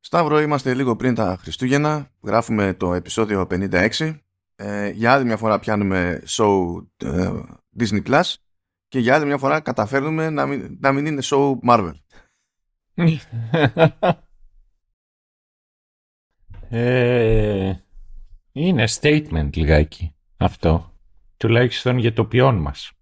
Σταύρο, είμαστε λίγο πριν τα Χριστούγεννα. Γράφουμε το επεισόδιο 56. Ε, για άλλη μια φορά πιάνουμε show ε, Disney Plus και για άλλη μια φορά καταφέρνουμε να μην, να μην είναι show Marvel. ε, είναι statement λιγάκι αυτό. Τουλάχιστον για το ποιόν μας.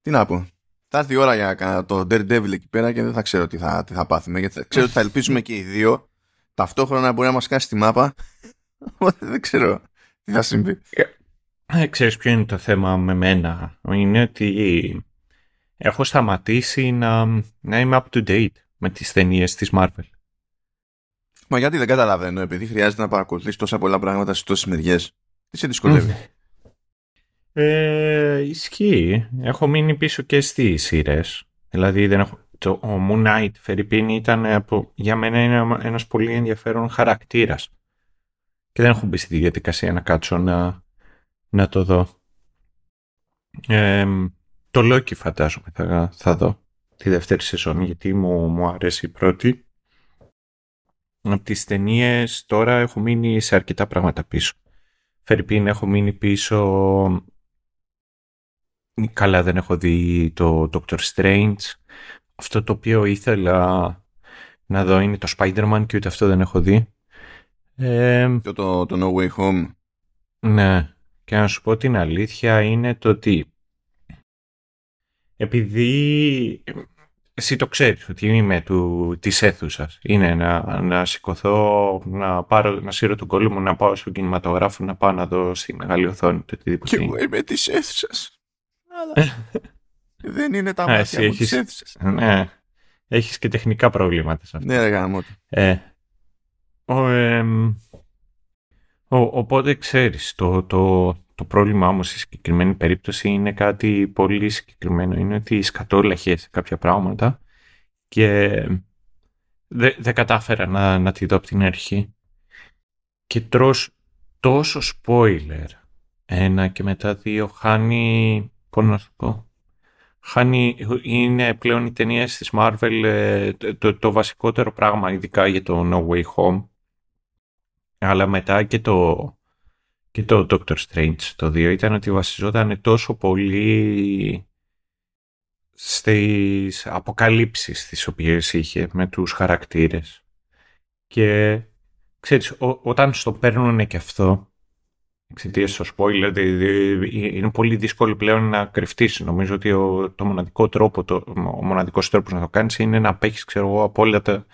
Τι να πω. Θα έρθει η ώρα για το Daredevil εκεί πέρα και δεν θα ξέρω τι θα, τι θα πάθουμε. Γιατί ξέρω ότι θα ελπίσουμε και οι δύο ταυτόχρονα μπορεί να μας κάσει τη μάπα. δεν ξέρω τι θα συμβεί. Ε, ξέρεις ποιο είναι το θέμα με μένα; Είναι ότι έχω σταματήσει να, να είμαι up to date με τις ταινίες της Marvel. Μα γιατί δεν καταλαβαίνω, επειδή χρειάζεται να παρακολουθείς τόσα πολλά πράγματα στις τόσες μεριές. Τι σε δυσκολεύει; Ε, ισχύει. Έχω μείνει πίσω και στις σειρές. Δηλαδή δεν έχω... το, ο Moon Knight Φερρυπίνη ήταν από, για μένα είναι ένας πολύ ενδιαφέρον χαρακτήρας. Και δεν έχω μπει στη διαδικασία να κάτσω να, να το δω. Ε, το Loki φαντάζομαι θα, θα δω τη δεύτερη σεζόν γιατί μου, μου αρέσει η πρώτη. Από τις ταινίες τώρα έχω μείνει σε αρκετά πράγματα πίσω. Φερρυπίν έχω μείνει πίσω Καλά δεν έχω δει το Doctor Strange. Αυτό το οποίο ήθελα να δω είναι το Spider-Man και ούτε αυτό δεν έχω δει. Ε, το, το, το No Way Home. Ναι. Και να σου πω την αλήθεια είναι το ότι επειδή εσύ το ξέρεις ότι είμαι του, της αίθουσας. Είναι να, να σηκωθώ, να, πάρω, να σύρω τον κόλλο μου, να πάω στο κινηματογράφο, να πάω να δω στη μεγάλη οθόνη το οτιδήποτε. Και εγώ είμαι της αίθουσας αλλά δεν είναι τα μάτια μου έχεις, Ναι, έχεις και τεχνικά προβλήματα σε αυτό. Ναι, ρε γάμο. Ε, ο, ε, ο, οπότε ξέρεις, το, το, το πρόβλημα όμως στη συγκεκριμένη περίπτωση είναι κάτι πολύ συγκεκριμένο. Είναι ότι σκατόλαχε σε κάποια πράγματα και δεν δε κατάφερα να, να τη δω από την αρχή. Και τρως τόσο spoiler ένα και μετά δύο χάνει Πώς να σου πω. Χάνει, είναι πλέον οι ταινίες της Marvel ε, το, το, βασικότερο πράγμα, ειδικά για το No Way Home. Αλλά μετά και το, και το Doctor Strange το 2 ήταν ότι βασιζόταν τόσο πολύ στις αποκαλύψεις τις οποίες είχε με τους χαρακτήρες. Και ξέρεις, όταν στο παίρνουν και αυτό, εξαιτίας του spoiler, είναι πολύ δύσκολο πλέον να κρυφτείς. Νομίζω ότι ο, το μοναδικό τρόπο, το, ο μοναδικός τρόπος να το κάνεις είναι να απέχεις, ξέρω εγώ, από όλα τα,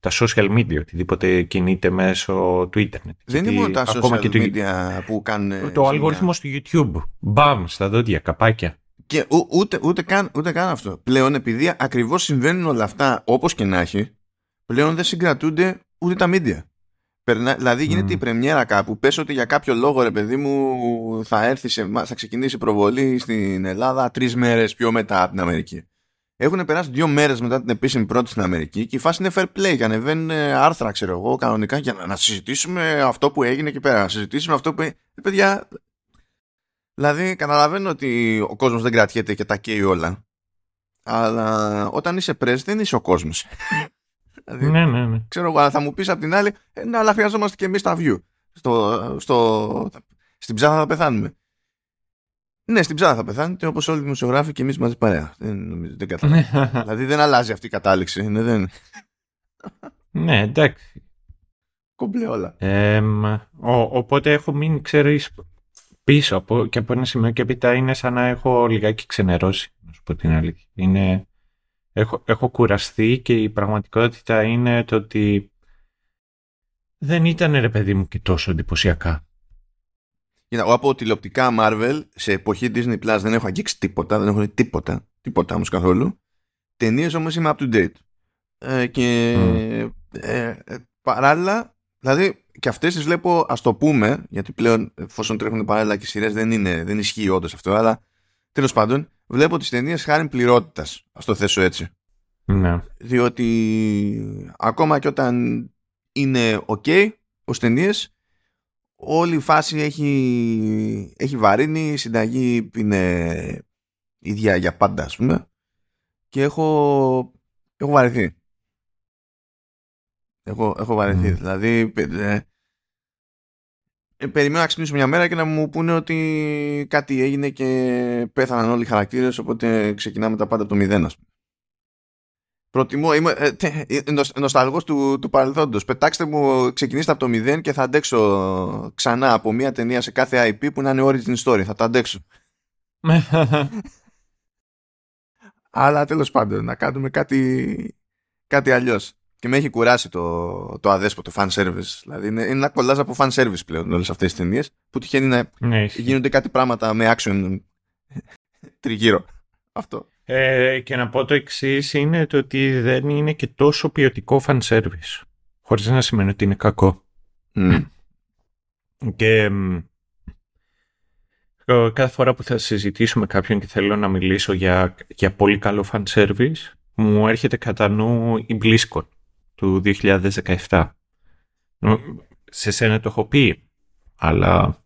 τα social media, οτιδήποτε κινείται μέσω του ίντερνετ. Δεν είναι μόνο τα social και media που κάνουν. Το αλγόριθμο του YouTube. Μπαμ, στα δόντια, καπάκια. Και ούτε, ούτε, καν, ούτε καν αυτό. Πλέον, επειδή ακριβώς συμβαίνουν όλα αυτά όπως και να έχει, πλέον δεν συγκρατούνται ούτε τα media. Περνά, δηλαδή γίνεται η πρεμιέρα κάπου. Πες ότι για κάποιο λόγο ρε παιδί μου θα, έρθει σε, θα ξεκινήσει προβολή στην Ελλάδα τρεις μέρες πιο μετά από την Αμερική. Έχουν περάσει δύο μέρες μετά την επίσημη πρώτη στην Αμερική και η φάση είναι fair play. Και ανεβαίνουν άρθρα, ξέρω εγώ, κανονικά για να, να συζητήσουμε αυτό που έγινε εκεί πέρα. Να συζητήσουμε αυτό που. Ε, παιδιά. Δηλαδή, καταλαβαίνω ότι ο κόσμος δεν κρατιέται και τα καίει όλα. Αλλά όταν είσαι press δεν είσαι ο κόσμος. Δηλαδή, ναι, ναι, ναι. Ξέρω εγώ, θα μου πεις απ' την άλλη, ε, ναι, αλλά χρειαζόμαστε και εμείς τα view. Στο, στο, στην ψάχα θα πεθάνουμε. Ναι, στην ψάχα θα πεθάνετε όπως όλοι οι δημοσιογράφοι και εμείς μαζί παρέα. Δεν, δεν καταλαβαίνω. δηλαδή δεν αλλάζει αυτή η κατάληξη. Ναι, δεν... ναι εντάξει. Κομπλέ όλα. Ε, ο, οπότε έχω μείνει, ξέρεις, πίσω από, και από ένα σημείο και έπειτα είναι σαν να έχω λιγάκι ξενερώσει. Να σου πω την αλήθεια. Είναι έχω, έχω κουραστεί και η πραγματικότητα είναι το ότι δεν ήταν ρε παιδί μου και τόσο εντυπωσιακά. Κοίτα, από τηλεοπτικά Marvel σε εποχή Disney Plus δεν έχω αγγίξει τίποτα, δεν έχω δει τίποτα, τίποτα όμως καθόλου. Ταινίες όμως είμαι up to date. Ε, και ε, ε, παράλληλα, δηλαδή και αυτές τις βλέπω, ας το πούμε, γιατί πλέον εφόσον τρέχουν παράλληλα και σειρές δεν, είναι, δεν ισχύει όντως αυτό, αλλά τέλος πάντων βλέπω τις ταινίες χάρη πληρότητας. Α το θέσω έτσι. Ναι. Διότι ακόμα και όταν είναι ok ως ταινίες, όλη η φάση έχει, έχει βαρύνει, η συνταγή είναι ίδια για πάντα ας πούμε και έχω, έχω βαρεθεί. έχω, έχω βαρεθεί. Δηλαδή, ε, ε, περιμένω να ξυπνήσω μια μέρα και να μου πούνε ότι κάτι έγινε και πέθαναν όλοι οι χαρακτήρες οπότε ξεκινάμε τα πάντα από το μηδέν ας πούμε. Προτιμώ, είμαι ε, ε, νοσταλγός του, του παρελθόντος. Πετάξτε μου, ξεκινήστε από το μηδέν και θα αντέξω ξανά από μια ταινία σε κάθε IP που να είναι origin story. Θα το αντέξω. Αλλά τέλος πάντων, να κάνουμε κάτι, κάτι αλλιώς. Και με έχει κουράσει το, το αδέσποτο fan service. Δηλαδή είναι, είναι ένα κολλάζ από fan service πλέον όλες αυτές τις ταινίες που τυχαίνει να ναι, γίνονται κάτι πράγματα με action τριγύρω. Αυτό. Ε, και να πω το εξής είναι το ότι δεν είναι και τόσο ποιοτικό fan service. Χωρίς να σημαίνει ότι είναι κακό. Και κάθε φορά που θα συζητήσω με κάποιον και θέλω να μιλήσω για, για πολύ καλό fan service, μου έρχεται κατά νου η BlizzCon του 2017. Σε σένα το έχω πει, αλλά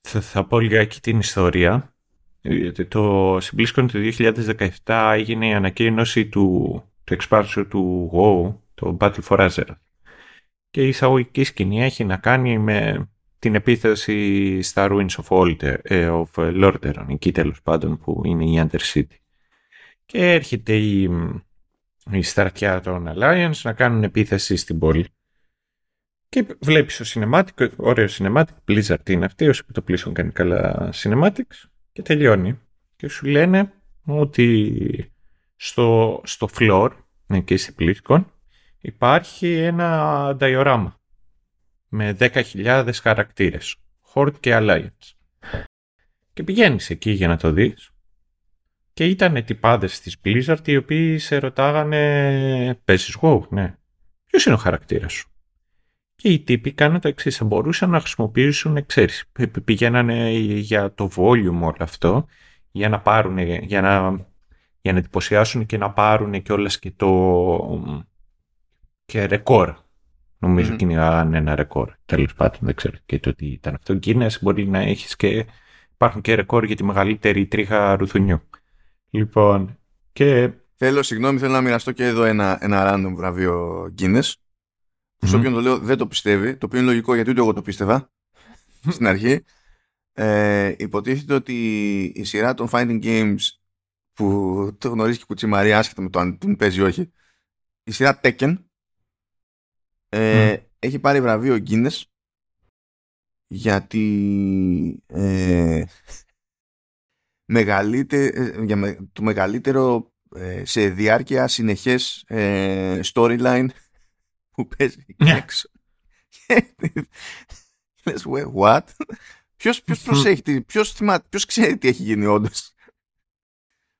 θα, θα πω λιγάκι την ιστορία. Το BlizzCon του 2017 έγινε η ανακοίνωση του, του expansion του WoW, το Battle for Azeroth. Και η εισαγωγική σκηνή έχει να κάνει με την επίθεση στα Ruins of, Older, ε, of Lordaeron, εκεί τέλος πάντων που είναι η Undercity. Και έρχεται η, η στρατιά των Alliance να κάνουν επίθεση στην πόλη. Και βλέπεις το cinematic, ωραίο cinematic, Blizzard είναι αυτή, όσο το πλήσουν κάνει καλά cinematics και τελειώνει. Και σου λένε ότι στο, στο floor, εκεί στην BlizzCon, υπάρχει ένα διοράμα με 10.000 χαρακτήρες, Horde και Alliance. Και πηγαίνεις εκεί για να το δεις και ήταν τυπάδες της Blizzard οι οποίοι σε ρωτάγανε «Παίζεις WoW, ναι. Ποιος είναι ο χαρακτήρας σου» και οι τύποι κάνουν το εξής. Θα μπορούσαν να χρησιμοποιήσουν, ξέρεις, πηγαίνανε για το volume όλο αυτό, για να πάρουν, για να, για να εντυπωσιάσουν και να πάρουν και όλα και το και ρεκόρ. Νομίζω mm-hmm. κυνηγάγανε ένα ρεκόρ. Τέλος πάντων, δεν ξέρω και το τι ήταν αυτό. Guinness μπορεί να έχεις και υπάρχουν και ρεκόρ για τη μεγαλύτερη τρίχα ρουθουνιού. Λοιπόν, και... Θέλω, συγγνώμη, θέλω να μοιραστώ και εδώ ένα, ένα random βραβείο Guinness. Mm-hmm. όποιον το λέω δεν το πιστεύει, το οποίο είναι λογικό γιατί ούτε εγώ το πίστευα στην αρχή. Ε, υποτίθεται ότι η σειρά των Finding Games που το γνωρίζει και η Κουτσιμαρή άσχετα με το αν την παίζει ή όχι η σειρά Tekken ε, έχει πάρει βραβείο Guinness γιατί ε, μεγαλύτερο, για το μεγαλύτερο ε, σε διάρκεια συνεχές ε, storyline που παίζει ναι. έξω. Λες, what? Ποιος, ποιος προσέχει, ποιος, ποιος ξέρει τι έχει γίνει όντως;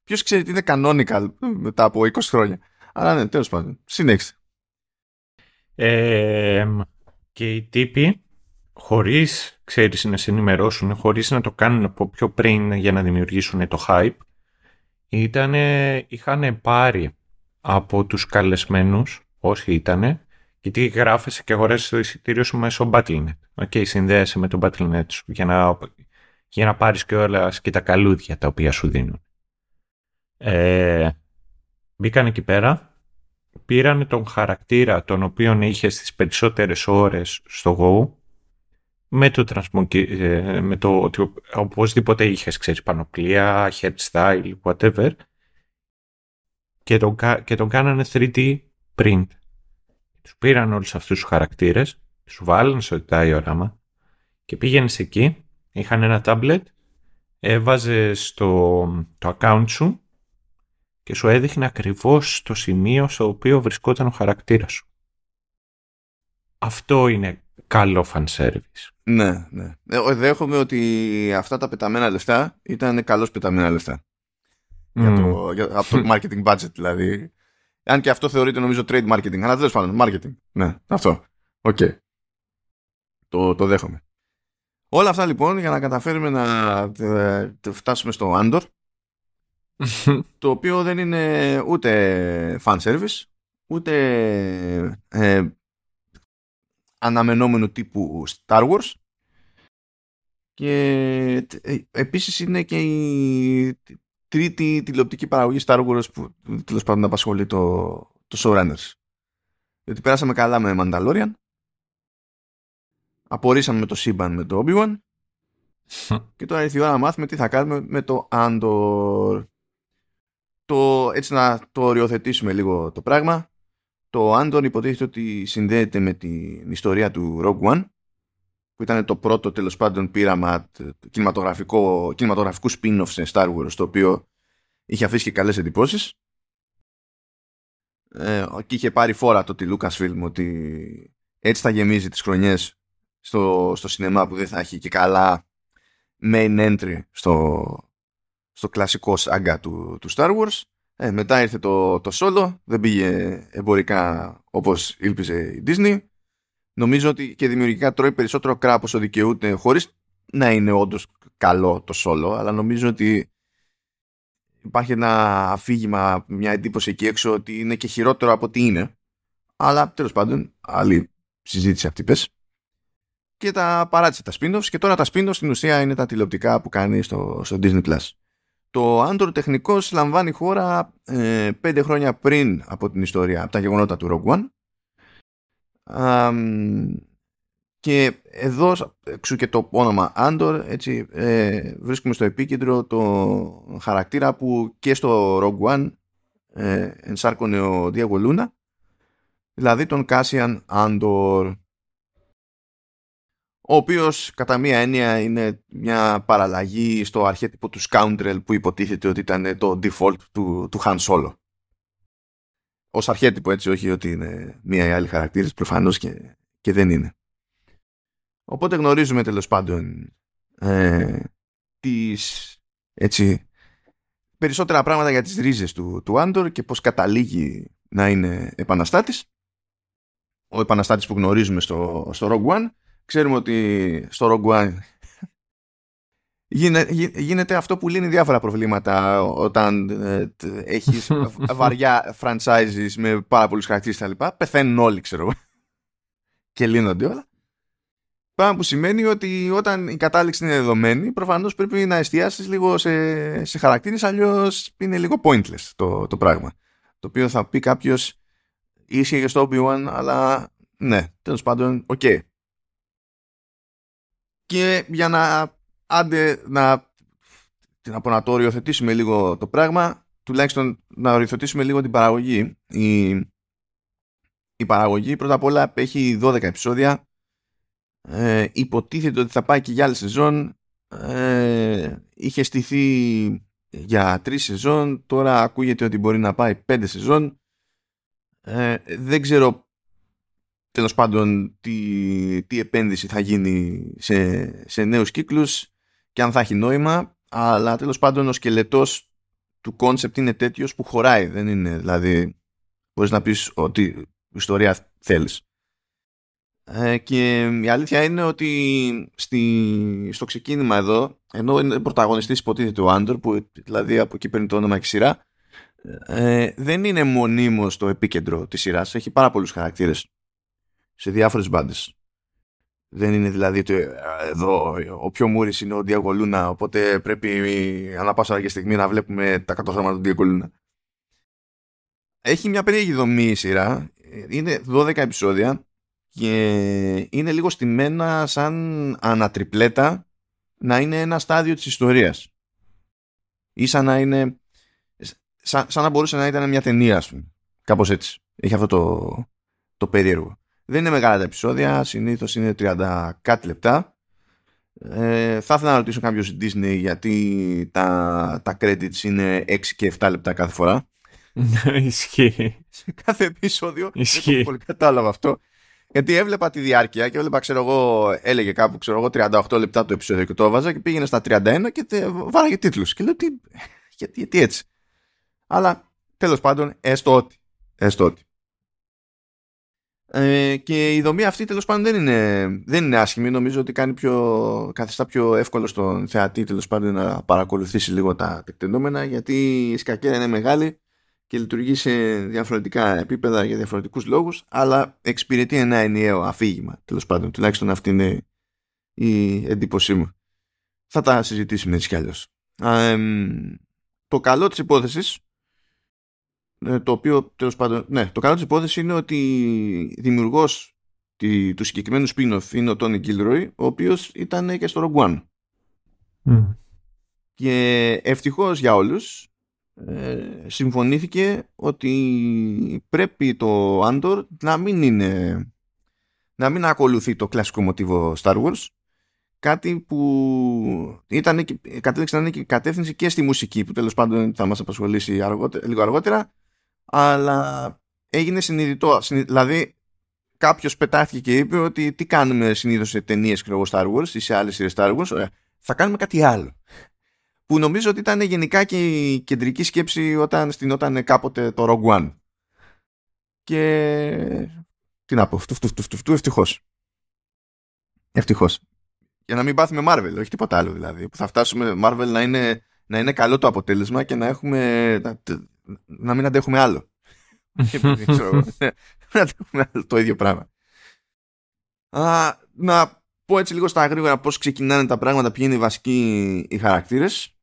Ποιος ξέρει τι είναι canonical μετά από 20 χρόνια; Αλλά ναι, τέλος πάντων. Συνέχισε. Ε, και οι τύποι, χωρίς, ξέρεις, να σε ενημερώσουν, χωρίς να το κάνουν από πιο πριν για να δημιουργήσουν το hype, ήτανε, είχαν πάρει από τους καλεσμένους, όσοι ήτανε, γιατί γράφεσαι και αγοράζει το εισιτήριο σου μέσω Battle.net. Ok, okay, συνδέεσαι με το Battle.net σου για να, για να πάρεις και όλα και τα καλούδια τα οποία σου δίνουν. Ε, μπήκαν εκεί πέρα, πήραν τον χαρακτήρα τον οποίο είχες στις περισσότερες ώρες στο WoW με το, ε, με το ότι οπωσδήποτε είχες, ξέρεις, πανοπλία, style, whatever και τον, και τον κάνανε 3D print. Τους πήραν όλους αυτούς τους χαρακτήρες, τους βάλανε στο διόραμα και πήγαινες εκεί, είχαν ένα tablet, έβαζε στο το account σου και σου έδειχνε ακριβώς το σημείο στο οποίο βρισκόταν ο χαρακτήρας σου. Αυτό είναι καλό fan service. Ναι, ναι. Ε, δέχομαι ότι αυτά τα πεταμένα λεφτά ήταν καλώς πεταμένα λεφτά. Για το, για, από το marketing budget δηλαδή. Αν και αυτό θεωρείται νομίζω trade marketing. Αλλά τέλος πάντων, marketing. Ναι, αυτό. Ok. Okay. Το, το δέχομαι. Όλα αυτά λοιπόν για να καταφέρουμε να ε, φτάσουμε στο Andor το οποίο δεν είναι ούτε fan service ούτε ε, αναμενόμενο τύπου Star Wars και ε, επίσης είναι και η τρίτη τηλεοπτική παραγωγή Star Wars που τέλος πάντων απασχολεί το, το showrunners. Διότι πέρασαμε καλά με Mandalorian. Απορρίσαμε με το σύμπαν με το Obi-Wan. και τώρα ήρθε η ώρα να μάθουμε τι θα κάνουμε με το Andor. Το, έτσι να το οριοθετήσουμε λίγο το πράγμα. Το Andor υποτίθεται ότι συνδέεται με την ιστορία του Rogue One που ήταν το πρώτο τέλος πάντων πείραμα κινηματογραφικό, κινηματογραφικούς spin-off σε Star Wars το οποίο είχε αφήσει και καλές εντυπώσεις. Ε, και είχε πάρει φόρα το τη Lucasfilm ότι έτσι θα γεμίζει τις χρονιές στο, στο σινεμά που δεν θα έχει και καλά main entry στο, στο κλασικό σάγκα του, του Star Wars ε, μετά ήρθε το, το solo δεν πήγε εμπορικά όπως ήλπιζε η Disney νομίζω ότι και δημιουργικά τρώει περισσότερο κράπος όσο δικαιούται χωρίς να είναι όντως καλό το solo αλλά νομίζω ότι υπάρχει ένα αφήγημα, μια εντύπωση εκεί έξω ότι είναι και χειρότερο από ό,τι είναι. Αλλά τέλος πάντων, άλλη συζήτηση αυτή πες. Και τα παράτησε τα spin και τώρα τα spin στην ουσία είναι τα τηλεοπτικά που κάνει στο, στο Disney+. Plus. Το Android τεχνικός λαμβάνει χώρα ε, πέντε χρόνια πριν από την ιστορία, από τα γεγονότα του Rogue One. Και εδώ, εξού και το όνομα Άντορ, έτσι, ε, βρίσκουμε στο επίκεντρο το χαρακτήρα που και στο Rogue One ε, ενσάρκωνε ο Diego Luna, δηλαδή τον Κάσιαν Άντορ, ο οποίος κατά μία έννοια είναι μια παραλλαγή στο αρχέτυπο του Scoundrel που υποτίθεται ότι ήταν το default του, του Han Solo. Ως αρχέτυπο έτσι, όχι ότι είναι μία ή άλλη χαρακτήρες, προφανώς και, και δεν είναι. Οπότε γνωρίζουμε τέλος πάντων ε, τις, έτσι, περισσότερα πράγματα για τις ρίζες του, του Άντορ και πώς καταλήγει να είναι επαναστάτης. Ο επαναστάτης που γνωρίζουμε στο, στο Rogue One. Ξέρουμε ότι στο Rogue One γίνεται αυτό που λύνει διάφορα προβλήματα όταν ε, έχεις βαριά franchises με πάρα πολλούς χαρακτήρες τα Πεθαίνουν όλοι ξέρω και λύνονται όλα. Πράγμα που σημαίνει ότι όταν η κατάληξη είναι δεδομένη, προφανώς πρέπει να εστιάσεις λίγο σε, σε χαρακτήρες, αλλιώς είναι λίγο pointless το, το πράγμα. Το οποίο θα πει κάποιος ίσχυε και στο Obi-Wan, αλλά ναι, τέλος πάντων, ok. Okay. Και για να άντε να, να πω να το οριοθετήσουμε λίγο το πράγμα, τουλάχιστον να οριοθετήσουμε λίγο την παραγωγή. Η, η παραγωγή πρώτα απ' όλα έχει 12 επεισόδια. Ε, υποτίθεται ότι θα πάει και για άλλη σεζόν. Ε, είχε στηθεί για τρεις σεζόν. Τώρα ακούγεται ότι μπορεί να πάει πέντε σεζόν. Ε, δεν ξέρω τέλος πάντων τι, τι επένδυση θα γίνει σε, σε νέους κύκλους και αν θα έχει νόημα. Αλλά τέλος πάντων ο σκελετός του concept είναι τέτοιος που χωράει. Δεν είναι δηλαδή μπορείς να πεις ότι ιστορία θέλεις. Ε, και η αλήθεια είναι ότι στη, στο ξεκίνημα εδώ, ενώ είναι πρωταγωνιστής υποτίθεται ο Άντορ, που δηλαδή από εκεί παίρνει το όνομα και σειρά, ε, δεν είναι μονίμως στο επίκεντρο της σειράς. Έχει πάρα πολλούς χαρακτήρες σε διάφορες μπάντες. Δεν είναι δηλαδή ότι ε, εδώ ο πιο μούρης είναι ο Ντιέγκο Λούνα, οπότε πρέπει ανά πάσα και στιγμή να βλέπουμε τα κατορθώματα του Ντιέγκο Λούνα. Έχει μια περίεργη δομή η σειρά. Είναι 12 επεισόδια και είναι λίγο στημένα σαν ανατριπλέτα να είναι ένα στάδιο της ιστορίας ή σαν να είναι σαν, σαν να μπορούσε να ήταν μια ταινία ας πούμε. κάπως έτσι έχει αυτό το, το περίεργο δεν είναι μεγάλα τα επεισόδια συνήθως είναι 30 κάτι λεπτά ε, θα ήθελα να ρωτήσω κάποιος Disney γιατί τα, τα credits είναι 6 και 7 λεπτά κάθε φορά Ισχύει. Σε κάθε επεισόδιο. Ισχύει. Δεν πολύ κατάλαβα αυτό. Γιατί έβλεπα τη διάρκεια και έβλεπα, ξέρω εγώ, έλεγε κάπου, ξέρω εγώ, 38 λεπτά το επεισόδιο και το έβαζα και πήγαινε στα 31 και τε, βάραγε τίτλους. Και λέω, τι, γιατί, γιατί έτσι. Αλλά, τέλος πάντων, έστω ότι. Έστω ότι. Ε, και η δομή αυτή τέλος πάντων δεν είναι, δεν είναι άσχημη. Νομίζω ότι κάνει πιο, καθιστά πιο εύκολο στον θεατή τέλος πάντων να παρακολουθήσει λίγο τα τεκτενόμενα γιατί η σκακέρα είναι μεγάλη και λειτουργεί σε διαφορετικά επίπεδα για διαφορετικούς λόγους αλλά εξυπηρετεί ένα ενιαίο αφήγημα τέλος πάντων. Τουλάχιστον αυτή είναι η εντύπωσή μου. Θα τα συζητήσουμε έτσι κι αλλιώς το καλό της υπόθεσης ε, το οποίο τέλος πάντων, ναι, το καλό της υπόθεσης είναι ότι δημιουργός του συγκεκριμένου spin-off είναι ο Τόνι Gilroy, ο οποίος ήταν και στο Rogue One. Και ευτυχώς για όλους ε, συμφωνήθηκε ότι πρέπει το Andor να μην είναι να μην ακολουθεί το κλασικό μοτίβο Star Wars. Κάτι που ήταν, κατέληξε να είναι και κατεύθυνση και στη μουσική που τέλος πάντων θα μας απασχολήσει αργότερα, λίγο αργότερα αλλά έγινε συνειδητό δηλαδή κάποιος πετάχθηκε και είπε ότι τι κάνουμε συνήθως σε ταινίες Star Wars ή σε άλλες σειρές Star Wars θα κάνουμε κάτι άλλο που νομίζω ότι ήταν γενικά και η κεντρική σκέψη όταν στυνόταν κάποτε το Rogue One. Και τι να πω, φτου, ευτυχώς. Ευτυχώς. Για να μην πάθουμε Marvel, όχι τίποτα άλλο δηλαδή. Που θα φτάσουμε Marvel να είναι, να είναι καλό το αποτέλεσμα και να έχουμε, να, να μην αντέχουμε άλλο. να αντέχουμε άλλο το ίδιο πράγμα. Α, να πω έτσι λίγο στα γρήγορα πώς ξεκινάνε τα πράγματα, ποιοι είναι οι βασικοί οι χαρακτήρες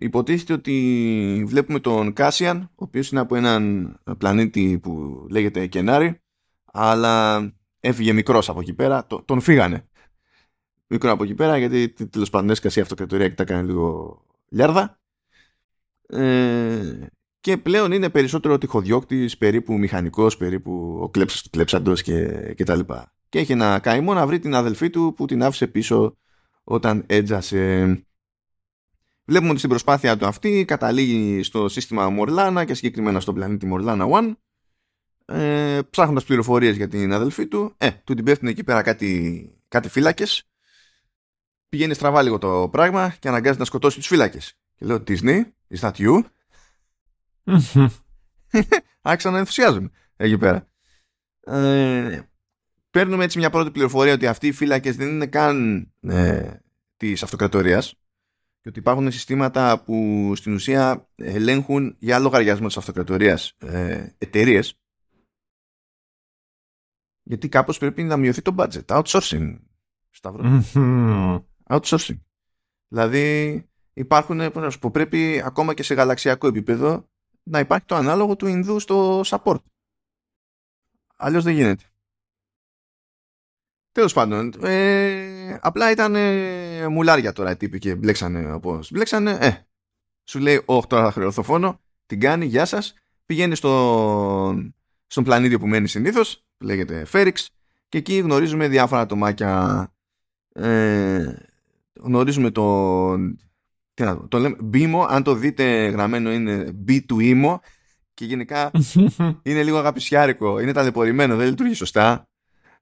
υποτίθεται ότι βλέπουμε τον Κάσιαν, ο οποίος είναι από έναν πλανήτη που λέγεται Κενάρι, αλλά έφυγε μικρός από εκεί πέρα, τον φύγανε. Μικρό από εκεί πέρα, γιατί τέλος πάντων έσκασε η αυτοκρατορία και τα έκανε λίγο λιάρδα. Ε, και πλέον είναι περισσότερο τυχοδιώκτης, περίπου μηχανικός, περίπου ο κλέψας του κλέψαντος και, και τα λοιπά. Και έχει ένα καημό να βρει την αδελφή του που την άφησε πίσω όταν έτζασε. Βλέπουμε ότι στην προσπάθεια του αυτή καταλήγει στο σύστημα Μορλάνα και συγκεκριμένα στον πλανήτη Μορλάνα 1 ε, ψάχνοντας πληροφορίες για την αδελφή του ε, του την πέφτουν εκεί πέρα κάτι, κάτι φύλακες πηγαίνει στραβά λίγο το πράγμα και αναγκάζει να σκοτώσει τους φύλακες και λέω Disney, is that you? Άρχισα να ενθουσιάζομαι εκεί πέρα. Ε, παίρνουμε έτσι μια πρώτη πληροφορία ότι αυτοί οι φύλακες δεν είναι καν ε, της αυτοκρατορίας και ότι υπάρχουν συστήματα που στην ουσία ελέγχουν για λογαριασμό της αυτοκρατορίας ε, εταιρείες. γιατί κάπως πρέπει να μειωθεί το budget. Outsourcing σταυρό outsourcing. Δηλαδή υπάρχουν που πρέπει ακόμα και σε γαλαξιακό επίπεδο να υπάρχει το ανάλογο του Ινδού στο support αλλιώς δεν γίνεται Τέλος πάντων, ε, απλά ήταν ε, μουλάρια τώρα οι τύποι και μπλέξανε όπω μπλέξανε. Ε, σου λέει, Όχι, τώρα θα χρεωθώ φόνο. Την κάνει, γεια σας. Πηγαίνει στο, στον πλανήτη που μένει συνήθως, λέγεται Φέριξ, και εκεί γνωρίζουμε διάφορα ατομάκια. Ε, γνωρίζουμε τον. Τι να το λέμε, Μπίμο, αν το δείτε γραμμένο είναι B του Ήμο και γενικά είναι λίγο αγαπησιάρικο, είναι ταλαιπωρημένο, δεν λειτουργεί σωστά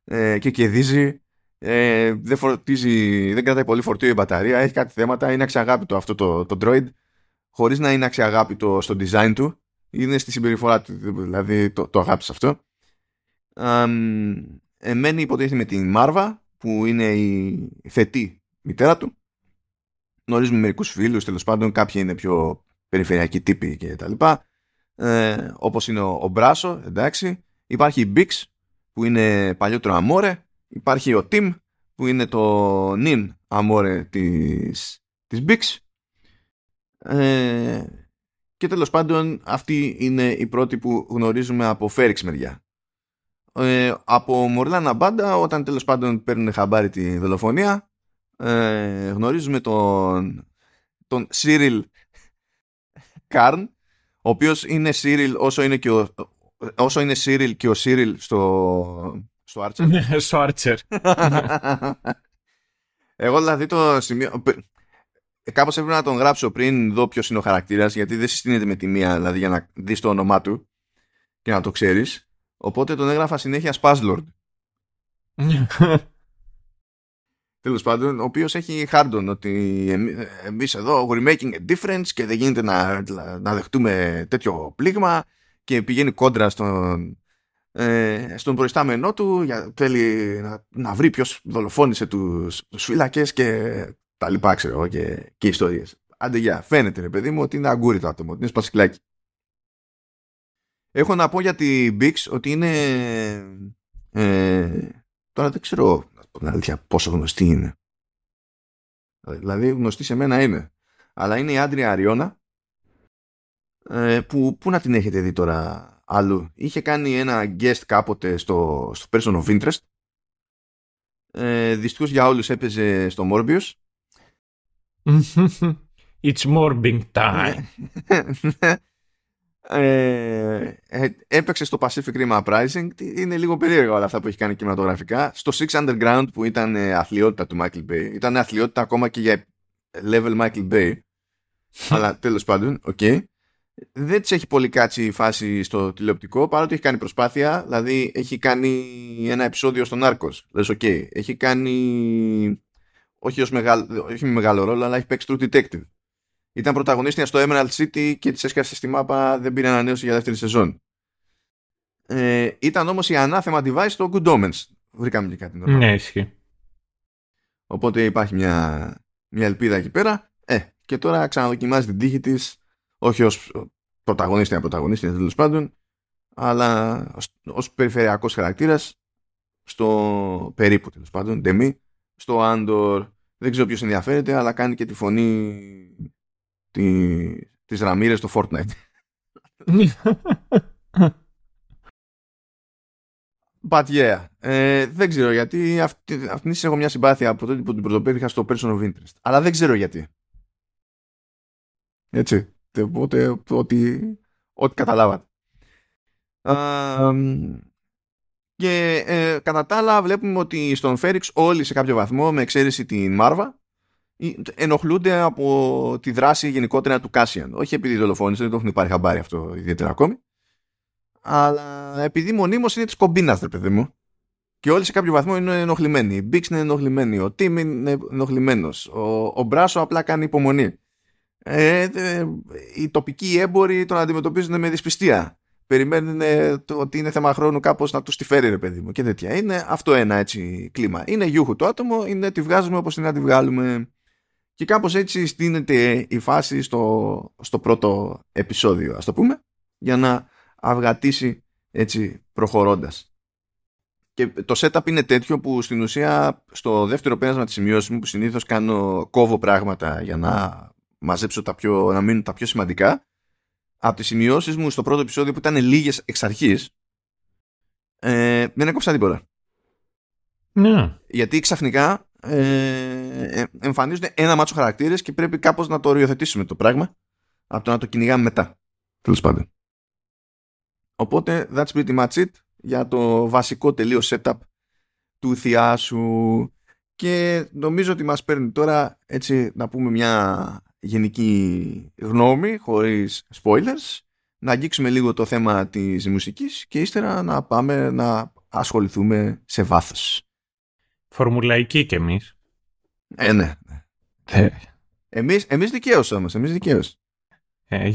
ε, και κερδίζει. Ε, δεν, φορτίζει, δεν κρατάει πολύ φορτίο η μπαταρία, έχει κάτι θέματα, είναι αξιαγάπητο αυτό το, το Droid, χωρίς να είναι αξιαγάπητο στο design του, είναι στη συμπεριφορά του, δηλαδή το, το αγάπησες αυτό. εμένει υποτίθεται με την Μάρβα, που είναι η θετή μητέρα του. Γνωρίζουμε μερικούς φίλους, τέλος πάντων, κάποιοι είναι πιο περιφερειακοί τύποι κτλ. Ε, όπως είναι ο, ο Μπράσο, εντάξει. Υπάρχει η Bix, που είναι παλιότερο Αμόρε. Υπάρχει ο Tim που είναι το νυν Αμόρε της, της Bix. Ε, και τέλος πάντων αυτή είναι η πρώτη που γνωρίζουμε από Φέριξ μεριά. Ε, από Μορλάνα Μπάντα όταν τέλος πάντων παίρνουν χαμπάρι τη δολοφονία ε, γνωρίζουμε τον τον Σίριλ Καρν ο οποίος είναι Σίριλ όσο είναι και ο, όσο είναι Cyril και ο Cyril στο, στο Archer. Ναι, στο Archer. Εγώ δηλαδή το σημείο... Κάπως έπρεπε να τον γράψω πριν δω ποιος είναι ο χαρακτήρας γιατί δεν συστήνεται με τη μία δηλαδή για να δεις το όνομά του και να το ξέρεις. Οπότε τον έγραφα συνέχεια Spazlord. Τέλος πάντων, ο οποίος έχει χάρντον ότι εμείς εδώ we're making a difference και δεν γίνεται να, να δεχτούμε τέτοιο πλήγμα και πηγαίνει κόντρα στον, ε, στον προϊστάμενό του για, θέλει να, να βρει ποιος δολοφόνησε τους, τους φύλακες και τα λοιπά ξέρω και, και ιστορίες. Άντε για, φαίνεται ρε παιδί μου ότι είναι αγκούρι το άτομο, ότι είναι σπασικλάκι. Έχω να πω για τη Bix ότι είναι ε, τώρα δεν ξέρω την αλήθεια πόσο γνωστή είναι. Δηλαδή γνωστή σε μένα είναι. Αλλά είναι η Άντρια Αριώνα ε, που, που να την έχετε δει τώρα αλλού. Είχε κάνει ένα guest κάποτε στο, στο Person of Interest. Ε, δυστυχώς για όλους έπαιζε στο Morbius. It's morbin' time. ε, ε, έπαιξε στο Pacific Rim Uprising. Είναι λίγο περίεργα όλα αυτά που έχει κάνει κινηματογραφικά. Στο Six Underground που ήταν ε, αθλειότητα του Michael Bay. Ήταν αθλειότητα ακόμα και για level Michael Bay. Αλλά τέλος πάντων, ok. Okay δεν της έχει πολύ κάτσει η φάση στο τηλεοπτικό παρότι έχει κάνει προσπάθεια. Δηλαδή έχει κάνει ένα επεισόδιο στο Narcos. Λες, οκ. Έχει κάνει. Όχι, ως μεγάλο, όχι με μεγάλο ρόλο, αλλά έχει παίξει True Detective. Ήταν πρωταγωνίστρια στο Emerald City και της έσκασε στη μάπα, δεν πήρε ανανέωση για δεύτερη σεζόν. Ε, ήταν όμως η ανάθεμα device στο Good Omens. Βρήκαμε και κάτι. Ναι, ισχύει. Οπότε υπάρχει μια, μια ελπίδα εκεί πέρα. Ε, και τώρα ξαναδοκιμάζει την τύχη της όχι ως πρωταγωνίστρια πρωταγωνίστρια τέλος πάντων αλλά ως, περιφερειακός χαρακτήρας στο περίπου τέλος πάντων Ντεμή, στο Άντορ δεν ξέρω ποιος ενδιαφέρεται αλλά κάνει και τη φωνή τη, της Ραμύρες στο Fortnite But yeah, ε, δεν ξέρω γιατί αυτή, αυτή έχω μια συμπάθεια από τότε που την πρωτοπέδηχα στο Person of Interest. Αλλά δεν ξέρω γιατί. Έτσι. Οπότε ότι, ότι καταλάβατε. και ε, κατά τα άλλα βλέπουμε ότι στον Φέριξ όλοι σε κάποιο βαθμό με εξαίρεση την Μάρβα ενοχλούνται από τη δράση γενικότερα του Κάσιαν. Όχι επειδή δολοφόνησε, δεν το έχουν πάρει χαμπάρι αυτό ιδιαίτερα ακόμη. Αλλά επειδή μονίμως είναι της κομπίνας, ρε παιδί μου. Και όλοι σε κάποιο βαθμό είναι ενοχλημένοι. Η Μπίξ είναι ενοχλημένη. Ο Τίμ είναι ενοχλημένος. Ο, ο Μπράσο απλά κάνει υπομονή ε, οι τοπικοί έμποροι τον αντιμετωπίζουν με δυσπιστία. Περιμένουν ότι είναι θέμα χρόνου κάπως να τους τη φέρει, ρε παιδί μου και τέτοια. Είναι αυτό ένα έτσι κλίμα. Είναι γιούχου το άτομο, είναι τη βγάζουμε όπως την να τη βγάλουμε. Και κάπως έτσι στείνεται η φάση στο, στο πρώτο επεισόδιο, ας το πούμε, για να αυγατήσει έτσι προχωρώντας. Και το setup είναι τέτοιο που στην ουσία στο δεύτερο πέρασμα της σημειώσης μου που συνήθως κάνω κόβω πράγματα για να μαζέψω τα πιο, να μείνουν τα πιο σημαντικά από τις σημειώσεις μου στο πρώτο επεισόδιο που ήταν λίγες εξ αρχής ε, δεν έκοψα τίποτα. Ναι. Γιατί ξαφνικά ε, ε, εμφανίζονται ένα μάτσο χαρακτήρες και πρέπει κάπως να το οριοθετήσουμε το πράγμα από το να το κυνηγάμε μετά. Τέλος πάντων. Οπότε that's pretty much it για το βασικό τελείως setup του θειάσου και νομίζω ότι μας παίρνει τώρα έτσι να πούμε μια γενική γνώμη, χωρίς spoilers, να αγγίξουμε λίγο το θέμα της μουσικής και ύστερα να πάμε να ασχοληθούμε σε βάθος. Φορμουλαϊκή κι εμείς. Ε, ναι. Ε. Εμείς, εμείς δικαίως όμως, εμείς δικαίως. Ε,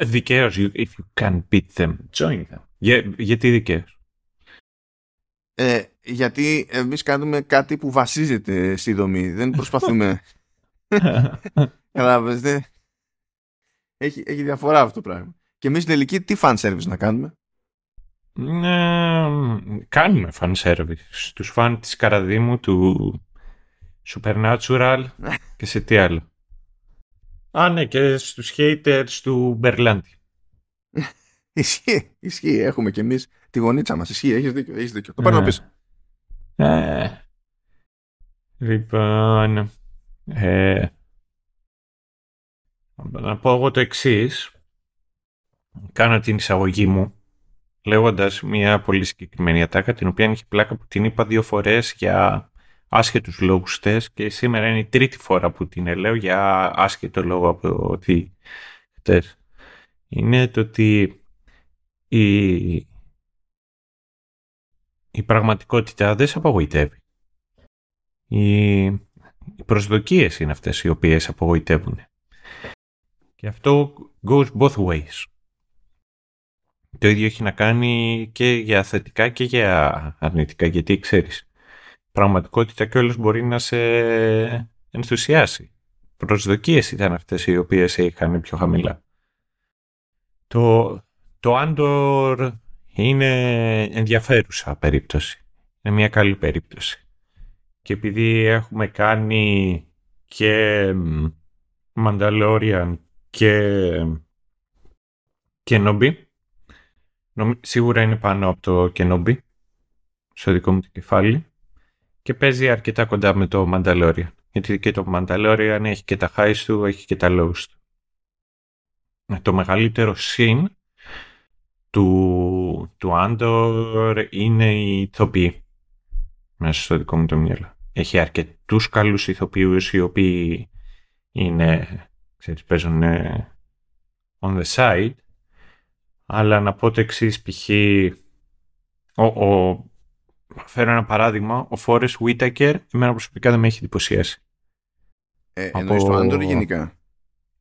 δικαίως, if you can beat them, join them. Για, γιατί δικαίως; Ε, γιατί εμείς κάνουμε κάτι που βασίζεται στη δομή. Δεν προσπαθούμε Κατάλαβε. Έχει, έχει διαφορά αυτό το πράγμα. Και εμείς στην τελική τι fan service να κάνουμε; Ναι, κάνουμε fan service. Στους φαν της Καραδίμου, του Supernatural και σε τι άλλο. Α, ναι, και στους haters του Μπερλάντι. ισχύει, ισχύει. Έχουμε κι εμείς τη γονίτσα μας. Ισχύει, έχεις δίκιο. Έχεις δίκιο. Το παίρνω πίσω. Ε, λοιπόν, ε, να πω εγώ το εξής. Κάνω την εισαγωγή μου λέγοντας μια πολύ συγκεκριμένη ατάκα την οποία έχει πλάκα που την είπα δύο φορές για άσχετους λόγους χτες και σήμερα είναι η τρίτη φορά που την λέω για άσχετο λόγο από ότι χτες. Είναι το ότι η, η πραγματικότητα δεν σε απογοητεύει. Οι, οι προσδοκίες είναι αυτές οι οποίες απογοητεύουν. Και αυτό goes both ways. Το ίδιο έχει να κάνει και για θετικά και για αρνητικά, γιατί ξέρεις, πραγματικότητα κιόλας μπορεί να σε ενθουσιάσει. Προσδοκίες ήταν αυτές οι οποίες είχαν πιο χαμηλά. Το, το Andor είναι ενδιαφέρουσα περίπτωση. Είναι μια καλή περίπτωση. Και επειδή έχουμε κάνει και Mandalorian και Κενόμπι. Σίγουρα είναι πάνω από το Κενόμπι. Στο δικό μου το κεφάλι. Και παίζει αρκετά κοντά με το Mandalorian. Γιατί και το Mandalorian έχει και τα highs του, έχει και τα lows του. Ε, το μεγαλύτερο συν του, του Andor είναι η ηθοποιοί. Μέσα στο δικό μου το μυαλό. Έχει αρκετούς καλούς ηθοποιούς οι οποίοι είναι, ξέρεις, παίζουν on the side. Αλλά να πω το εξής π.χ. Ο, ο, φέρω ένα παράδειγμα. Ο Φόρες Whitaker εμένα προσωπικά δεν με έχει εντυπωσιάσει. Ε, Από... Εννοείς το Andor γενικά;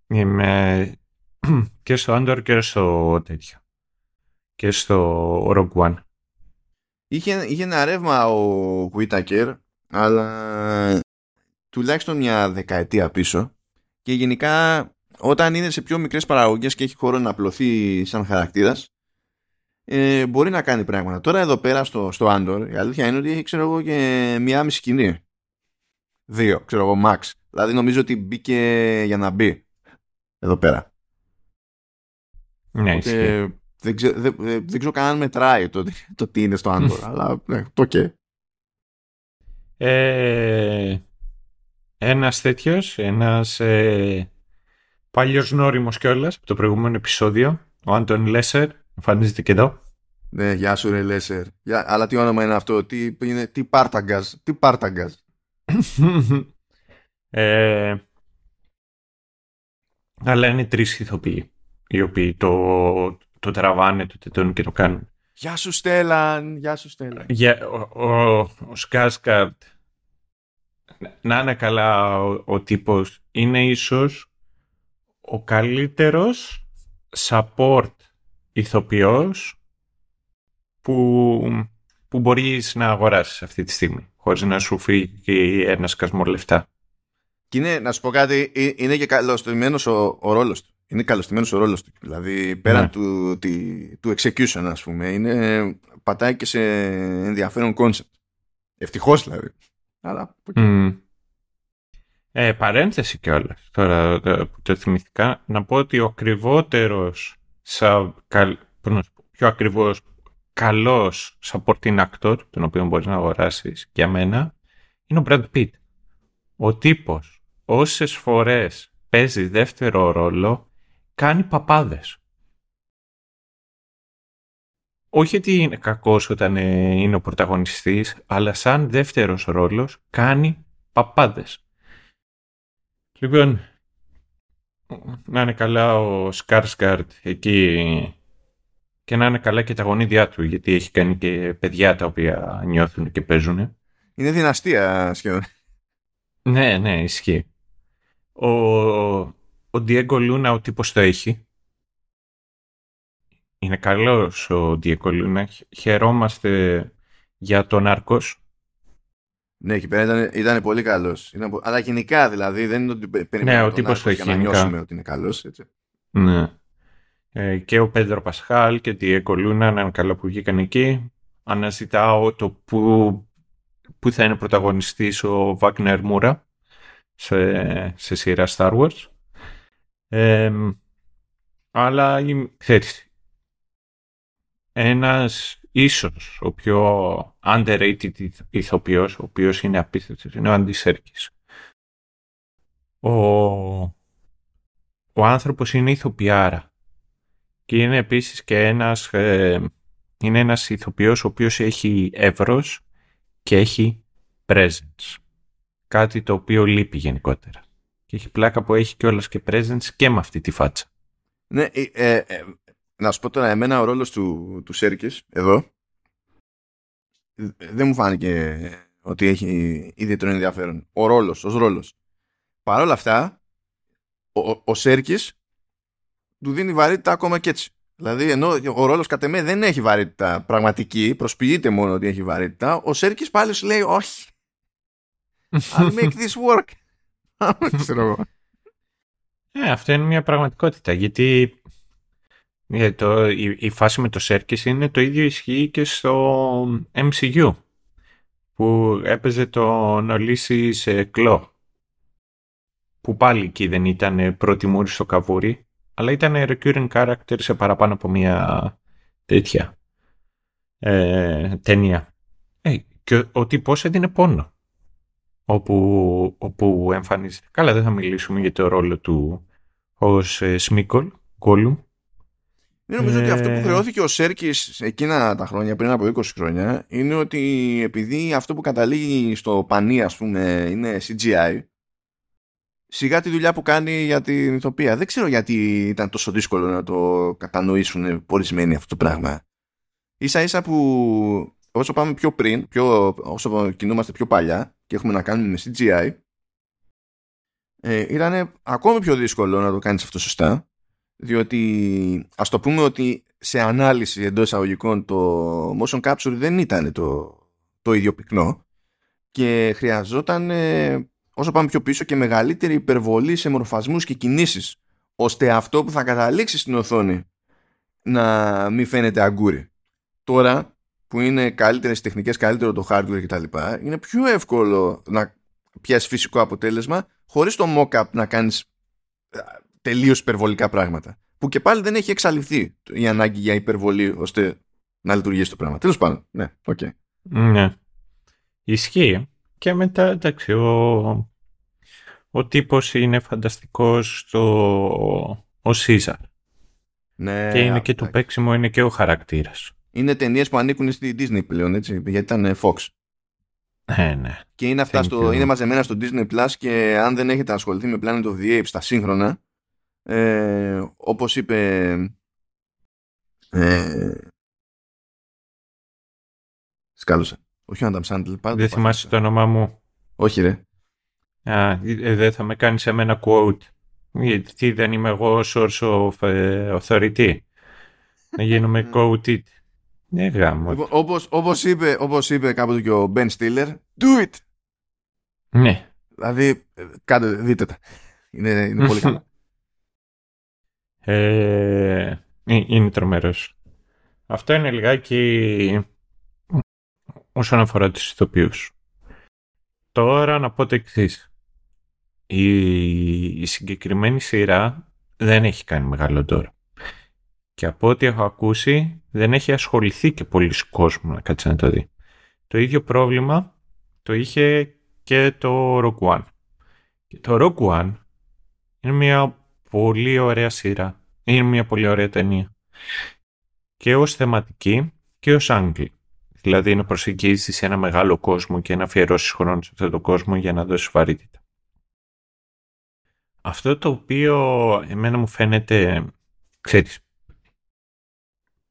Είμαι και στο Andor και στο τέτοιο. Και στο Rogue One. Είχε, είχε ένα ρεύμα ο Whitaker, αλλά τουλάχιστον μια δεκαετία πίσω. Και γενικά όταν είναι σε πιο μικρές παραγωγές και έχει χώρο να απλωθεί σαν χαρακτήρας, ε, μπορεί να κάνει πράγματα. Τώρα εδώ πέρα στο, στο Andor, η αλήθεια είναι ότι έχει ξέρω εγώ και μία μισή σκηνή. Δύο, ξέρω εγώ, max. Δηλαδή νομίζω ότι μπήκε για να μπει εδώ πέρα. Ναι, δεν, ξέρω, δεν, δεν ξέρω καν αν μετράει το, το τι είναι στο Andor, αλλά ναι, το και. Ε, ένας τέτοιος, ένας ε, παλιός νόριμος κιόλας από το προηγούμενο επεισόδιο, ο Άντων Λέσερ, εμφανίζεται και εδώ. Ναι, γεια σου ρε Λέσερ. αλλά τι όνομα είναι αυτό, τι, είναι, τι Πάρταγκαζ, τι Πάρταγκαζ. ε, αλλά είναι τρεις ηθοποιοί οι οποίοι το, το τραβάνε, το τετώνουν και το κάνουν. Γεια σου Στέλλαν, γεια σου Στέλλαν. Για, ο, ο, ο Σκάσκαρτ, να είναι καλά ο, ο τύπος, είναι ίσως ο καλύτερος support ηθοποιός που, που μπορείς να αγοράσεις αυτή τη στιγμή, χωρίς να σου φύγει ένας σκασμό λεφτά. Και είναι, να σου πω κάτι, ε, είναι και καλωστημένος ο, ο ρόλος του είναι καλωστημένος ο ρόλος του. Δηλαδή πέραν ναι. του, του execution ας πούμε είναι, πατάει και σε ενδιαφέρον concept. Ευτυχώς δηλαδή. Αλλά, mm. Ε, παρένθεση κιόλας. Τώρα που το θυμηθήκα να πω ότι ο ακριβότερος σα, πιο ακριβώς καλός supporting actor τον οποίο μπορείς να αγοράσεις για μένα είναι ο Brad Pitt. Ο τύπος όσες φορές παίζει δεύτερο ρόλο κάνει παπάδες. Όχι ότι είναι κακός όταν ε, είναι ο πρωταγωνιστής, αλλά σαν δεύτερος ρόλος κάνει παπάδες. Λοιπόν, να είναι καλά ο Σκάρσκαρτ εκεί και να είναι καλά και τα γονίδια του, γιατί έχει κάνει και παιδιά τα οποία νιώθουν και παίζουν. Είναι δυναστεία σχεδόν. Ναι, ναι, ισχύει. Ο, ο Diego Λούνα ο τύπος το έχει. Είναι καλός ο Diego Λούνα. Χαιρόμαστε για τον Άρκος. Ναι, εκεί πέρα ήταν, ήταν πολύ καλός. Ήταν, αλλά γενικά δηλαδή δεν είναι ότι περιμένουμε ναι, ο τύπος το έχει, για να νιώσουμε ότι είναι καλός. Έτσι. Ναι. Ε, και ο Πέντρο Πασχάλ και τη Εκολούνα να είναι καλά που βγήκαν εκεί. Αναζητάω το που, που θα είναι πρωταγωνιστής ο Βάγνερ Μούρα σε, σε σειρά Star Wars. Ε, αλλά ξέρεις, ένας ίσως ο πιο underrated ηθοποιός, ο οποίος είναι απίστευτος, είναι ο Αντισέρκης. Ο, ο άνθρωπος είναι ηθοποιάρα και είναι επίσης και ένας, ε, είναι ένας ηθοποιός ο οποίος έχει εύρος και έχει presence. Κάτι το οποίο λείπει γενικότερα. Και έχει πλάκα που έχει κιόλας και presence και με αυτή τη φάτσα. Ναι, ε, ε, ε, να σου πω τώρα, εμένα ο ρόλος του, του Σέρκης εδώ δεν μου φάνηκε ότι έχει ιδιαίτερο ενδιαφέρον. Ο ρόλος, ως ρόλος. Παρ' όλα αυτά, ο, ο, ο Σέρκης του δίνει βαρύτητα ακόμα και έτσι. Δηλαδή, ενώ ο ρόλος κατ' εμέ δεν έχει βαρύτητα πραγματική, προσποιείται μόνο ότι έχει βαρύτητα, ο Σέρκης πάλι σου λέει όχι. I'll make this work. Ε, αυτό είναι μια πραγματικότητα, γιατί ε, το, η, η, φάση με το Σέρκης είναι το ίδιο ισχύει και στο MCU, που έπαιζε τον Ολύση σε κλό, που πάλι εκεί δεν ήταν πρώτη μούρη στο καβούρι, αλλά ήταν recurring character σε παραπάνω από μία τέτοια ε, ταινία. Ε, και ο, ο τύπος έδινε πόνο όπου, όπου εμφανίζεται. Καλά, δεν θα μιλήσουμε για το ρόλο του ως ε, Σμίκολ, Γκόλουμ. Δεν νομίζω ότι αυτό που ε. χρεώθηκε ο Σέρκης εκείνα τα χρόνια, πριν από 20 χρόνια, είναι ότι επειδή αυτό που καταλήγει στο πανί, ας πούμε, είναι CGI, σιγά τη δουλειά που κάνει για την ηθοποιία. Δεν ξέρω γιατί ήταν τόσο δύσκολο να το κατανοήσουν ορισμένοι αυτό το πράγμα. Ίσα ίσα που όσο πάμε πιο πριν, πιο, όσο κινούμαστε πιο παλιά και έχουμε να κάνουμε με CGI, ε, ήταν ακόμη πιο δύσκολο να το κάνεις αυτό σωστά, διότι ας το πούμε ότι σε ανάλυση εντός εισαγωγικών το motion capture δεν ήταν το, το ίδιο πυκνό και χρειαζόταν ε, όσο πάμε πιο πίσω και μεγαλύτερη υπερβολή σε μορφασμούς και κινήσεις ώστε αυτό που θα καταλήξει στην οθόνη να μην φαίνεται αγκούρι. Τώρα που είναι καλύτερες τεχνικές, καλύτερο το hardware κτλ. Είναι πιο εύκολο να πιάσεις φυσικό αποτέλεσμα χωρίς το mock-up να κάνεις ε, τελείως υπερβολικά πράγματα. Που και πάλι δεν έχει εξαλειφθεί η ανάγκη για υπερβολή ώστε να λειτουργήσει το πράγμα. Τέλος πάντων, ναι, ok. Okay. Ναι. Ισχύει. Και μετά, εντάξει, ο, ο τύπος είναι φανταστικός στο ο Σίζαρ. Ναι, και είναι και το παίξιμο, είναι και ο χαρακτήρας είναι ταινίες που ανήκουν στη Disney πλέον, έτσι, γιατί ήταν ε, Fox. Ναι, ναι. Και είναι, αυτά στο, είναι μαζεμένα στο Disney Plus και αν δεν έχετε ασχοληθεί με Planet of the Apes στα σύγχρονα, ε, όπως είπε ε, σκάλωσα. Όχι ο Adam Sandler. Δεν θυμάσαι το όνομά μου. Όχι ρε. Α, ε, δεν θα με κάνεις σε μένα quote. Γιατί δεν είμαι εγώ source of authority. Να γίνομαι quoted. Ναι, γάμο. Λοιπόν, όπως, όπως, είπε, όπως είπε κάποτε και ο Ben Stiller, do it! Ναι. Δηλαδή, κάντε, δείτε τα. Είναι, είναι πολύ καλό. Ε, ε, είναι τρομερός. Αυτό είναι λιγάκι όσον αφορά τους ηθοποιούς. Τώρα να πω το εξής. Η, η συγκεκριμένη σειρά δεν έχει κάνει μεγάλο τώρα. Και από ό,τι έχω ακούσει, δεν έχει ασχοληθεί και πολλοί κόσμος να κάτσει να το δει. Το ίδιο πρόβλημα το είχε και το Rock One. Και το Rock One είναι μια πολύ ωραία σειρά. Είναι μια πολύ ωραία ταινία. Και ως θεματική και ως άγγλη. Δηλαδή να προσεγγίσεις σε ένα μεγάλο κόσμο και να αφιερώσεις χρόνο σε αυτόν τον κόσμο για να δώσεις βαρύτητα. Αυτό το οποίο εμένα μου φαίνεται, ξέρεις,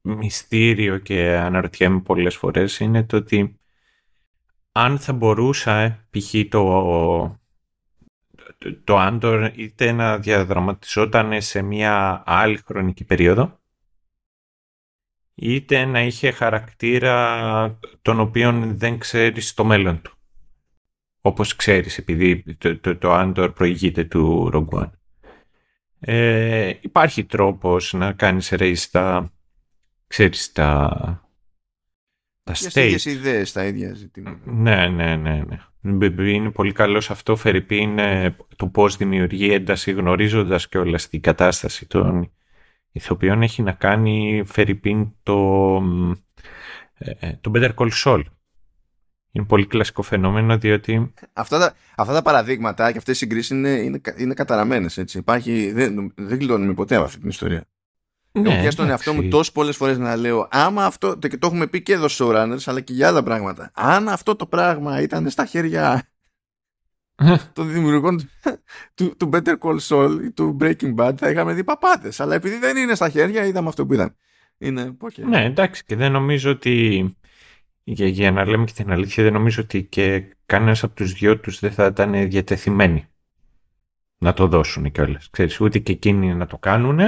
μυστήριο και αναρωτιέμαι πολλές φορές είναι το ότι αν θα μπορούσα π.χ. το, το Άντορ είτε να διαδραματιζόταν σε μια άλλη χρονική περίοδο είτε να είχε χαρακτήρα τον οποίον δεν ξέρεις το μέλλον του. Όπως ξέρεις επειδή το, το, το Άντορ προηγείται του Rogue Ε, υπάρχει τρόπος να κάνεις race τα ξέρεις, τα, τα stage. ιδέες, τα ίδια ζητήματα. Ναι, ναι, ναι, ναι. Είναι πολύ καλός σε αυτό, Φερρυπή, είναι το πώς δημιουργεί ένταση γνωρίζοντας και όλα στην κατάσταση των ηθοποιών έχει να κάνει, Φερρυπίν, το, ε, ε, το Better Call Saul. Είναι πολύ κλασικό φαινόμενο διότι... Αυτά τα, αυτά τα παραδείγματα και αυτές οι συγκρίσεις είναι, είναι, είναι καταραμένες. Έτσι. Υπάρχει, δεν, δεν γλιτώνουμε ποτέ από αυτή την ιστορία. Ναι, Έχω πιάσει τον εαυτό μου τόσες πολλές φορές να λέω, άμα αυτό. Και το έχουμε πει και εδώ στο Runners, αλλά και για άλλα πράγματα. Αν αυτό το πράγμα ήταν στα χέρια των δημιουργών του, του Better Call Saul ή του Breaking Bad, θα είχαμε δει παπάτε. Αλλά επειδή δεν είναι στα χέρια, είδαμε αυτό που ήταν. Είναι, okay. Ναι, εντάξει, και δεν νομίζω ότι. Για, για να λέμε και την αλήθεια, δεν νομίζω ότι και κανένας από τους δυο τους δεν θα ήταν διατεθειμένοι να το δώσουν κιόλας. Ξέρεις, ούτε και εκείνοι να το κάνουν,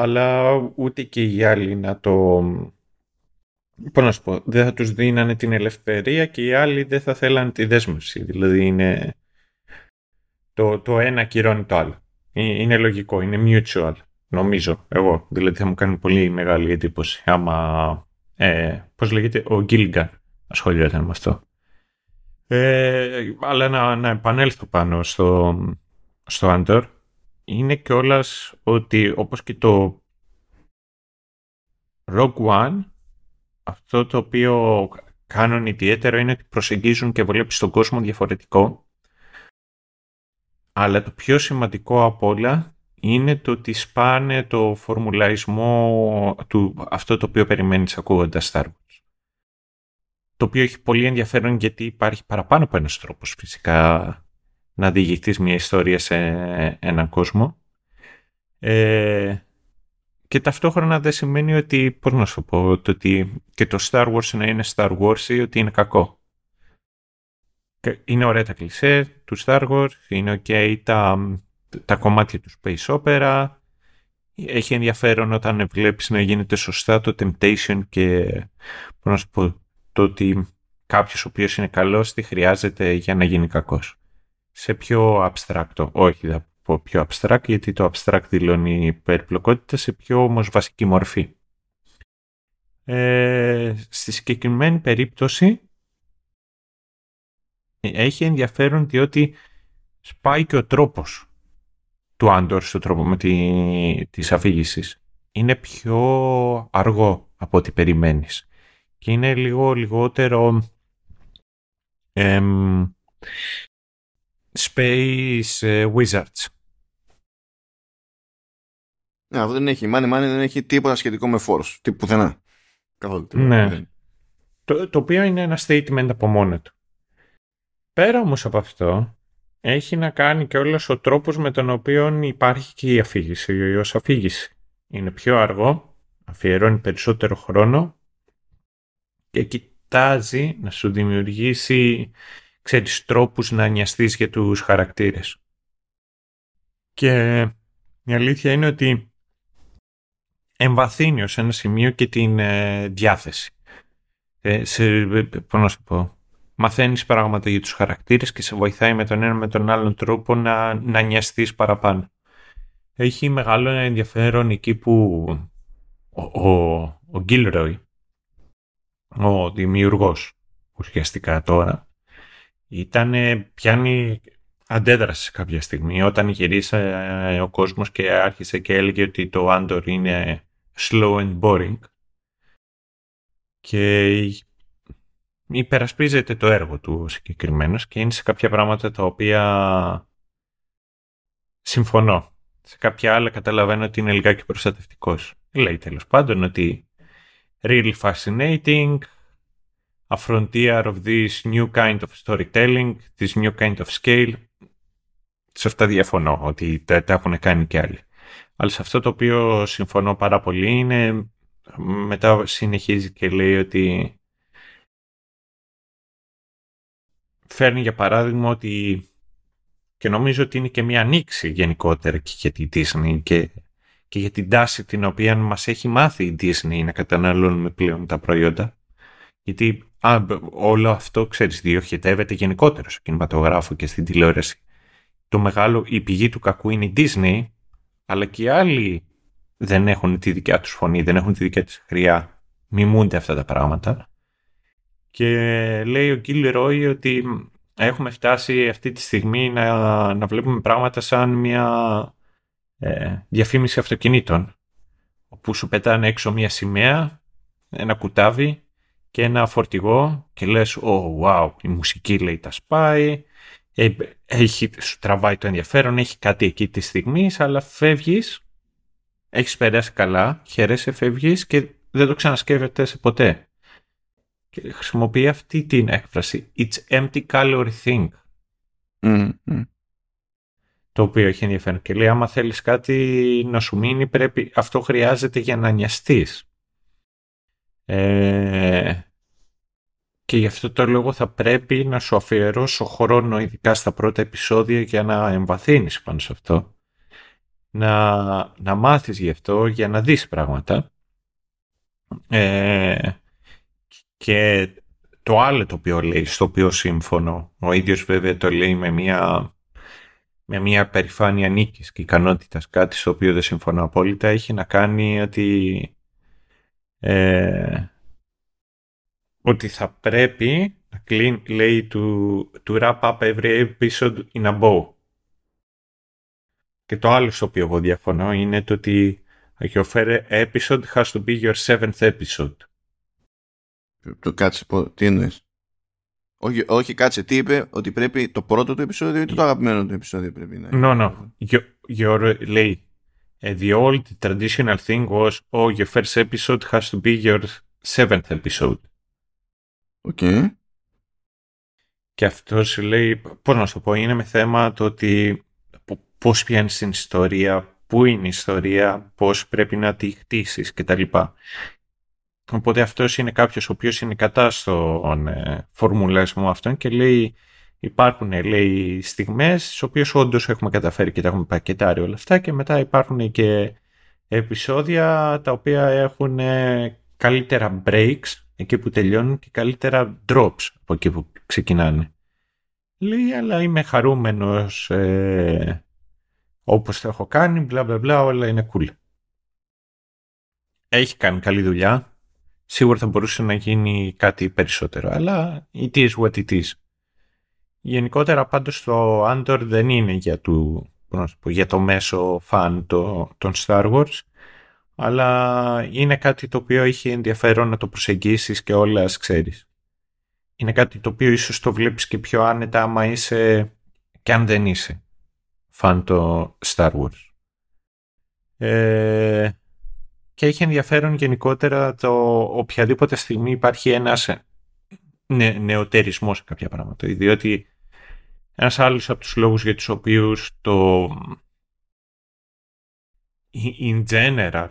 αλλά ούτε και οι άλλοι να το... Πώς να σου πω, δεν θα τους δίνανε την ελευθερία και οι άλλοι δεν θα θέλανε τη δέσμευση. Δηλαδή είναι... Το, το ένα κυρώνει το άλλο. Ε, είναι λογικό, είναι mutual, νομίζω, εγώ. Δηλαδή θα μου κάνει πολύ μεγάλη εντύπωση άμα... Ε, πώς λέγεται, ο Γκίλγκαν ασχολιόταν με αυτό. Ε, αλλά να, να επανέλθω πάνω στο, στο Άντορ είναι κιόλας ότι όπως και το Rogue One αυτό το οποίο κάνουν ιδιαίτερο είναι ότι προσεγγίζουν και βλέπεις τον κόσμο διαφορετικό αλλά το πιο σημαντικό από όλα είναι το ότι σπάνε το φορμουλαϊσμό του αυτό το οποίο περιμένεις ακούγοντας Star Wars. Το οποίο έχει πολύ ενδιαφέρον γιατί υπάρχει παραπάνω από ένας τρόπος φυσικά να διηγηθείς μια ιστορία σε έναν κόσμο. Ε, και ταυτόχρονα δεν σημαίνει ότι, πώς να σου πω, το ότι και το Star Wars να είναι Star Wars ή ότι είναι κακό. Είναι ωραία τα κλισέ του Star Wars, είναι ok τα, τα κομμάτια του Space Opera, έχει ενδιαφέρον όταν βλέπεις να γίνεται σωστά το Temptation και πώς να σου πω, το ότι κάποιος ο οποίος είναι καλός τι χρειάζεται για να γίνει κακός. Σε πιο abstract, όχι θα πω πιο abstract, γιατί το abstract δηλώνει περιπλοκότητα, σε πιο όμως βασική μορφή. Ε, στη συγκεκριμένη περίπτωση έχει ενδιαφέρον διότι σπάει και ο τρόπος του Άντορ στον τρόπο με τη, της αφήγησης. Είναι πιο αργό από ό,τι περιμένεις. Και είναι λίγο λιγότερο Space ε, Wizards. Ναι, αυτό δεν έχει. Μάνι μάνι δεν έχει τίποτα σχετικό με φόρους. Τι πουθενά. Καθόλου. Ναι. Το, το οποίο είναι ένα statement από μόνο του. Πέρα όμως από αυτό, έχει να κάνει και όλος ο τρόπος με τον οποίο υπάρχει και η αφήγηση, ως αφήγηση. Είναι πιο αργό, αφιερώνει περισσότερο χρόνο και κοιτάζει να σου δημιουργήσει, ξέρεις, τρόπους να νοιαστείς για τους χαρακτήρες. Και η αλήθεια είναι ότι εμβαθύνει ως ένα σημείο και την ε, διάθεση. Ε, σε, πώς να σου πω, μαθαίνεις πράγματα για τους χαρακτήρες και σε βοηθάει με τον ένα με τον άλλον τρόπο να, να νοιαστείς παραπάνω. Έχει μεγάλο ενδιαφέρον εκεί που ο, ο, ο Γκίλροϊ, ο δημιουργός ουσιαστικά τώρα, ήταν, πιάνει αντέδραση κάποια στιγμή όταν γυρίσε ο κόσμος και άρχισε και έλεγε ότι το Άντορ είναι slow and boring και υπερασπίζεται το έργο του συγκεκριμένος και είναι σε κάποια πράγματα τα οποία συμφωνώ. Σε κάποια άλλα καταλαβαίνω ότι είναι λιγάκι προστατευτικός. Λέει τέλος πάντων ότι really fascinating, a frontier of this new kind of storytelling, this new kind of scale. Σε αυτά διαφωνώ ότι τα, τα έχουν κάνει και άλλοι. Αλλά σε αυτό το οποίο συμφωνώ πάρα πολύ είναι μετά συνεχίζει και λέει ότι φέρνει για παράδειγμα ότι και νομίζω ότι είναι και μια ανοίξη γενικότερα και για τη Disney και, και για την τάση την οποία μας έχει μάθει η Disney να καταναλώνουμε πλέον τα προϊόντα. Γιατί α, όλο αυτό, ξέρεις, διοχετεύεται γενικότερα στο κινηματογράφο και στην τηλεόραση. Το μεγάλο, η πηγή του κακού είναι η Disney, αλλά και οι άλλοι δεν έχουν τη δικιά τους φωνή, δεν έχουν τη δικιά τους χρειά, μιμούνται αυτά τα πράγματα. Και λέει ο Γκίλ Ρόι ότι έχουμε φτάσει αυτή τη στιγμή να, να βλέπουμε πράγματα σαν μια ε, διαφήμιση αυτοκινήτων όπου σου πετάνε έξω μια σημαία, ένα κουτάβι και ένα φορτηγό και λες «Oh, wow, η μουσική λέει τα σπάει, ε, έχει, σου τραβάει το ενδιαφέρον, έχει κάτι εκεί της στιγμής, αλλά φεύγεις, έχεις περάσει καλά, χαίρεσαι, φεύγεις και δεν το ξανασκέφτεσαι ποτέ και χρησιμοποιεί αυτή την έκφραση It's empty calorie thing. Το οποίο έχει ενδιαφέρον και λέει άμα θέλεις κάτι να σου μείνει πρέπει, αυτό χρειάζεται για να νοιαστείς. Ε, και γι' αυτό το λόγο θα πρέπει να σου αφιερώσω χρόνο ειδικά στα πρώτα επεισόδια για να εμβαθύνεις πάνω σε αυτό. Να, να μάθεις γι' αυτό για να δεις πράγματα. Ε, και το άλλο το οποίο λέει, στο οποίο σύμφωνο, ο ίδιος βέβαια το λέει με μια, με μια περηφάνεια νίκης και ικανότητας, κάτι στο οποίο δεν συμφωνώ απόλυτα, έχει να κάνει ότι, ε, ότι θα πρέπει να κλείνει, λέει, to, to wrap up every episode in a bow. Και το άλλο στο οποίο εγώ διαφωνώ είναι το ότι your first episode has to be your seventh episode. Το κάτσε, τι εννοείς; Όχι, όχι, κάτσε, τι είπε, ότι πρέπει το πρώτο του επεισόδιο ή το αγαπημένο του επεισόδιο πρέπει να είναι; No, no. Your, your, λέει, the old traditional thing was, oh, your first episode has to be your seventh episode. Ok. Okay. Και αυτός λέει, πώς να σου το πω, είναι με θέμα το ότι πώς πιάνεις την ιστορία, πού είναι η ιστορία, πώς πρέπει να τη χτίσεις κτλ. Οπότε αυτός είναι κάποιος ο οποίος είναι κατά στον ε, φορμουλέσμο αυτόν και λέει υπάρχουν λέει στιγμές στις οποίες όντως έχουμε καταφέρει και τα έχουμε πακετάρει όλα αυτά και μετά υπάρχουν και επεισόδια τα οποία έχουν καλύτερα breaks εκεί που τελειώνουν και καλύτερα drops από εκεί που ξεκινάνε. Λέει αλλά είμαι χαρούμενος ε, όπως το έχω κάνει, μπλα μπλα μπλα, όλα είναι cool. Έχει κάνει καλή δουλειά. Σίγουρα θα μπορούσε να γίνει κάτι περισσότερο, αλλά it is what it is. Γενικότερα πάντως το Andor δεν είναι για, του, για το μέσο φαν το, των Star Wars, αλλά είναι κάτι το οποίο έχει ενδιαφέρον να το προσεγγίσεις και όλας ξέρεις. Είναι κάτι το οποίο ίσως το βλέπεις και πιο άνετα άμα είσαι και αν δεν είσαι φαν το Star Wars. Ε, και έχει ενδιαφέρον γενικότερα το οποιαδήποτε στιγμή υπάρχει ένας νε, νεοτερισμός σε κάποια πράγματα. Διότι ένας άλλος από τους λόγους για τους οποίους το in general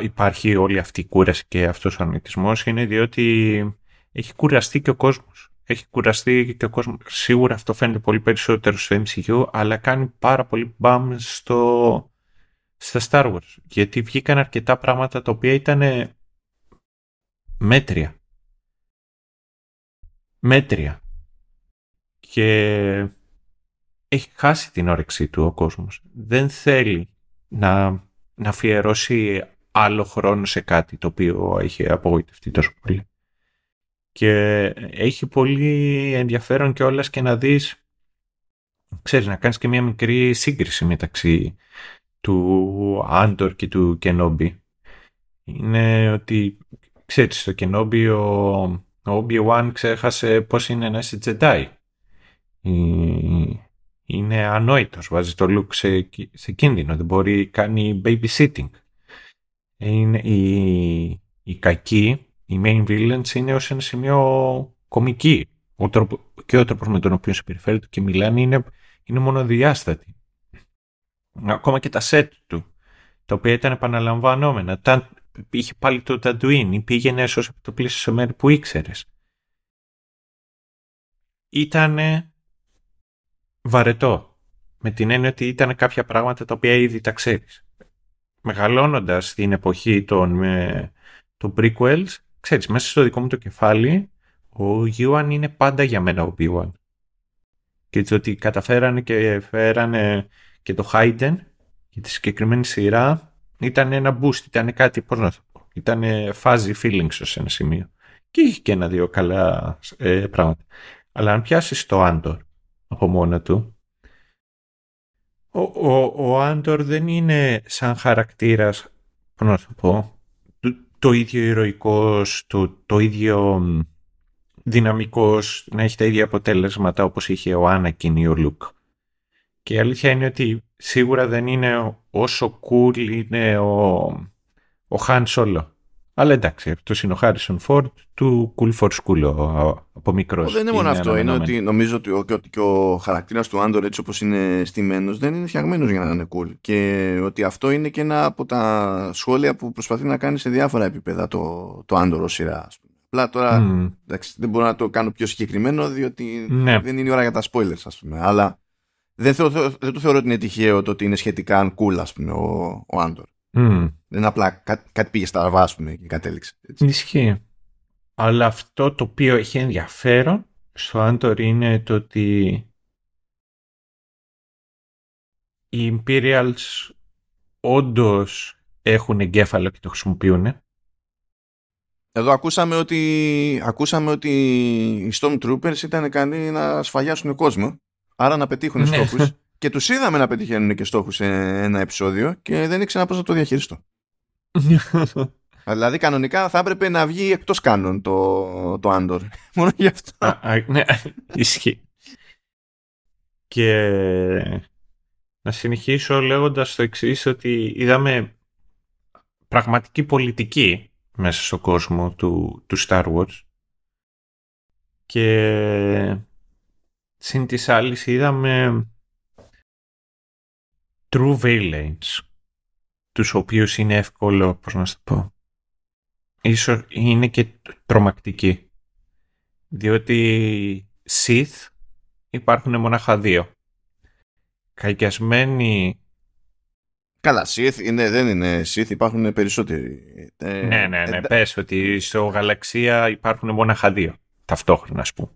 υπάρχει όλη αυτή η κούραση και αυτός ο αρνητισμός είναι διότι έχει κουραστεί και ο κόσμος έχει κουραστεί και ο κόσμος. Σίγουρα αυτό φαίνεται πολύ περισσότερο στο MCU, αλλά κάνει πάρα πολύ μπαμ στο, στα Star Wars. Γιατί βγήκαν αρκετά πράγματα τα οποία ήταν μέτρια. Μέτρια. Και έχει χάσει την όρεξή του ο κόσμος. Δεν θέλει να, να αφιερώσει άλλο χρόνο σε κάτι το οποίο έχει απογοητευτεί τόσο πολύ. Και έχει πολύ ενδιαφέρον και όλας και να δεις, ξέρεις, να κάνεις και μια μικρή σύγκριση μεταξύ του Άντορ και του Κενόμπι. Είναι ότι, ξέρεις, στο Κενόμπι ο, ο Obi-Wan ξέχασε πώς είναι να είσαι Jedi. Είναι ανόητος, βάζει το look σε, σε κίνδυνο, δεν μπορεί, κάνει babysitting. Είναι η, η κακή οι main villains είναι ως ένα σημείο κομική. Ο τρόπο, και ο τρόπος με τον οποίο συμπεριφέρεται και μιλάνε είναι, είναι μονοδιάστατη. Ακόμα και τα set του, τα οποία ήταν επαναλαμβανόμενα. Τα, είχε πάλι το Tatooine ή πήγαινε ως το πλήσιο σε μέρη που ήξερες. Ήτανε βαρετό. Με την έννοια ότι ήταν κάποια πράγματα τα οποία ήδη τα ξέρεις. Μεγαλώνοντας την εποχή των, με, των prequels, ξέρεις, μέσα στο δικό μου το κεφάλι, ο Γιούαν είναι πάντα για μένα ο Biwan. Και το ότι καταφέρανε και φέρανε και το Hayden και τη συγκεκριμένη σειρά ήταν ένα boost, ήταν κάτι, πώς να το πω, ήταν fuzzy feelings σε ένα σημείο. Και είχε και ένα-δύο καλά ε, πράγματα. Αλλά αν πιάσεις το Άντορ από μόνο του, ο, ο, ο Άντορ δεν είναι σαν χαρακτήρας, πώς να το πω, το ίδιο ηρωικός, το, το ίδιο δυναμικός, να έχει τα ίδια αποτέλεσματα όπως είχε ο Άνακιν ή ο Λουκ. Και η αλήθεια είναι ότι σίγουρα δεν είναι όσο cool είναι ο, ο Han Solo. Αλλά εντάξει, αυτό είναι ο Χάρισον Φόρτ του Cool for School από μικρός. Δεν είναι μόνο αυτό. Είναι ότι νομίζω ότι ο, και ο χαρακτήρας του Άντορ έτσι όπως είναι στημένος δεν είναι φτιαγμένος για να είναι cool. Και ότι αυτό είναι και ένα από τα σχόλια που προσπαθεί να κάνει σε διάφορα επίπεδα το, το Άντορ ως σειρά. Απλά τώρα εντάξει, δεν μπορώ να το κάνω πιο συγκεκριμένο διότι ναι. δεν είναι η ώρα για τα spoilers, ας πούμε. Αλλά δεν, θεω, δεν το θεωρώ ότι είναι τυχαίο το ότι είναι σχετικά cool, ας πούμε, ο, ο Άντορ. Mm. Δεν είναι απλά κάτι, κάτι πήγε στα αργά, πούμε, και κατέληξε. Έτσι. Ισχύει. Αλλά αυτό το οποίο έχει ενδιαφέρον στο Άντορ είναι το ότι οι Imperials όντως έχουν εγκέφαλο και το χρησιμοποιούν. Εδώ ακούσαμε ότι, ακούσαμε ότι οι Stormtroopers ήταν ικανοί να σφαγιάσουν κόσμο, άρα να πετύχουν ναι. στόχους και τους είδαμε να πετυχαίνουν και στόχους σε ένα επεισόδιο και δεν ήξερα πώς να το διαχειριστώ. δηλαδή κανονικά θα έπρεπε να βγει εκτός κάνων το, το Andor. Μόνο γι' αυτό. ναι, ισχύει. Και να συνεχίσω λέγοντας το εξής ότι είδαμε πραγματική πολιτική μέσα στον κόσμο του, του Star Wars και συν της άλλης είδαμε true villains τους οποίους είναι εύκολο, πώς να σου πω, ίσως είναι και τρομακτικοί. Διότι Sith υπάρχουν μονάχα δύο. Καϊκιασμένοι Καλά, Sith είναι, δεν είναι Sith, υπάρχουν περισσότεροι. Ε, ναι, ναι, ναι. Ε, πες ότι στο γαλαξία υπάρχουν μονάχα δύο. Ταυτόχρονα, ας πούμε.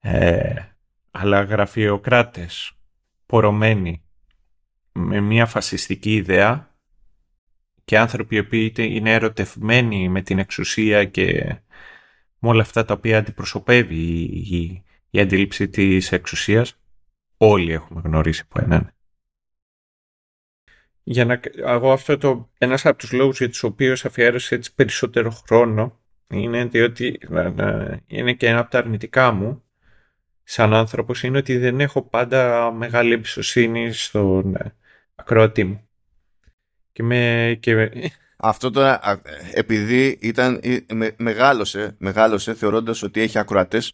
Ε, αλλά γραφειοκράτες, πορωμένοι, με μια φασιστική ιδέα και άνθρωποι οι οποίοι είναι ερωτευμένοι με την εξουσία και με όλα αυτά τα οποία αντιπροσωπεύει η, η, η αντίληψη της εξουσίας, όλοι έχουμε γνωρίσει από έναν. Για να, εγώ αυτό το, ένας από τους λόγους για τους οποίους αφιέρωσε έτσι περισσότερο χρόνο είναι διότι είναι και ένα από τα αρνητικά μου σαν άνθρωπος είναι ότι δεν έχω πάντα μεγάλη εμπιστοσύνη στον ε, ακροατή μου. Και με, και... Αυτό τώρα επειδή ήταν, με, μεγάλωσε, μεγάλωσε θεωρώντας ότι έχει ακροατές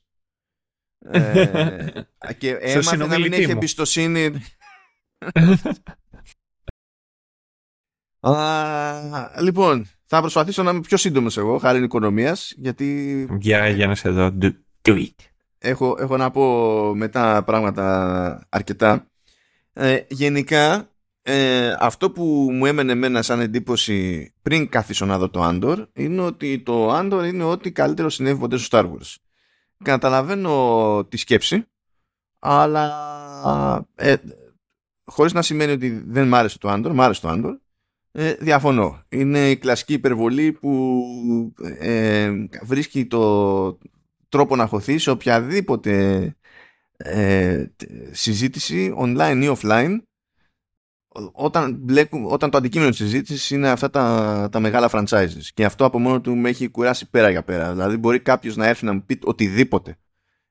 ε, και έμαθε να μην έχει εμπιστοσύνη Α, λοιπόν, θα προσπαθήσω να είμαι πιο σύντομος εγώ, χάρη οικονομίας, γιατί... Για, για να σε δω, do, it. Έχω, έχω να πω μετά πράγματα αρκετά. Ε, γενικά, ε, αυτό που μου έμενε εμένα σαν εντύπωση πριν καθίσω να δω το Andor είναι ότι το Andor είναι ό,τι καλύτερο συνέβη ποτέ στο Star Wars. Καταλαβαίνω τη σκέψη, αλλά ε, χωρίς να σημαίνει ότι δεν μ' άρεσε το Andor, μ' άρεσε το Andor ε, διαφωνώ. Είναι η κλασική υπερβολή που ε, βρίσκει το τρόπο να χωθεί σε οποιαδήποτε ε, συζήτηση online ή offline όταν, μπλέκουν, όταν το αντικείμενο της συζήτησης είναι αυτά τα, τα μεγάλα franchises και αυτό από μόνο του με έχει κουράσει πέρα για πέρα δηλαδή μπορεί κάποιος να έρθει να μου πει οτιδήποτε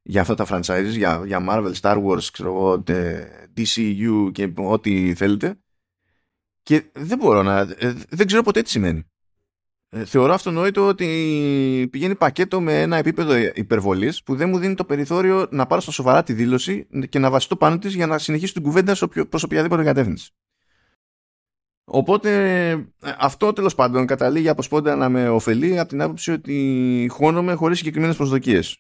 για αυτά τα franchises για, για Marvel, Star Wars, ξέρω, DCU και ό,τι θέλετε και δεν μπορώ να. Ε, δεν ξέρω ποτέ τι σημαίνει. Ε, θεωρώ αυτονόητο ότι πηγαίνει πακέτο με ένα επίπεδο υπερβολής που δεν μου δίνει το περιθώριο να πάρω στα σοβαρά τη δήλωση και να βασιστώ πάνω της για να συνεχίσω την κουβέντα προς οποιαδήποτε κατεύθυνση. Οπότε αυτό τέλος πάντων καταλήγει από σπόντα να με ωφελεί από την άποψη ότι χώνομαι χωρίς συγκεκριμένες προσδοκίες.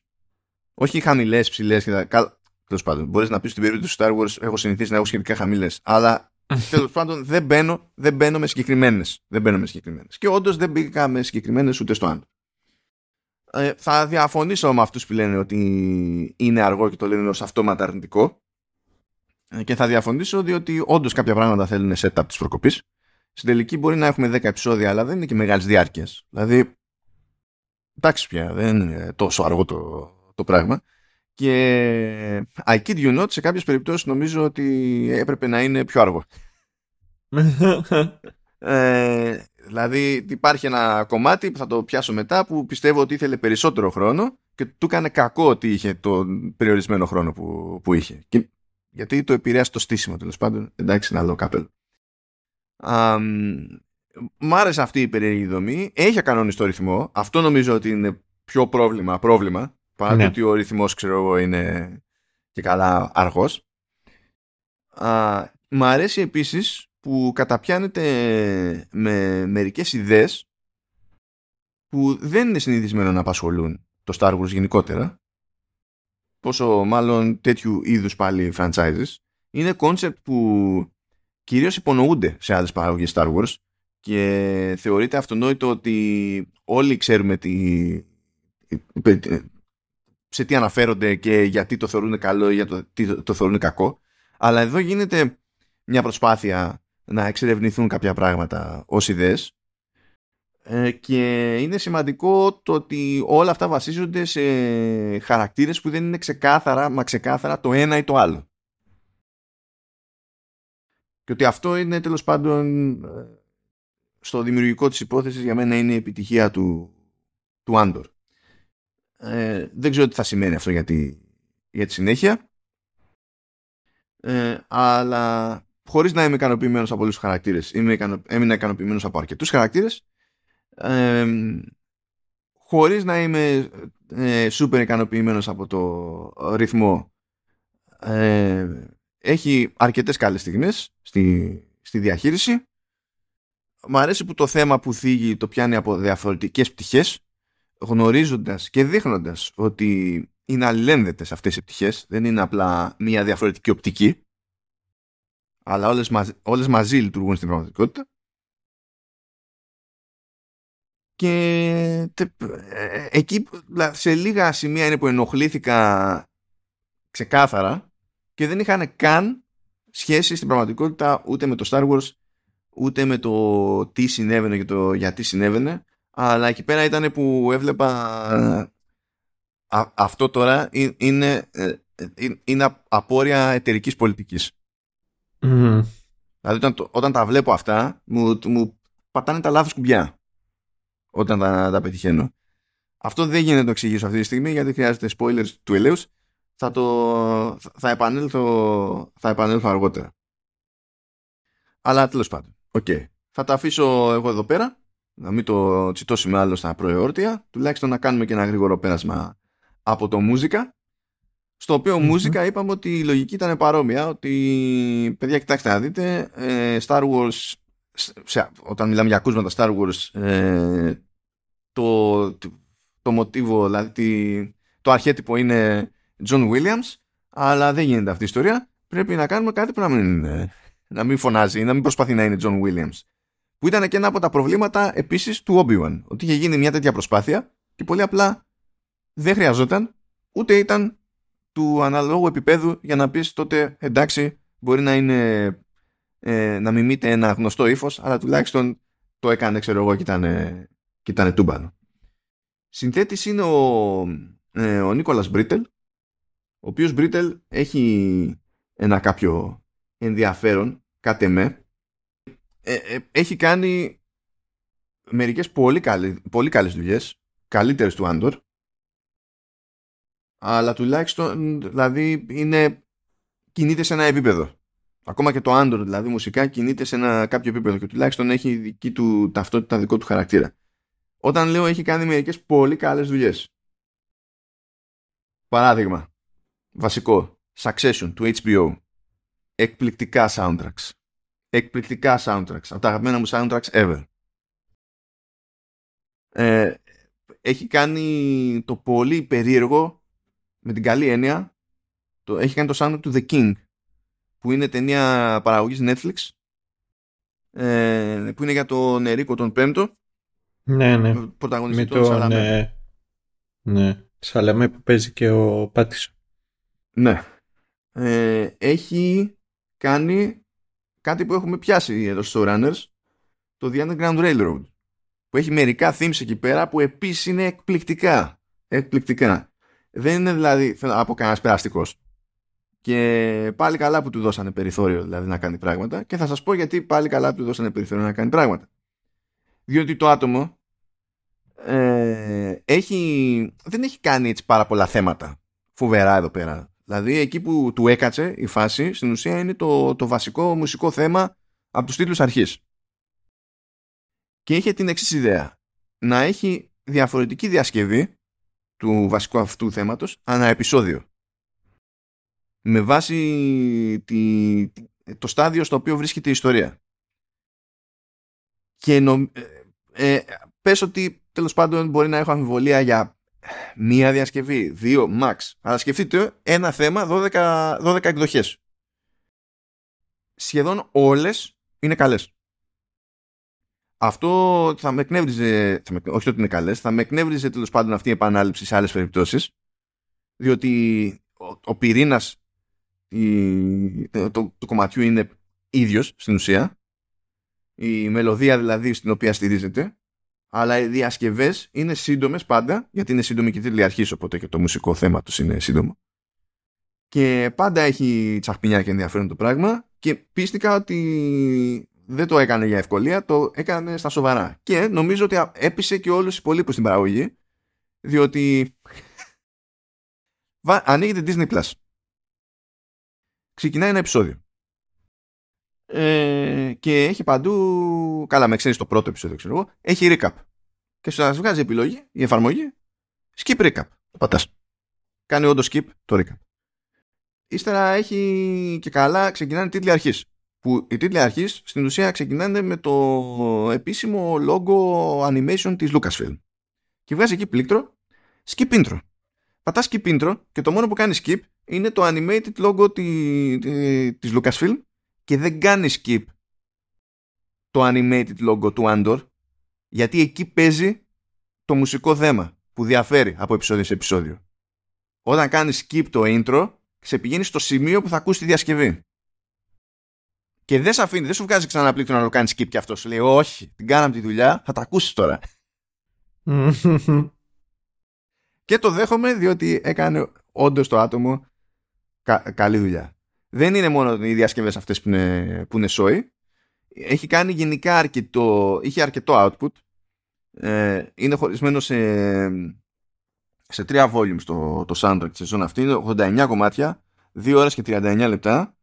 Όχι χαμηλές, ψηλές και τα... Τέλος πάντων, μπορείς να πεις στην περίπτωση του Star Wars έχω συνηθίσει να έχω σχετικά χαμηλές. Αλλά Τέλος πάντων, δεν μπαίνω, δεν μπαίνω με συγκεκριμένες. Δεν μπαίνω με συγκεκριμένες. Και όντως δεν μπήκα με συγκεκριμένες ούτε στο άλλο. Ε, θα διαφωνήσω με αυτούς που λένε ότι είναι αργό και το λένε ως αυτόματα αρνητικό. Ε, και θα διαφωνήσω διότι όντως κάποια πράγματα θέλουν setup της προκοπής. Στην τελική μπορεί να έχουμε 10 επεισόδια, αλλά δεν είναι και μεγάλη διάρκεια. Δηλαδή, εντάξει πια, δεν είναι τόσο αργό το, το πράγμα. Και I kid you not, σε κάποιες περιπτώσεις νομίζω ότι έπρεπε να είναι πιο αργό. ε, δηλαδή υπάρχει ένα κομμάτι που θα το πιάσω μετά που πιστεύω ότι ήθελε περισσότερο χρόνο και του έκανε κακό ότι είχε τον περιορισμένο χρόνο που, που είχε. Και, γιατί το επηρέασε το στήσιμο τέλος πάντων. Εντάξει, ένα άλλο κάπελο. Μ' άρεσε αυτή η περίεργη δομή. Έχει ακανόνιστο το ρυθμό. Αυτό νομίζω ότι είναι πιο πρόβλημα, πρόβλημα Παρά ναι. ότι ο ρυθμός ξέρω εγώ είναι και καλά αργός. Α, μ' αρέσει επίσης που καταπιάνεται με μερικές ιδέες που δεν είναι συνηθισμένο να απασχολούν το Star Wars γενικότερα πόσο μάλλον τέτοιου είδους πάλι franchises είναι concept που κυρίως υπονοούνται σε άλλες παραγωγές Star Wars και θεωρείται αυτονόητο ότι όλοι ξέρουμε τι, σε τι αναφέρονται και γιατί το θεωρούν καλό ή για το, τι το θεωρούν κακό. Αλλά εδώ γίνεται μια προσπάθεια να εξερευνηθούν κάποια πράγματα ως ιδέες ε, και είναι σημαντικό το ότι όλα αυτά βασίζονται σε χαρακτήρες που δεν είναι ξεκάθαρα, μα ξεκάθαρα το ένα ή το άλλο. Και ότι αυτό είναι τέλος πάντων ε, στο δημιουργικό της υπόθεσης για μένα είναι η επιτυχία του, του Άντορ. Ε, δεν ξέρω τι θα σημαίνει αυτό για τη, για τη συνέχεια. Ε, αλλά χωρίς να είμαι ικανοποιημένος από όλους τους χαρακτήρες, είμαι ικανο, έμεινα ικανοποιημένος από αρκετούς χαρακτήρες, ε, χωρίς να είμαι ε, σούπερ ικανοποιημένος από το ρυθμό, ε, έχει αρκετές καλές στιγμές στη, στη διαχείριση. Μ' αρέσει που το θέμα που θίγει το πιάνει από διαφορετικές πτυχές, γνωρίζοντας και δείχνοντας ότι είναι αλληλένδετες αυτές οι πτυχές, δεν είναι απλά μία διαφορετική οπτική, αλλά όλες, μαζί, όλες μαζί λειτουργούν στην πραγματικότητα. Και ε, εκεί σε λίγα σημεία είναι που ενοχλήθηκα ξεκάθαρα και δεν είχαν καν σχέση στην πραγματικότητα ούτε με το Star Wars ούτε με το τι συνέβαινε και το γιατί συνέβαινε αλλά εκεί πέρα ήταν που έβλεπα αυτό τώρα είναι, ε, είναι, είναι απόρρια εταιρικής πολιτικής. Mm. Δηλαδή όταν, όταν τα βλέπω αυτά μου, μου πατάνε τα λάθος κουμπιά όταν τα, τα πετυχαίνω. Αυτό δεν γίνεται να το εξηγήσω αυτή τη στιγμή γιατί χρειάζεται spoilers του ελέους θα, το, θα, επανέλθω, θα επανέλθω αργότερα. Αλλά τέλος πάντων. Οκ. Θα τα αφήσω εγώ εδώ πέρα. Να μην το τσιτώσουμε άλλο στα προεόρτια. Τουλάχιστον να κάνουμε και ένα γρήγορο πέρασμα από το μουσικά. Στο οποίο mm-hmm. μουσικά είπαμε ότι η λογική ήταν παρόμοια. Ότι παιδιά, κοιτάξτε να δείτε. Ε, Star Wars. Σε, όταν μιλάμε για ακούσματα Star Wars, ε, το, το, δηλαδή το αρχέτυπο είναι John Williams αλλά δεν γίνεται αυτή η ιστορία. Πρέπει να κάνουμε κάτι που να μην, να μην φωνάζει να μην προσπαθεί να είναι John Williams που ήταν και ένα από τα προβλήματα επίσης του Obi-Wan ότι είχε γίνει μια τέτοια προσπάθεια και πολύ απλά δεν χρειαζόταν ούτε ήταν του αναλόγου επίπεδου για να πεις τότε εντάξει μπορεί να είναι ε, να μιμείται ένα γνωστό ύφος, αλλά τουλάχιστον το έκανε, ξέρω εγώ, και ήταν, και ήταν τούμπανο. Συνθέτης είναι ο, ε, ο Νίκολας Μπρίτελ, ο οποίος Μπρίτελ έχει ένα κάποιο ενδιαφέρον, κάτι με. Ε, ε, έχει κάνει μερικές πολύ, καλή, πολύ καλές δουλειές, καλύτερες του Άντορ, αλλά τουλάχιστον δηλαδή είναι, κινείται σε ένα επίπεδο ακόμα και το Android δηλαδή μουσικά κινείται σε ένα κάποιο επίπεδο και τουλάχιστον έχει δική του ταυτότητα, δικό του χαρακτήρα. Όταν λέω έχει κάνει μερικές πολύ καλές δουλειές. Παράδειγμα, βασικό, Succession του HBO. Εκπληκτικά soundtracks. Εκπληκτικά soundtracks. Από τα αγαπημένα μου soundtracks ever. Ε, έχει κάνει το πολύ περίεργο με την καλή έννοια το, έχει κάνει το soundtrack του The King που είναι ταινία παραγωγής Netflix ε, που είναι για τον Ερίκο τον Πέμπτο ναι, ναι. πρωταγωνιστή τον Σαλαμέ ναι, ναι. Σαλαμέ που παίζει και ο Πάτης ναι ε, έχει κάνει κάτι που έχουμε πιάσει εδώ στο Runners το The Underground Railroad που έχει μερικά themes εκεί πέρα που επίσης είναι εκπληκτικά εκπληκτικά δεν είναι δηλαδή από κανένας περαστικός. Και πάλι καλά που του δώσανε περιθώριο δηλαδή να κάνει πράγματα. Και θα σας πω γιατί πάλι καλά που του δώσανε περιθώριο να κάνει πράγματα. Διότι το άτομο ε, έχει, δεν έχει κάνει έτσι πάρα πολλά θέματα φοβερά εδώ πέρα. Δηλαδή εκεί που του έκατσε η φάση στην ουσία είναι το, το βασικό μουσικό θέμα από τους τίτλους αρχής. Και είχε την εξής ιδέα. Να έχει διαφορετική διασκευή του βασικού αυτού θέματος ανά επεισόδιο με βάση τη, το στάδιο στο οποίο βρίσκεται η ιστορία. Και νο, ε, ε, πες ότι τέλος πάντων μπορεί να έχω αμφιβολία για μία διασκευή, δύο, max. Αλλά σκεφτείτε ένα θέμα, 12, 12 εκδοχές. Σχεδόν όλες είναι καλές. Αυτό θα με εκνεύριζε, θα με, όχι ότι είναι καλές, θα με εκνεύριζε τέλος πάντων αυτή η επανάληψη σε άλλες περιπτώσεις, διότι ο, ο πυρήνας η, το, το, κομματιού είναι ίδιος στην ουσία η μελωδία δηλαδή στην οποία στηρίζεται αλλά οι διασκευές είναι σύντομες πάντα γιατί είναι σύντομη και τίτλη αρχής οπότε και το μουσικό θέμα τους είναι σύντομο και πάντα έχει τσαχπινιά και ενδιαφέρον το πράγμα και πίστηκα ότι δεν το έκανε για ευκολία, το έκανε στα σοβαρά. Και νομίζω ότι έπεισε και όλους τους υπολείπους στην παραγωγή, διότι ανοίγει την Disney Plus. Ξεκινάει ένα επεισόδιο. Ε, και έχει παντού, καλά με ξέρεις το πρώτο επεισόδιο ξέρω εγώ, έχει recap. Και σας βγάζει επιλογή, η εφαρμογή, skip recap. Το πατάς. Κάνει όντως skip το recap. Ύστερα έχει και καλά, ξεκινάνε τίτλοι αρχής που οι τίτλοι αρχής στην ουσία ξεκινάνε με το επίσημο logo animation της Lucasfilm. Και βγάζει εκεί πλήκτρο skip intro. Πατάς skip intro και το μόνο που κάνεις skip είναι το animated logo της Lucasfilm και δεν κάνει skip το animated logo του Andor γιατί εκεί παίζει το μουσικό θέμα που διαφέρει από επεισόδιο σε επεισόδιο. Όταν κάνεις skip το intro σε πηγαίνει στο σημείο που θα ακούσει τη διασκευή. Και δεν σε αφήνει, δεν σου βγάζει ξανά πλήκτρο να το κάνεις skip και αυτός. Σου λέει, Όχι, την κάναμε τη δουλειά, θα τα ακούσεις τώρα. και το δέχομαι διότι έκανε όντως το άτομο καλή δουλειά. Δεν είναι μόνο οι διασκευές αυτές που είναι, που είναι σόι. Έχει κάνει γενικά αρκετό, είχε αρκετό output. Ε, είναι χωρισμένο σε, σε τρία volumes το, το soundtrack τη σεζόν αυτή. Είναι 89 κομμάτια, 2 ώρες και 39 λεπτά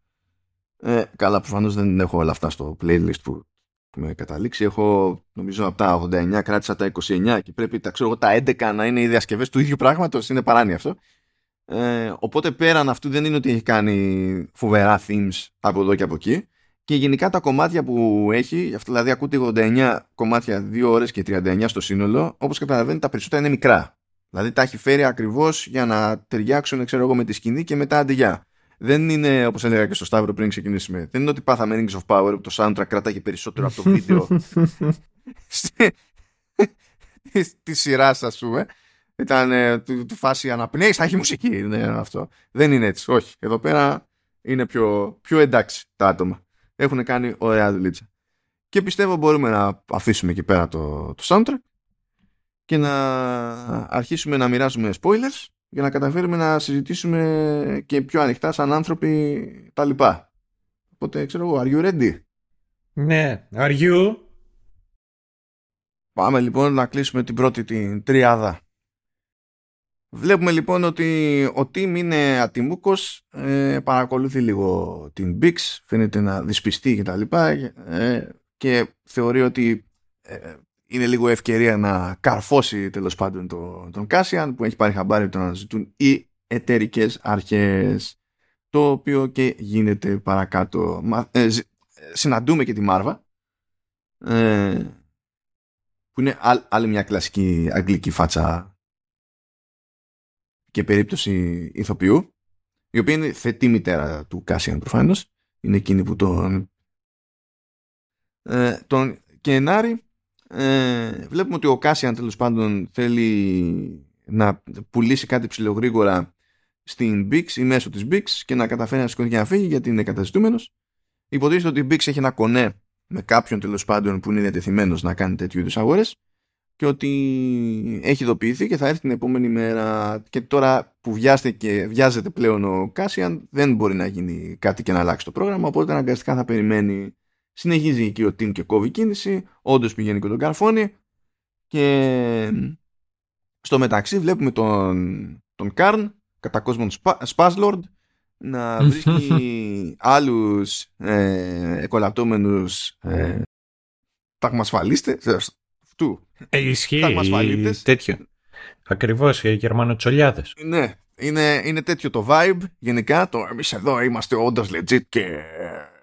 ε, καλά, προφανώς δεν έχω όλα αυτά στο playlist που, που με καταλήξει. Έχω, νομίζω, από τα 89 κράτησα τα 29 και πρέπει τα, ξέρω, τα 11 να είναι οι διασκευές του ίδιου πράγματος. Είναι παράνοια αυτό. Ε, οπότε πέραν αυτού δεν είναι ότι έχει κάνει φοβερά themes από εδώ και από εκεί. Και γενικά τα κομμάτια που έχει, αυτό δηλαδή ακούτε 89 κομμάτια 2 ώρες και 39 στο σύνολο, όπως καταλαβαίνετε τα περισσότερα είναι μικρά. Δηλαδή τα έχει φέρει ακριβώς για να ταιριάξουν ξέρω εγώ με τη σκηνή και μετά αντιγιά δεν είναι όπως έλεγα και στο Σταύρο πριν ξεκινήσουμε. Δεν είναι ότι πάθαμε Rings of Power που το soundtrack κράταγε περισσότερο από το βίντεο τη σειρά, ας πούμε. Ήταν ε, του, του φάση αναπνέει, θα έχει μουσική. Είναι αυτό. Δεν είναι έτσι. Όχι. Εδώ πέρα είναι πιο, πιο εντάξει τα άτομα. Έχουν κάνει ωραία δουλίτσα. Και πιστεύω μπορούμε να αφήσουμε εκεί πέρα το, το soundtrack και να αρχίσουμε να μοιράζουμε spoilers για να καταφέρουμε να συζητήσουμε και πιο ανοιχτά σαν άνθρωποι τα λοιπά. Οπότε ξέρω εγώ, are you ready? Ναι, are you? Πάμε λοιπόν να κλείσουμε την πρώτη την τριάδα. Βλέπουμε λοιπόν ότι ο Tim είναι ατιμούκος, ε, παρακολουθεί λίγο την Bix, φαίνεται να δυσπιστεί και τα λοιπά ε, και θεωρεί ότι ε, είναι λίγο ευκαιρία να καρφώσει τέλος πάντων τον, τον Κάσιαν που έχει πάρει χαμπάρι ότι τον αναζητούν οι εταιρικές αρχές το οποίο και γίνεται παρακάτω. Ε, συναντούμε και τη Μάρβα ε, που είναι άλλη μια κλασική αγγλική φάτσα και περίπτωση ηθοποιού η οποία είναι θετή μητέρα του Κάσιαν προφανώς είναι εκείνη που τον ε, τον Κενάρη ε, βλέπουμε ότι ο Κάσιαν τέλος πάντων θέλει να πουλήσει κάτι ψηλογρήγορα στην Bix ή μέσω της Bix και να καταφέρει να σηκωθεί και να φύγει γιατί είναι καταζητούμενος. Υποτίθεται ότι η Bix έχει ένα κονέ με κάποιον τέλος πάντων που είναι διατεθειμένος να κάνει τέτοιου είδους αγορές και ότι έχει ειδοποιηθεί και θα έρθει την επόμενη μέρα και τώρα που βιάζεται βιάζεται πλέον ο Κάσιαν δεν μπορεί να γίνει κάτι και να αλλάξει το πρόγραμμα οπότε αναγκαστικά θα περιμένει Συνεχίζει εκεί ο Τιμ και κόβει κίνηση. Όντως πηγαίνει και τον καρφώνει. Και στο μεταξύ βλέπουμε τον, τον Καρν, κατά κόσμον Σπάσλορντ, να βρίσκει άλλους ε, εκολαπτώμενους ε, ταγμασφαλίστες αυτού. Ε, ισχύει ταγμασφαλίτες. τέτοιο. Ακριβώς, οι Γερμανοτσολιάδες. Ναι, είναι, είναι τέτοιο το vibe γενικά. Το εμείς εδώ είμαστε όντω legit και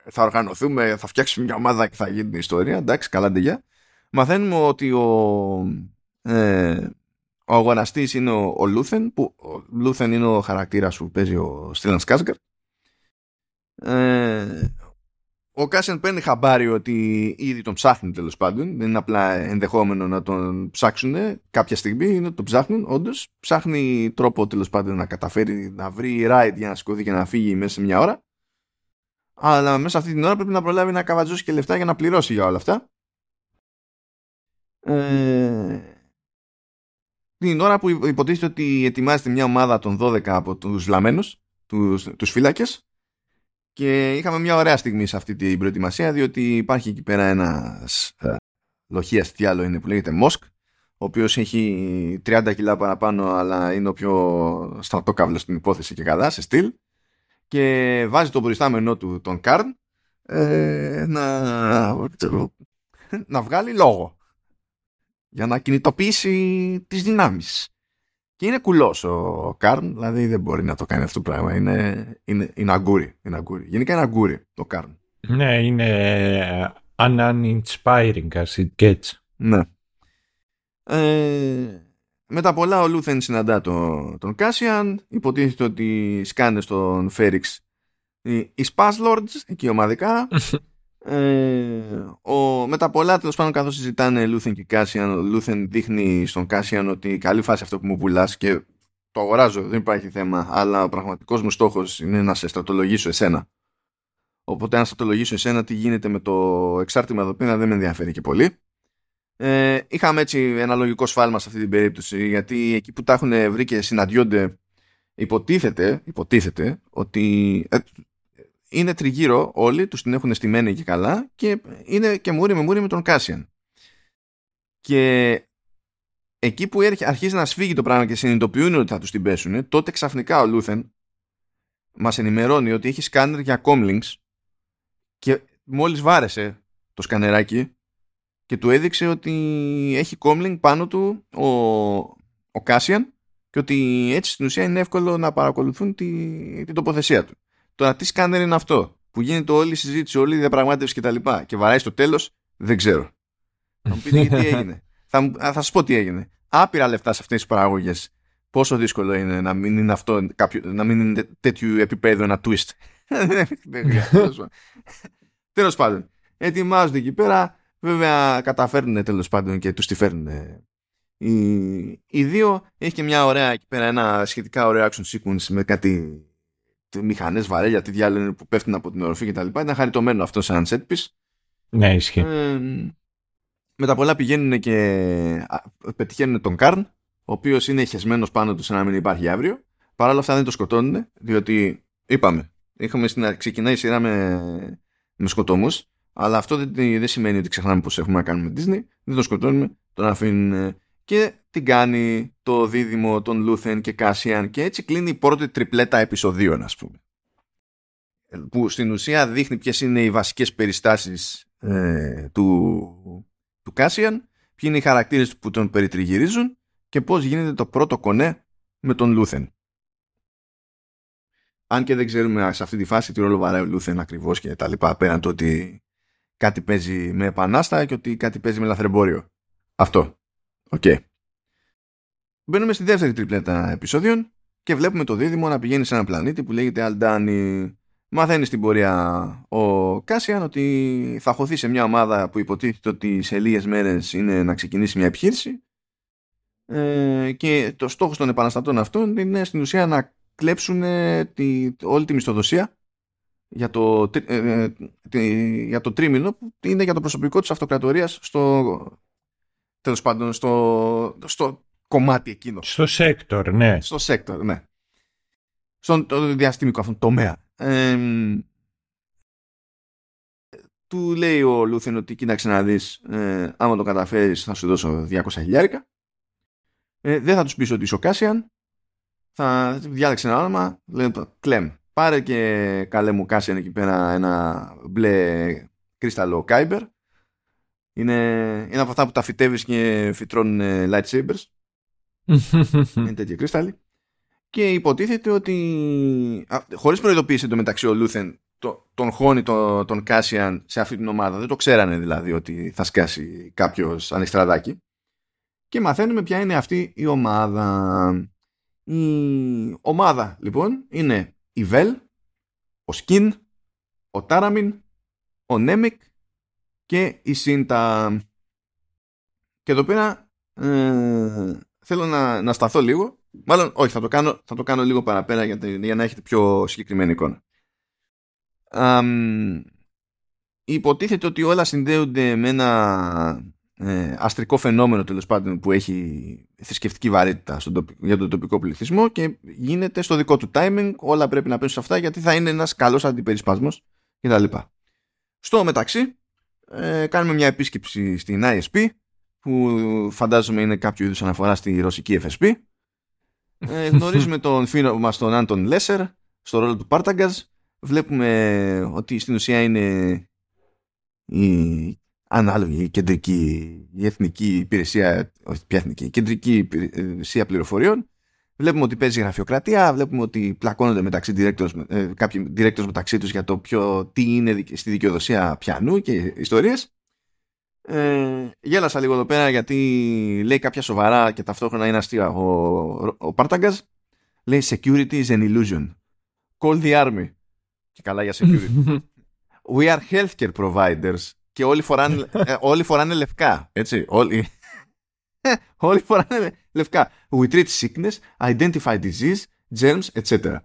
θα οργανωθούμε, θα φτιάξουμε μια ομάδα και θα γίνει την ιστορία. Εντάξει, καλά ντεγιά. Μαθαίνουμε ότι ο, ε, ο αγοραστής είναι ο, ο Λούθεν, που ο Λούθεν είναι ο χαρακτήρας που παίζει ο Στέλαν Σκάρσγκαρντ. Ε, ο Κάσιαν παίρνει χαμπάρι ότι ήδη τον ψάχνει τέλος πάντων. Δεν είναι απλά ενδεχόμενο να τον ψάξουν κάποια στιγμή. Είναι ότι τον ψάχνουν, όντως. Ψάχνει τρόπο τέλος πάντων να καταφέρει να βρει ride για να σηκωθεί και να φύγει μέσα σε μια ώρα αλλά μέσα αυτή την ώρα πρέπει να προλάβει να καβατζώσει και λεφτά για να πληρώσει για όλα αυτά. Ε, την ώρα που υποτίθεται ότι ετοιμάζεται μια ομάδα των 12 από τους βλαμμένους, τους, τους φύλακες, Και είχαμε μια ωραία στιγμή σε αυτή την προετοιμασία, διότι υπάρχει εκεί πέρα ένας ε, λοχίας, τι άλλο είναι, που λέγεται Μόσκ, ο οποίος έχει 30 κιλά παραπάνω, αλλά είναι ο πιο στρατόκαυλος στην υπόθεση και καλά, σε στυλ. Και βάζει το προϊστάμενό του τον Καρν ε, να, να βγάλει λόγο για να κινητοποιήσει τις δυνάμεις. Και είναι κουλός ο Καρν, δηλαδή δεν μπορεί να το κάνει αυτό το πράγμα. Είναι, είναι, είναι αγκούρι, είναι αγκούρι. Γενικά είναι αγκούρι το Καρν. Ναι, είναι uninspiring as it gets. Ναι. Ε, μετά πολλά ο Λούθεν συναντά τον, τον Κάσιαν. Υποτίθεται ότι σκάνε στον Φέριξ οι, οι Lords εκεί ομαδικά. ε, ο, μετά πολλά τέλος πάντων καθώς συζητάνε Λούθεν και Κάσιαν, ο Λούθεν δείχνει στον Κάσιαν ότι καλή φάση αυτό που μου πουλάς και το αγοράζω, δεν υπάρχει θέμα. Αλλά ο πραγματικός μου στόχος είναι να σε στρατολογήσω εσένα. Οπότε, αν στρατολογήσω εσένα, τι γίνεται με το εξάρτημα εδώ πέρα δεν με ενδιαφέρει και πολύ. Ε, είχαμε έτσι ένα λογικό σφάλμα σε αυτή την περίπτωση, γιατί εκεί που τα έχουν βρει και συναντιόνται, υποτίθεται, υποτίθεται ότι ε, είναι τριγύρω όλοι, τους την έχουν στημένη και καλά και είναι και μούρη με μούρη με τον Κάσιαν. Και εκεί που αρχίζει να σφίγγει το πράγμα και συνειδητοποιούν ότι θα τους την πέσουν, τότε ξαφνικά ο Λούθεν μας ενημερώνει ότι έχει σκάνερ για comlinks και μόλις βάρεσε το σκανεράκι και του έδειξε ότι έχει comlink πάνω του ο, ο Κάσιαν και ότι έτσι στην ουσία είναι εύκολο να παρακολουθούν τη, την τοποθεσία του. Τώρα τι σκάνερ είναι αυτό που γίνεται όλη η συζήτηση, όλη η διαπραγμάτευση κτλ. Και, και βαράει στο τέλος, δεν ξέρω. Θα μου πείτε τι έγινε. θα, θα σας πω τι έγινε. Άπειρα λεφτά σε αυτές τις παραγωγές. Πόσο δύσκολο είναι να μην είναι αυτό, κάποιο, να μην είναι τέτοιου επίπεδου ένα twist. Τέλος πάντων, ετοιμάζονται εκεί πέρα. Βέβαια, καταφέρνουν τέλος πάντων και τους τη φέρνουν. Οι, οι δύο έχει και μια ωραία εκεί πέρα, ένα σχετικά ωραίο action sequence με κάτι μηχανές βαρέλια, τι διάλογο που πέφτουν από την οροφή κτλ. Ήταν χαριτωμένο αυτό σαν set piece. Ναι, ισχύει. Ε, μετά πολλά πηγαίνουν και πετυχαίνουν τον Καρν, ο οποίος είναι χεσμένος πάνω του σαν να μην υπάρχει αύριο. Παρ' όλα αυτά δεν το σκοτώνουν, διότι είπαμε, είχαμε στην, ξεκινάει η σειρά με, με σκοτωμούς, αλλά αυτό δεν, δεν σημαίνει ότι ξεχνάμε πώ έχουμε να κάνουμε Disney. Δεν το σκοτώνουμε, τον αφήνουν και την κάνει το δίδυμο των Λούθεν και Κάσιαν και έτσι κλείνει η πρώτη τριπλέτα επεισοδίων ας πούμε που στην ουσία δείχνει ποιες είναι οι βασικές περιστάσεις ε, του, του Κάσιαν ποιοι είναι οι χαρακτήρες που τον περιτριγυρίζουν και πώς γίνεται το πρώτο κονέ με τον Λούθεν αν και δεν ξέρουμε σε αυτή τη φάση τι ρόλο βαράει ο Λούθεν ακριβώς και τα λοιπά πέραν το ότι κάτι παίζει με επανάστα και ότι κάτι παίζει με λαθρεμπόριο αυτό Οκ. Okay. Μπαίνουμε στη δεύτερη τριπλέτα επεισόδιων και βλέπουμε το δίδυμο να πηγαίνει σε ένα πλανήτη που λέγεται Αλντάνι. Μαθαίνεις στην πορεία ο Κάσιαν ότι θα χωθεί σε μια ομάδα που υποτίθεται ότι σε λίγες μέρες είναι να ξεκινήσει μια επιχείρηση. Ε, και το στόχος των επαναστατών αυτών είναι στην ουσία να κλέψουν τη, όλη τη μισθοδοσία για το, ε, ε, για το τρίμηνο που είναι για το προσωπικό της αυτοκρατορίας στο, τέλος πάντων στο, στο κομμάτι εκείνο. Στο sector, ναι. Στο sector, ναι. Στον το διαστημικό αυτόν τομέα. Ε, του λέει ο Λούθεν ότι κοίταξε να δεις ε, άμα το καταφέρεις θα σου δώσω 200 χιλιάρικα ε, δεν θα τους πεις ότι είσαι ο Κάσιαν θα διάλεξε ένα όνομα λένε το Κλέμ πάρε και καλέ μου Κάσιαν εκεί πέρα ένα μπλε κρίσταλο Κάιμπερ είναι, είναι από αυτά που τα φυτεύει και φυτρώνουν ε, lightsabers. Είναι τέτοια κρυστάλλι. Και υποτίθεται ότι χωρίς προειδοποίηση το μεταξύ ο Λούθεν το, τον χώνει τον, τον Κάσιαν σε αυτή την ομάδα. Δεν το ξέρανε δηλαδή ότι θα σκάσει κάποιος ανιστραδάκι. Και μαθαίνουμε ποια είναι αυτή η ομάδα. Η ομάδα λοιπόν είναι η Βέλ, ο Σκιν, ο Τάραμιν, ο Νέμικ και η Σύντα. Και εδώ πέρα ε, θέλω να, να σταθώ λίγο. Μάλλον όχι, θα το κάνω, θα το κάνω λίγο παραπέρα για, για να έχετε πιο συγκεκριμένη εικόνα. υποτίθεται ότι όλα συνδέονται με ένα ε, αστρικό φαινόμενο τέλος πάντων που έχει θρησκευτική βαρύτητα στον για τον τοπικό πληθυσμό και γίνεται στο δικό του timing. Όλα πρέπει να πέσουν σε αυτά γιατί θα είναι ένας καλός αντιπερισπάσμος κτλ. Στο μεταξύ, ε, κάνουμε μια επίσκεψη στην ISP που φαντάζομαι είναι κάποιο είδους αναφορά στη ρωσική FSP. Ε, γνωρίζουμε τον φίλο μας τον Άντων Λέσερ στο ρόλο του Πάρταγκαζ. Βλέπουμε ότι στην ουσία είναι η ανάλογη κεντρική, η εθνική υπηρεσία, όχι πια εθνική, η κεντρική υπηρεσία πληροφοριών. Βλέπουμε ότι παίζει γραφειοκρατία, βλέπουμε ότι πλακώνονται μεταξύ directors, ε, κάποιοι directors μεταξύ τους για το ποιο, τι είναι στη δικαιοδοσία πιανού και ιστορίες. Ε, γέλασα λίγο εδώ πέρα γιατί λέει κάποια σοβαρά και ταυτόχρονα είναι αστεία. Ο, ο Πάρταγκας λέει security is an illusion. Call the army. Και καλά για security. We are healthcare providers και όλοι φοράνε, ε, όλοι φοράνε λευκά. Έτσι, όλοι, όλοι φοράνε λευκά. We treat sickness, identify disease, germs, etc.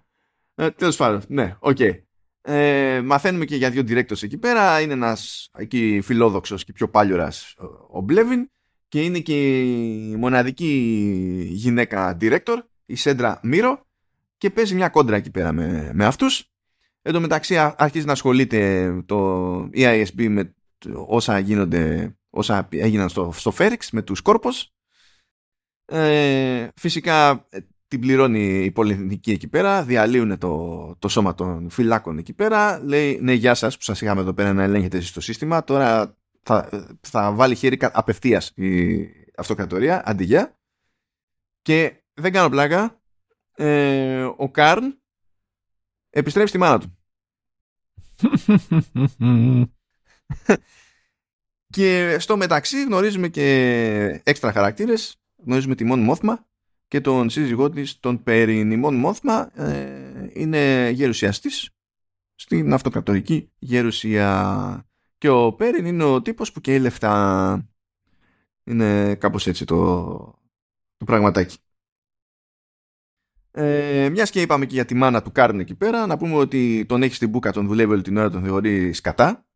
Ε, Τέλος πάντων, ναι, οκ. Okay. Ε, μαθαίνουμε και για δύο directors εκεί πέρα. Είναι ένας εκεί φιλόδοξος και πιο πάλιορας ο Μπλέβιν και είναι και η μοναδική γυναίκα director, η Σέντρα Μύρο και παίζει μια κόντρα εκεί πέρα με, με αυτούς. Εν τω μεταξύ αρχίζει να ασχολείται το EISB με όσα γίνονται, όσα έγιναν στο, στο Φέριξ με τους κόρπος. Ε, φυσικά ε, την πληρώνει η πολυεθνική εκεί πέρα, διαλύουν το, το σώμα των φυλάκων εκεί πέρα, λέει ναι γεια σας που σας είχαμε εδώ πέρα να ελέγχετε εσείς το σύστημα, τώρα θα, θα βάλει χέρι απευθείας η αυτοκρατορία, αντί Και δεν κάνω πλάκα, ε, ο Καρν επιστρέφει στη μάνα του. και στο μεταξύ γνωρίζουμε και έξτρα χαρακτήρες. Γνωρίζουμε τη Μον Μόθμα και τον σύζυγό της, τον Περιν. Η Μον Μόθμα ε, είναι γερουσιαστής στην αυτοκρατορική γερουσία. Και ο Πέριν είναι ο τύπος που καίει λεφτά. Είναι κάπως έτσι το, το πραγματάκι. Ε, Μιας και είπαμε και για τη μάνα του Κάρν εκεί πέρα, να πούμε ότι τον έχει στην μπουκα, τον δουλεύει όλη την ώρα, τον θεωρεί σκατά.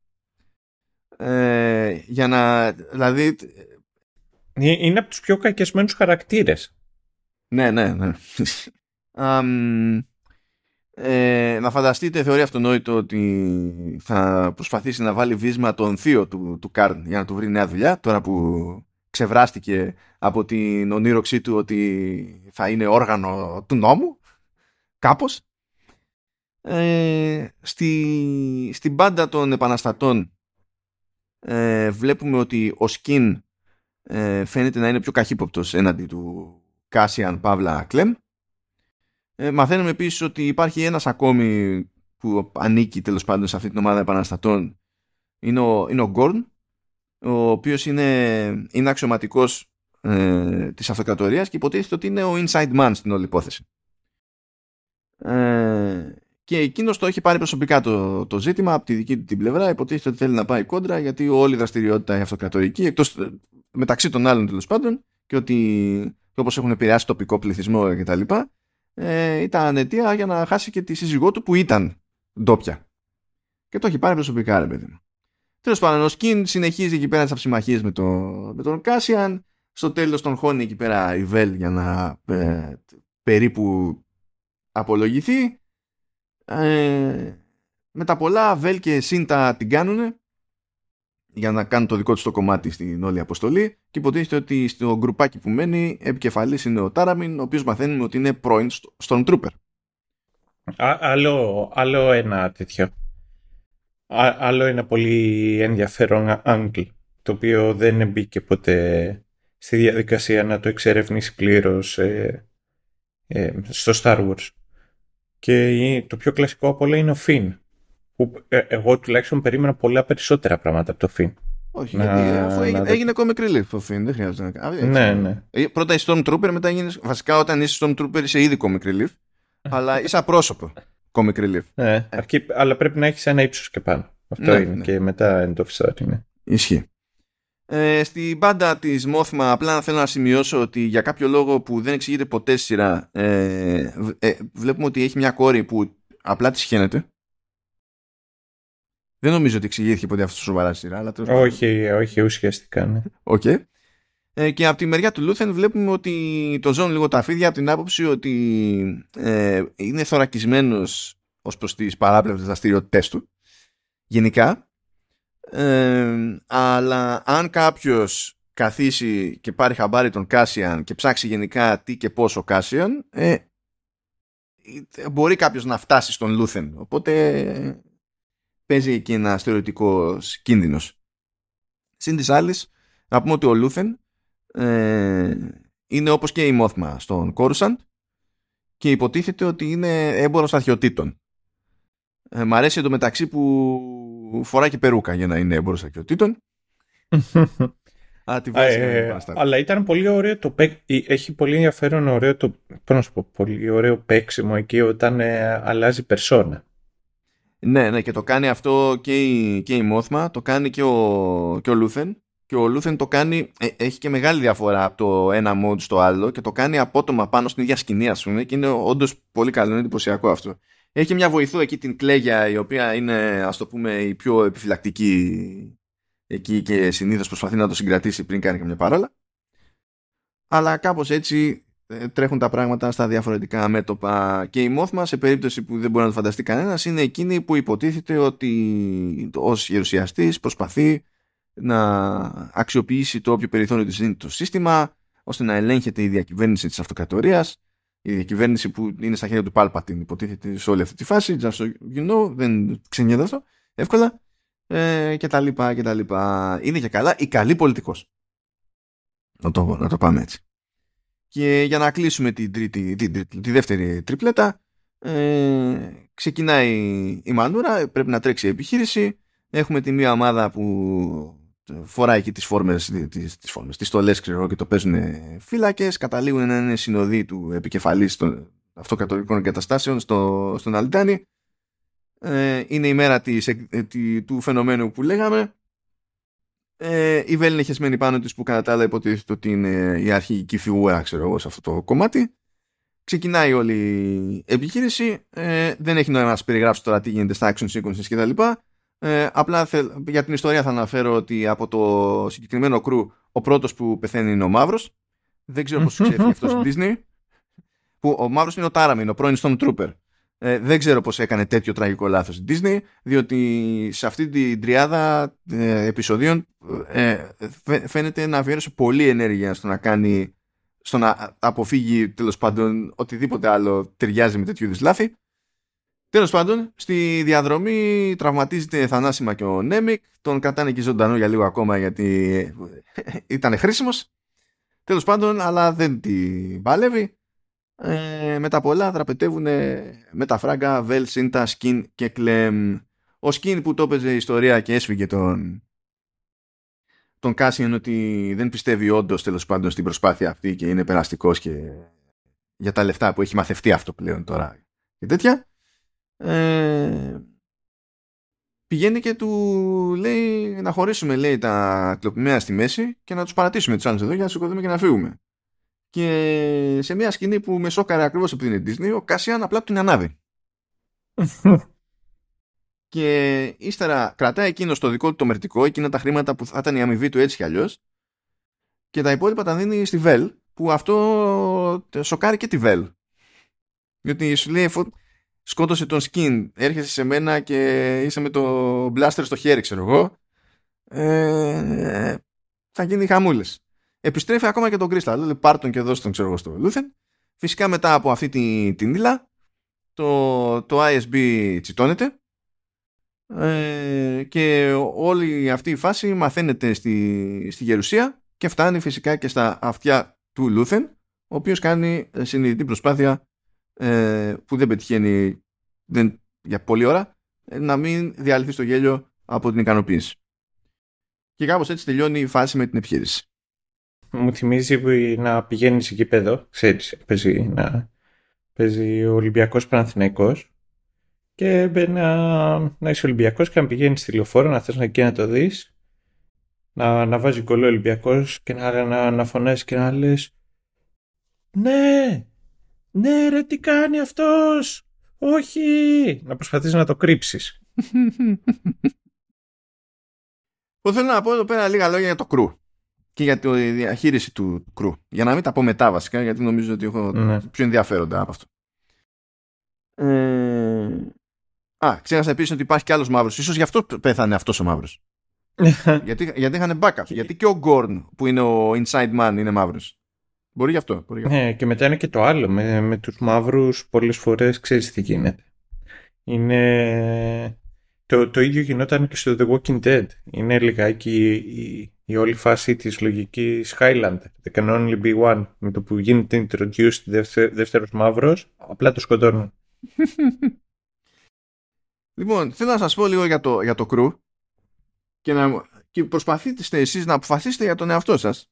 Ε, για να. Δηλαδή. Ε, είναι από τους πιο κακεσμένου χαρακτήρες. Ναι, ναι, ναι. ε, να φανταστείτε, θεωρεί αυτονόητο ότι θα προσπαθήσει να βάλει βίσμα τον θείο του, του Κάρν για να του βρει νέα δουλειά, τώρα που ξεβράστηκε από την ονείροξή του ότι θα είναι όργανο του νόμου κάπως ε, στη, στην πάντα των επαναστατών ε, βλέπουμε ότι ο Σκιν ε, φαίνεται να είναι πιο καχύποπτος έναντι του Κάσιαν Παύλα Κλέμ. Ε, μαθαίνουμε επίσης ότι υπάρχει ένας ακόμη που ανήκει τέλος πάντων σε αυτή την ομάδα επαναστατών. Είναι ο, είναι ο Γκόρν ο οποίος είναι, είναι αξιωματικός ε, της αυτοκρατορίας και υποτίθεται ότι είναι ο inside man στην όλη υπόθεση. Ε, και εκείνος το έχει πάρει προσωπικά το, το ζήτημα από τη δική του την πλευρά. Υποτίθεται ότι θέλει να πάει κόντρα γιατί όλη η δραστηριότητα είναι αυτοκρατορική εκτός, μεταξύ των άλλων τέλος πάντων και ότι όπως έχουν επηρεάσει τοπικό πληθυσμό και τα λοιπά ε, ήταν αιτία για να χάσει και τη σύζυγό του που ήταν ντόπια και το έχει πάρει προσωπικά ρε παιδί μου Τέλος πάντων, ο Σκιν συνεχίζει εκεί πέρα τις αψημαχίες με, το, με τον Κάσιαν. Στο τέλος τον χώνει εκεί πέρα η Βέλ για να ε, περίπου απολογηθεί. Ε, με τα πολλά, Βέλ και Σίντα την κάνουν για να κάνουν το δικό του το κομμάτι στην όλη αποστολή και υποτίθεται ότι στο γκρουπάκι που μένει επικεφαλής είναι ο Τάραμιν ο οποίος μαθαίνουμε ότι είναι πρώην Stormtrooper. Άλλο, άλλο ένα τέτοιο άλλο ένα πολύ ενδιαφέρον angle, το οποίο δεν μπήκε ποτέ στη διαδικασία να το εξερευνήσει πλήρως ε, ε, στο Star Wars. Και το πιο κλασικό από όλα είναι ο Finn, που ε, εγώ τουλάχιστον περίμενα πολλά περισσότερα πράγματα από το Finn. Όχι, να, γιατί αφού έγινε, έγινε comic relief ο Finn, δεν χρειάζεται να κάνει. Ναι, ναι. Πρώτα είσαι Stormtrooper, μετά γίνεις, βασικά όταν είσαι Stormtrooper είσαι ήδη comic relief, αλλά είσαι απρόσωπο comic relief. Ναι, αρκεί, αλλά πρέπει να έχεις ένα ύψος και πάνω. Αυτό ναι, είναι. Ναι. Και μετά end of story είναι. Ισχύει. Ε, στην πάντα της Μόθμα απλά θέλω να σημειώσω ότι για κάποιο λόγο που δεν εξηγείται ποτέ στη σειρά ε, ε, βλέπουμε ότι έχει μια κόρη που απλά της χαίνεται. Δεν νομίζω ότι εξηγήθηκε ποτέ αυτό σοβαρά στη σειρά. Αλλά όχι, όχι ουσιαστικά. Ναι. Okay. Ε, και από τη μεριά του Λούθεν βλέπουμε ότι το ζώνει λίγο τα φίδια από την άποψη ότι ε, είναι θωρακισμένος ως προς τις παράπλευρες δραστηριότητες του γενικά ε, αλλά αν κάποιος καθίσει και πάρει χαμπάρι τον Κάσιαν και ψάξει γενικά τι και πόσο Κάσιαν ε, μπορεί κάποιος να φτάσει στον Λούθεν οπότε παίζει εκεί ένα θεωρητικό κίνδυνος συν τοις άλλοις να πούμε ότι ο Λούθεν ε, είναι όπως και η Μόθμα στον Κόρουσαντ και υποτίθεται ότι είναι έμπορος αρχαιοτήτων. Ε, μ' αρέσει μεταξύ που φοράει και περούκα για να είναι έμπορος αρχαιοτήτων. Α, τη ε, αλλά ήταν πολύ ωραίο το έχει πολύ ενδιαφέρον ωραίο το πώς να σου πω, πολύ ωραίο παίξιμο εκεί όταν ε, αλλάζει περσόνα. Ναι, ναι, και το κάνει αυτό και η, και η Μόθμα, το κάνει και ο, και ο Λούθεν και ο Λούθεν το κάνει, ε, έχει και μεγάλη διαφορά από το ένα mode στο άλλο και το κάνει απότομα πάνω στην ίδια σκηνή ας πούμε και είναι όντως πολύ καλό, είναι εντυπωσιακό αυτό. Έχει μια βοηθού εκεί την Κλέγια η οποία είναι ας το πούμε η πιο επιφυλακτική εκεί και συνήθως προσπαθεί να το συγκρατήσει πριν κάνει καμιά παρόλα. Αλλά κάπως έτσι ε, τρέχουν τα πράγματα στα διαφορετικά μέτωπα. Και η Μόθμα σε περίπτωση που δεν μπορεί να το φανταστεί κανένας είναι εκείνη που υποτίθεται ότι ως γερουσιαστής προσπαθεί να αξιοποιήσει το όποιο περιθώριο της δίνει το σύστημα ώστε να ελέγχεται η διακυβέρνηση της αυτοκρατορίας η διακυβέρνηση που είναι στα χέρια του Πάλπατιν υποτίθεται σε όλη αυτή τη φάση just so you know, δεν ξενιέται αυτό εύκολα ε, και τα λοιπά και τα λοιπά. Είναι και καλά η καλή πολιτικός. Να το, να το πάμε έτσι και για να κλείσουμε την, τρίτη, την, τη δεύτερη τριπλέτα ε, ξεκινάει η Μανούρα πρέπει να τρέξει η επιχείρηση έχουμε τη μία ομάδα που φοράει και τις φόρμες, τις, τις, φόρμες, τις στολές ξέρω, και το παίζουν φύλακες, καταλήγουν να είναι συνοδοί του επικεφαλής των αυτοκατορικών εγκαταστάσεων στο, στον Αλντάνη. Ε, είναι η μέρα της, ε, του φαινομένου που λέγαμε. Ε, η Βέλη είναι χεσμένη πάνω της που κατά τα άλλα υποτίθεται ότι είναι η αρχική φιγούρα ξέρω εγώ σε αυτό το κομμάτι. Ξεκινάει όλη η επιχείρηση. Ε, δεν έχει νόημα να σας περιγράψω τώρα τι γίνεται στα action sequences κτλ. Ε, απλά για την ιστορία θα αναφέρω ότι από το συγκεκριμένο κρού ο πρώτος που πεθαίνει είναι ο Μαύρος. Δεν ξέρω πώς ξέφυγε αυτός στην Disney. Που ο Μαύρος είναι ο Τάραμιν, ο πρώην Stormtrooper. Ε, δεν ξέρω πώς έκανε τέτοιο τραγικό λάθος η Disney, διότι σε αυτή την τριάδα ε, επεισοδίων ε, φαίνεται να αφιέρωσε πολλή ενέργεια στο να κάνει στο να αποφύγει τέλος πάντων οτιδήποτε άλλο ταιριάζει με τέτοιου είδους λάθη Τέλος πάντων, στη διαδρομή τραυματίζεται θανάσιμα και ο Νέμικ. Τον κρατάνε και ζωντανό για λίγο ακόμα γιατί ήταν χρήσιμος. Τέλος πάντων, αλλά δεν την παλεύει. Ε, με τα πολλά δραπετεύουν με τα φράγκα Βέλ, Σίντα, Σκιν και Κλεμ. Ο Σκιν που το έπαιζε ιστορία και έσφυγε τον, τον Κάσιεν ότι δεν πιστεύει όντως τέλος πάντων στην προσπάθεια αυτή και είναι περαστικός και για τα λεφτά που έχει μαθευτεί αυτό πλέον τώρα και τέτοια ε, πηγαίνει και του λέει να χωρίσουμε λέει τα κλοπημένα στη μέση και να τους παρατήσουμε τους άλλους εδώ για να σηκωθούμε και να φύγουμε. Και σε μια σκηνή που με σόκαρε ακριβώς από την Disney, ο Κάσιαν απλά του την ανάβει. και ύστερα κρατάει εκείνο το δικό του το μερτικό, εκείνα τα χρήματα που θα ήταν η αμοιβή του έτσι κι αλλιώς. Και τα υπόλοιπα τα δίνει στη Βέλ, που αυτό σοκάρει και τη Βέλ. Γιατί σου λέει, σκότωσε τον Skeen, έρχεσαι σε μένα και είσαι με το blaster στο χέρι, ξέρω εγώ, ε, θα γίνει χαμούλες. Επιστρέφει ακόμα και τον κρύσταλλο. Δηλαδή πάρ τον και δώσ' τον, ξέρω εγώ, στο Λούθεν. Φυσικά μετά από αυτή την, τη νίλα, το, το ISB τσιτώνεται ε, και όλη αυτή η φάση μαθαίνεται στη, στη γερουσία και φτάνει φυσικά και στα αυτιά του Λούθεν, ο οποίος κάνει συνειδητή προσπάθεια ε, που δεν πετυχαίνει δεν, για πολλή ώρα ε, να μην διαλυθεί στο γέλιο από την ικανοποίηση. Και κάπως έτσι τελειώνει η φάση με την επιχείρηση. Μου θυμίζει να πηγαίνεις εκεί πέδο, ξέρεις, παίζει, να, παίζει ο Ολυμπιακός Παναθηναϊκός και να, να είσαι Ολυμπιακός και να πηγαίνεις στη λεωφόρο, να θες να εκεί να το δεις, να, να βάζει κολλό Ολυμπιακός και να, να, να φωνάζει και να λες «Ναι, ναι ρε τι κάνει αυτός, όχι, να προσπαθείς να το κρύψεις. Που θέλω να πω εδώ πέρα λίγα λόγια για το κρού. Και για τη διαχείριση του κρού. Για να μην τα πω μετά βασικά, γιατί νομίζω ότι έχω Ναι. πιο ενδιαφέροντα από αυτό. Ε... Α, ξέχασα επίσης ότι υπάρχει κι άλλος μαύρος. σω γι' αυτό πέθανε αυτός ο μαύρος. γιατί, γιατί είχαν backup. γιατί και ο Γκόρν που είναι ο inside man είναι μαύρος. Μπορεί γι' αυτό. Μπορεί γι αυτό. Ναι, και μετά είναι και το άλλο. Με, με τους μαύρους πολλές φορές ξέρεις τι γίνεται. Είναι... Το, το ίδιο γινόταν και στο The Walking Dead. Είναι λιγάκι η, η όλη φάση της λογικής Highlander. There can only be one. Με το που γίνεται introduced δευτε, δεύτερος μαύρος, απλά το σκοτώνουν. Λοιπόν, θέλω να σας πω λίγο για το, για το crew και, να, και προσπαθείτε εσείς να αποφασίσετε για τον εαυτό σας.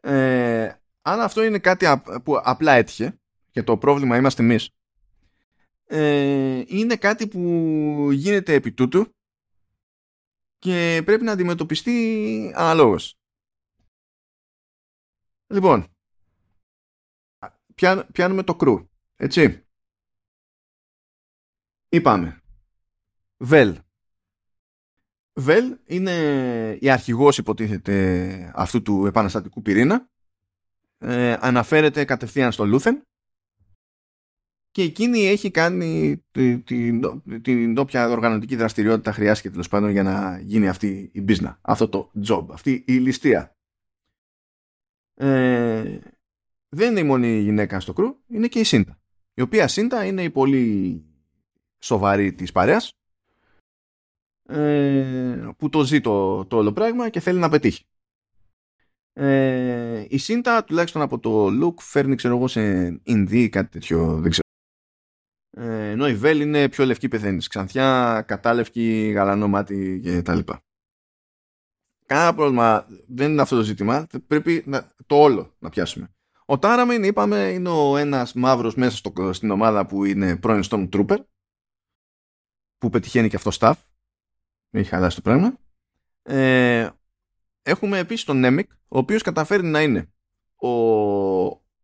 Ε, αν αυτό είναι κάτι α- που απλά έτυχε και το πρόβλημα είμαστε εμείς ε, είναι κάτι που γίνεται επί τούτου και πρέπει να αντιμετωπιστεί αναλόγως. Λοιπόν, πιά- πιάνουμε το crew, έτσι. Είπαμε, Βέλ. Βέλ είναι η αρχηγός υποτίθεται αυτού του επαναστατικού πυρήνα. Ε, αναφέρεται κατευθείαν στο Λούθεν και εκείνη έχει κάνει την, την, την όποια οργανωτική δραστηριότητα χρειάζεται τέλος πάντων για να γίνει αυτή η business, αυτό το job, αυτή η ληστεία. Ε, δεν είναι η μόνη γυναίκα στο κρού, είναι και η Σίντα. Η οποία Σίντα είναι η πολύ σοβαρή της παρέας ε, που το ζει το, το όλο πράγμα και θέλει να πετύχει. Ε, η Σίντα τουλάχιστον από το look φέρνει ξέρω εγώ σε Ινδί ή κάτι τέτοιο δεν ξέρω. Ε, ενώ η Βέλ είναι πιο λευκή πεθαίνεις. Ξανθιά, κατάλευκη, γαλανό μάτι και τα λοιπά. Κάνα πρόβλημα δεν είναι αυτό το ζήτημα. Πρέπει να, το όλο να πιάσουμε. Ο Τάραμιν είπαμε είναι ο ένας μαύρος μέσα στο, στην ομάδα που είναι πρώην Stormtrooper που πετυχαίνει και αυτό staff. Έχει χαλάσει το πράγμα. Ε, έχουμε επίσης τον Νέμικ, ο οποίος καταφέρει να είναι ο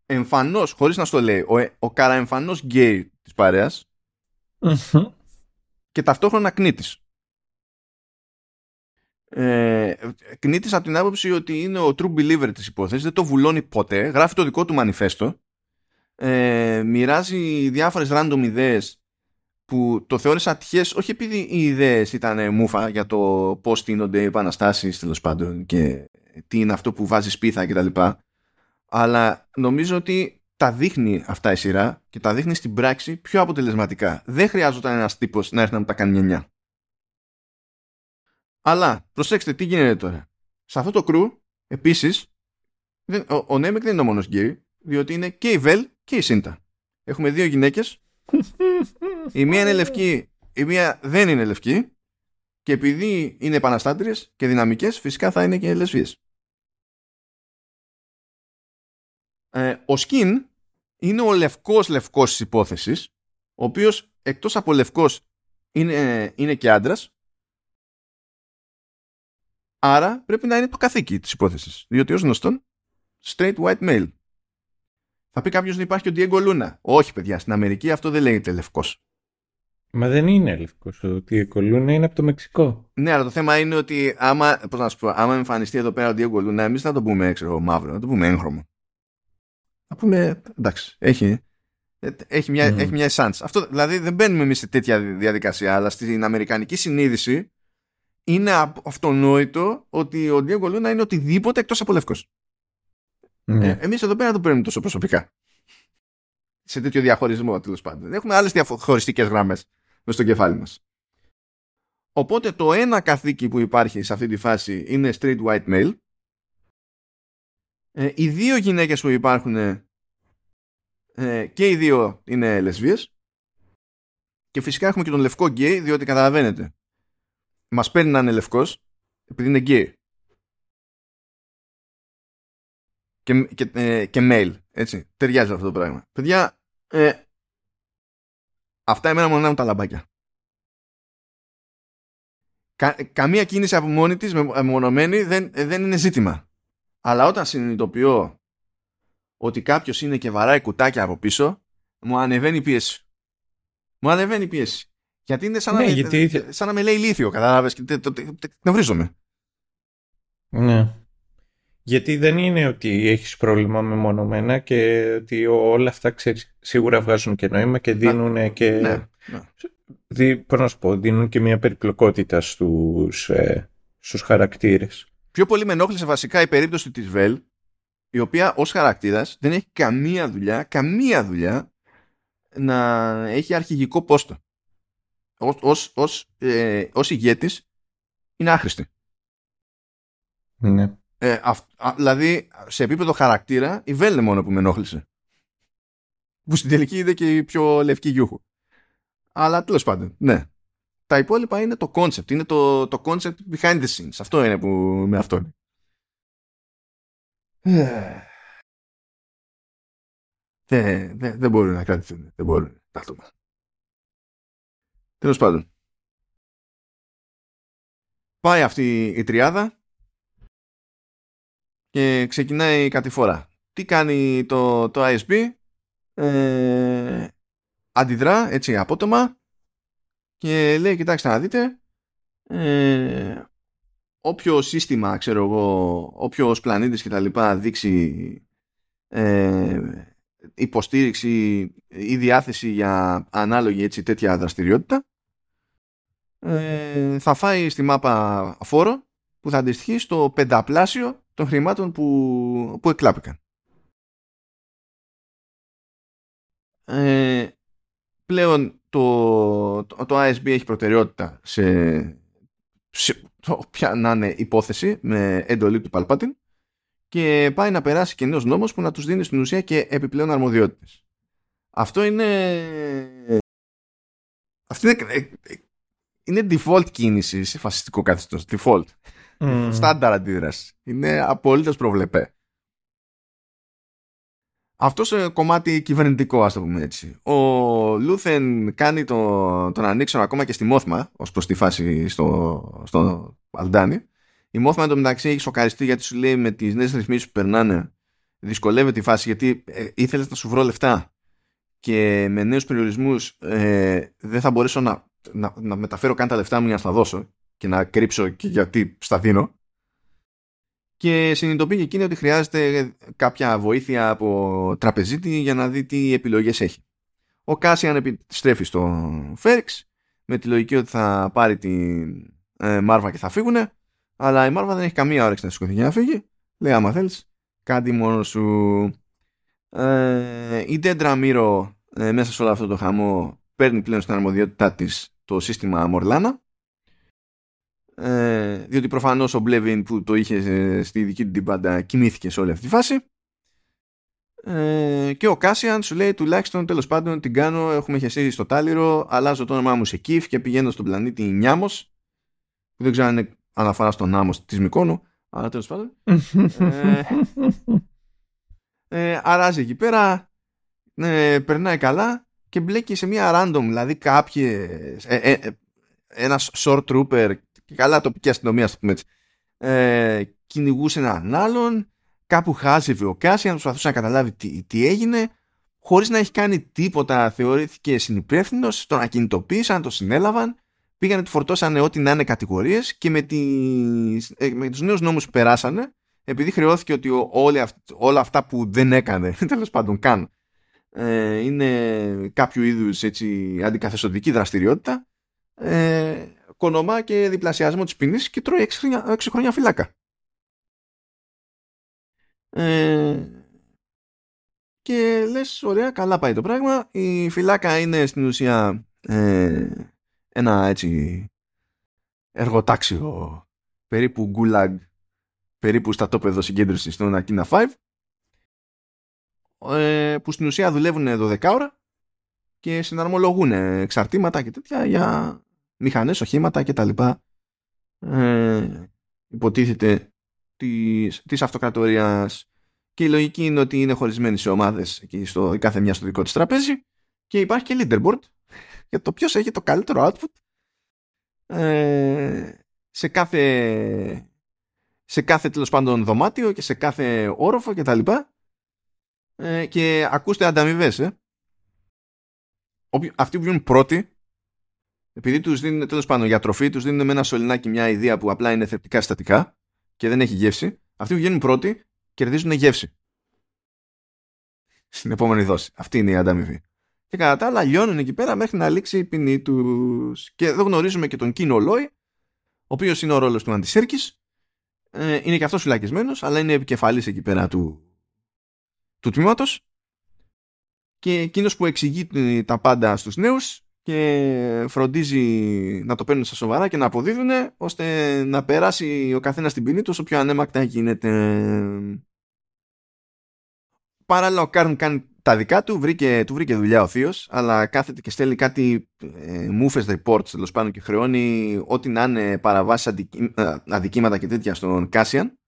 εμφανώς, χωρίς να στο λέει, ο, ο καραεμφανώς γκέι της παρέας και ταυτόχρονα κνήτης. Ε, κνήτης από την άποψη ότι είναι ο true believer της υπόθεσης, δεν το βουλώνει ποτέ, γράφει το δικό του μανιφέστο, ε, μοιράζει διάφορες random ιδέες που το θεώρησα τυχές όχι επειδή οι ιδέες ήταν μούφα για το πώς στείνονται οι επαναστάσεις τέλος πάντων και τι είναι αυτό που βάζει σπίθα κτλ. Αλλά νομίζω ότι τα δείχνει αυτά η σειρά και τα δείχνει στην πράξη πιο αποτελεσματικά. Δεν χρειάζονταν ένας τύπος να έρθει να μου τα κάνει νιανιά. Αλλά προσέξτε τι γίνεται τώρα. Σε αυτό το crew επίσης δεν, ο, ο Νέμικ δεν είναι ο μόνος γκέι διότι είναι και η Βέλ και η Σίντα. Έχουμε δύο γυναίκες η μία είναι λευκή, η μία δεν είναι λευκή και επειδή είναι επαναστάτριες και δυναμικές φυσικά θα είναι και λεσβίες. Ε, ο Σκιν είναι ο λευκός λευκός της υπόθεσης ο οποίος εκτός από λευκός είναι, είναι και άντρας άρα πρέπει να είναι το καθήκη της υπόθεσης διότι ως γνωστόν straight white male θα πει κάποιος ότι υπάρχει και ο Diego Luna. Όχι, παιδιά, στην Αμερική αυτό δεν λέγεται λευκός. Μα δεν είναι λευκός. Ο Diego Luna είναι από το Μεξικό. Ναι, αλλά το θέμα είναι ότι άμα, πώς να σου πω, άμα εμφανιστεί εδώ πέρα ο Diego Luna, εμείς θα το πούμε ξέρω, μαύρο, να το πούμε έγχρωμο. Θα πούμε, εντάξει, έχει, έχει μια, Mm. έχει μια essence. Αυτό, δηλαδή δεν μπαίνουμε εμείς σε τέτοια διαδικασία, αλλά στην αμερικανική συνείδηση είναι αυτονόητο ότι ο Diego Luna είναι οτιδήποτε εκτός από λευκός. Ναι. Ε, Εμείς εδώ πέρα δεν το παίρνουμε τόσο προσωπικά. Σε τέτοιο διαχωρισμό τέλος πάντων. Έχουμε άλλες διαχωριστικές γραμμέ μες στο κεφάλι μας. Οπότε το ένα καθήκη που υπάρχει σε αυτή τη φάση είναι straight white male. Ε, οι δύο γυναίκες που υπάρχουν ε, και οι δύο είναι λεσβίες. Και φυσικά έχουμε και τον λευκό γκέι, διότι καταλαβαίνετε. Μας παίρνει να είναι λευκός επειδή είναι γκέι. και, και, ε, και male. Έτσι. Ταιριάζει αυτό το πράγμα. Παιδιά, ε, αυτά εμένα μου ανάβουν τα λαμπάκια. Κα, καμία κίνηση από μόνη της μεμονωμένη δεν, δεν είναι ζήτημα. Αλλά όταν συνειδητοποιώ ότι κάποιος είναι και βαράει κουτάκια από πίσω, μου ανεβαίνει η πίεση. Μου ανεβαίνει η πίεση. Γιατί είναι σαν, Ναι, να, με, γιατί- σαν να με λέει ηλίθιο, κατάλαβες, και τε- τε- τε- τε- νευρίζομαι. Ναι. Γιατί δεν είναι ότι έχεις πρόβλημα με μονομένα και ότι όλα αυτά ξέρεις, σίγουρα βγάζουν και νόημα και δίνουν και... Ναι, ναι. πώς να σου πω, δίνουν και μια περιπλοκότητα στους, ε, στους χαρακτήρες. Πιο πολύ με ενόχλησε βασικά η περίπτωση της Βέλ, η οποία ως χαρακτήρας δεν έχει καμία δουλειά, καμία δουλειά να έχει αρχηγικό πόστο. Ως, ως, ως, ε, ως ηγέτης είναι άχρηστη. Ναι. Ε, δηλαδή, σε επίπεδο χαρακτήρα, η Βέλ είναι μόνο που με ενόχλησε. Που στην τελική είναι και η πιο λευκή γιούχου. Αλλά τέλος πάντων, ναι. Τα υπόλοιπα είναι το concept. Είναι το, το concept behind the scenes. Αυτό είναι που με αυτό. Δεν, δεν, δεν μπορούν να κρατηθούν. Δεν μπορούν τα άτομα. Τέλος πάντων. Πάει αυτή η τριάδα και ξεκινάει η κατηφορά. Τι κάνει το, το ISP, ε, αντιδρά έτσι απότομα και λέει κοιτάξτε να δείτε ε, όποιο σύστημα ξέρω εγώ όποιος πλανήτης και τα λοιπά δείξει ε, υποστήριξη ή διάθεση για ανάλογη έτσι τέτοια δραστηριότητα ε, θα φάει στη μάπα φόρο που θα αντιστοιχεί στο πενταπλάσιο των χρημάτων που, που εκλάπηκαν. Ε, πλέον το, το, το ISB έχει προτεραιότητα σε, σε όποια να είναι υπόθεση με εντολή του Παλπάτιν και πάει να περάσει και νέος νόμος που να τους δίνει στην ουσία και επιπλέον αρμοδιότητες. Αυτό είναι... Αυτό είναι, ε, ε, είναι default κίνηση σε φασιστικό καθεστώς. Default. Mm. Στάνταρ αντίδραση. Είναι απολύτω προβλεπέ. Αυτό σε κομμάτι κυβερνητικό, ας το πούμε έτσι. Ο Λούθεν κάνει το, τον ανοίξον ακόμα και στη Μόθμα, ως προς τη φάση στο, στο Αλντάνι. Η Μόθμα εντωμεταξύ έχει σοκαριστεί γιατί σου λέει με τις νέες ρυθμίσεις που περνάνε δυσκολεύεται η φάση γιατί ε, ήθελες να σου βρω λεφτά και με νέους περιορισμούς ε, δεν θα μπορέσω να, να, να μεταφέρω καν τα λεφτά μου για να στα δώσω και να κρύψω και γιατί στα δίνω. Και συνειδητοποιεί εκείνη ότι χρειάζεται κάποια βοήθεια από τραπεζίτη για να δει τι επιλογές έχει. Ο Κάσιαν επιστρέφει στο Φέριξ με τη λογική ότι θα πάρει τη ε, Μάρβα και θα φύγουνε αλλά η Μάρβα δεν έχει καμία όρεξη να σηκωθεί για να φύγει. Λέει άμα θέλεις κάτι μόνο σου. Ε, η Ντέντρα Μίρο ε, μέσα σε όλο αυτό το χαμό παίρνει πλέον στην αρμοδιότητά της το σύστημα Μορλάνα ε, διότι προφανώς ο Μπλεβιν που το είχε ε, στη δική του την πάντα κοιμήθηκε σε όλη αυτή τη φάση. Ε, και ο Κάσιαν σου λέει τουλάχιστον τέλος πάντων την κάνω. Έχουμε χεσίσει στο τάλιρο. Αλλάζω το όνομά μου σε Κιφ και πηγαίνω στον πλανήτη Νιάμος που δεν ξέρω αν είναι αναφορά στον Νάμος της Μικόνου αλλά τέλος πάντων. Ε, ε, αράζει εκεί πέρα ε, περνάει καλά και μπλέκει σε μια random δηλαδή κάποιες ε, ε, ένας short trooper και καλά τοπική αστυνομία, ας πούμε έτσι, ε, κυνηγούσε έναν άλλον, κάπου χάζευε ο Κάσιαν, προσπαθούσε να καταλάβει τι, τι έγινε, χωρίς να έχει κάνει τίποτα, θεωρήθηκε συνυπεύθυνος, τον ακινητοποίησαν, τον συνέλαβαν, πήγανε, του φορτώσανε ό,τι να είναι κατηγορίες και με, τις, ε, με τους νέους νόμους που περάσανε, επειδή χρεώθηκε ότι όλοι όλα αυτά που δεν έκανε, τέλος πάντων καν, ε, είναι κάποιο είδους έτσι, αντικαθεστωτική δραστηριότητα, ε, κονομά και διπλασιασμό της ποινής και τρώει 6 χρόνια, φυλάκα. Ε, και λες ωραία καλά πάει το πράγμα η φυλάκα είναι στην ουσία ε, ένα έτσι εργοτάξιο περίπου γκουλάγ περίπου στα τόπεδο συγκέντρωση στον Ακίνα 5 ε, που στην ουσία δουλεύουν 12 ώρα και συναρμολογούν εξαρτήματα και τέτοια για μηχανές, οχήματα και τα λοιπά ε, υποτίθεται της, της αυτοκρατορίας και η λογική είναι ότι είναι χωρισμένοι σε ομάδες εκεί στο, η κάθε μια στο δικό της τραπέζι και υπάρχει και leaderboard για το ποιος έχει το καλύτερο output ε, σε κάθε σε κάθε τέλος πάντων δωμάτιο και σε κάθε όροφο και τα λοιπά ε, και ακούστε ανταμοιβές. Ε. Αυτοί που βγουν πρώτοι επειδή τους δίνουν τέλος πάντων για τροφή, τους δίνουν με ένα σωληνάκι μια ιδέα που απλά είναι θετικά συστατικά και δεν έχει γεύση. Αυτοί που γίνουν πρώτοι κερδίζουν γεύση. Στην επόμενη δόση. Αυτή είναι η ανταμοιβή. Και κατά τα άλλα λιώνουν εκεί πέρα μέχρι να λήξει η ποινή τους. Και εδώ γνωρίζουμε και τον Κίνο Λόι, ο οποίος είναι ο ρόλος του Αντισέρκης. Ε, είναι και αυτός φυλακισμένος, αλλά είναι επικεφαλής εκεί πέρα του, του τμήματος. Και εκείνος που εξηγεί τα πάντα στους νέους και φροντίζει να το παίρνουν στα σοβαρά και να αποδίδουν ώστε να περάσει ο καθένας την ποινή του όσο πιο ανέμακτα γίνεται. Παράλληλα ο Κάρν κάνει τα δικά του, βρήκε, του βρήκε δουλειά ο Θείος, αλλά κάθεται και στέλνει κάτι ε, μούφες reports τέλος πάνω και χρεώνει ό,τι να είναι παραβάσεις αντικεί, ε, αδικήματα και τέτοια στον Κάσιαν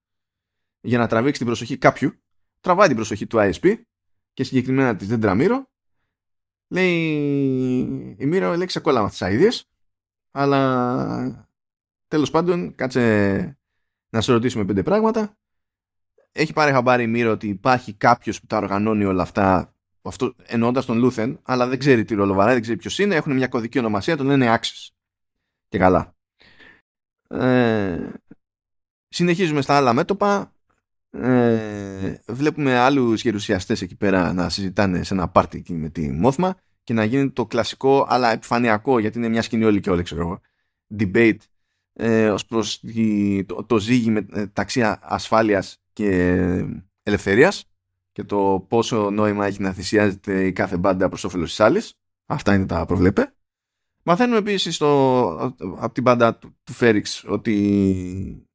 για να τραβήξει την προσοχή κάποιου. Τραβάει την προσοχή του ISP και συγκεκριμένα της Δέντραμίρο Λέει η Μύρο λέει ξεκόλαμα τις αίδειες αλλά τέλος πάντων κάτσε να σε ρωτήσουμε πέντε πράγματα. Έχει πάρει χαμπάρι η Μύρο ότι υπάρχει κάποιος που τα οργανώνει όλα αυτά αυτό εννοώντας τον Λούθεν, αλλά δεν ξέρει τι ρόλο βαράει, δεν ξέρει ποιος είναι. Έχουν μια κωδική ονομασία, τον λένε Access. Και καλά. Ε, συνεχίζουμε στα άλλα μέτωπα. Ε, βλέπουμε άλλους γερουσιαστές εκεί πέρα να συζητάνε σε ένα πάρτι εκεί με τη Μόθμα και να γίνει το κλασικό αλλά επιφανειακό γιατί είναι μια σκηνή όλη και όλη ξέρω εγώ debate ε, ως προς το, το ζύγι μεταξύ ασφάλειας και ελευθερίας και το πόσο νόημα έχει να θυσιάζεται η κάθε μπάντα προς όφελος της άλλης. Αυτά είναι τα προβλέπε. Μαθαίνουμε επίσης από την μπάντα του, του Φέριξ ότι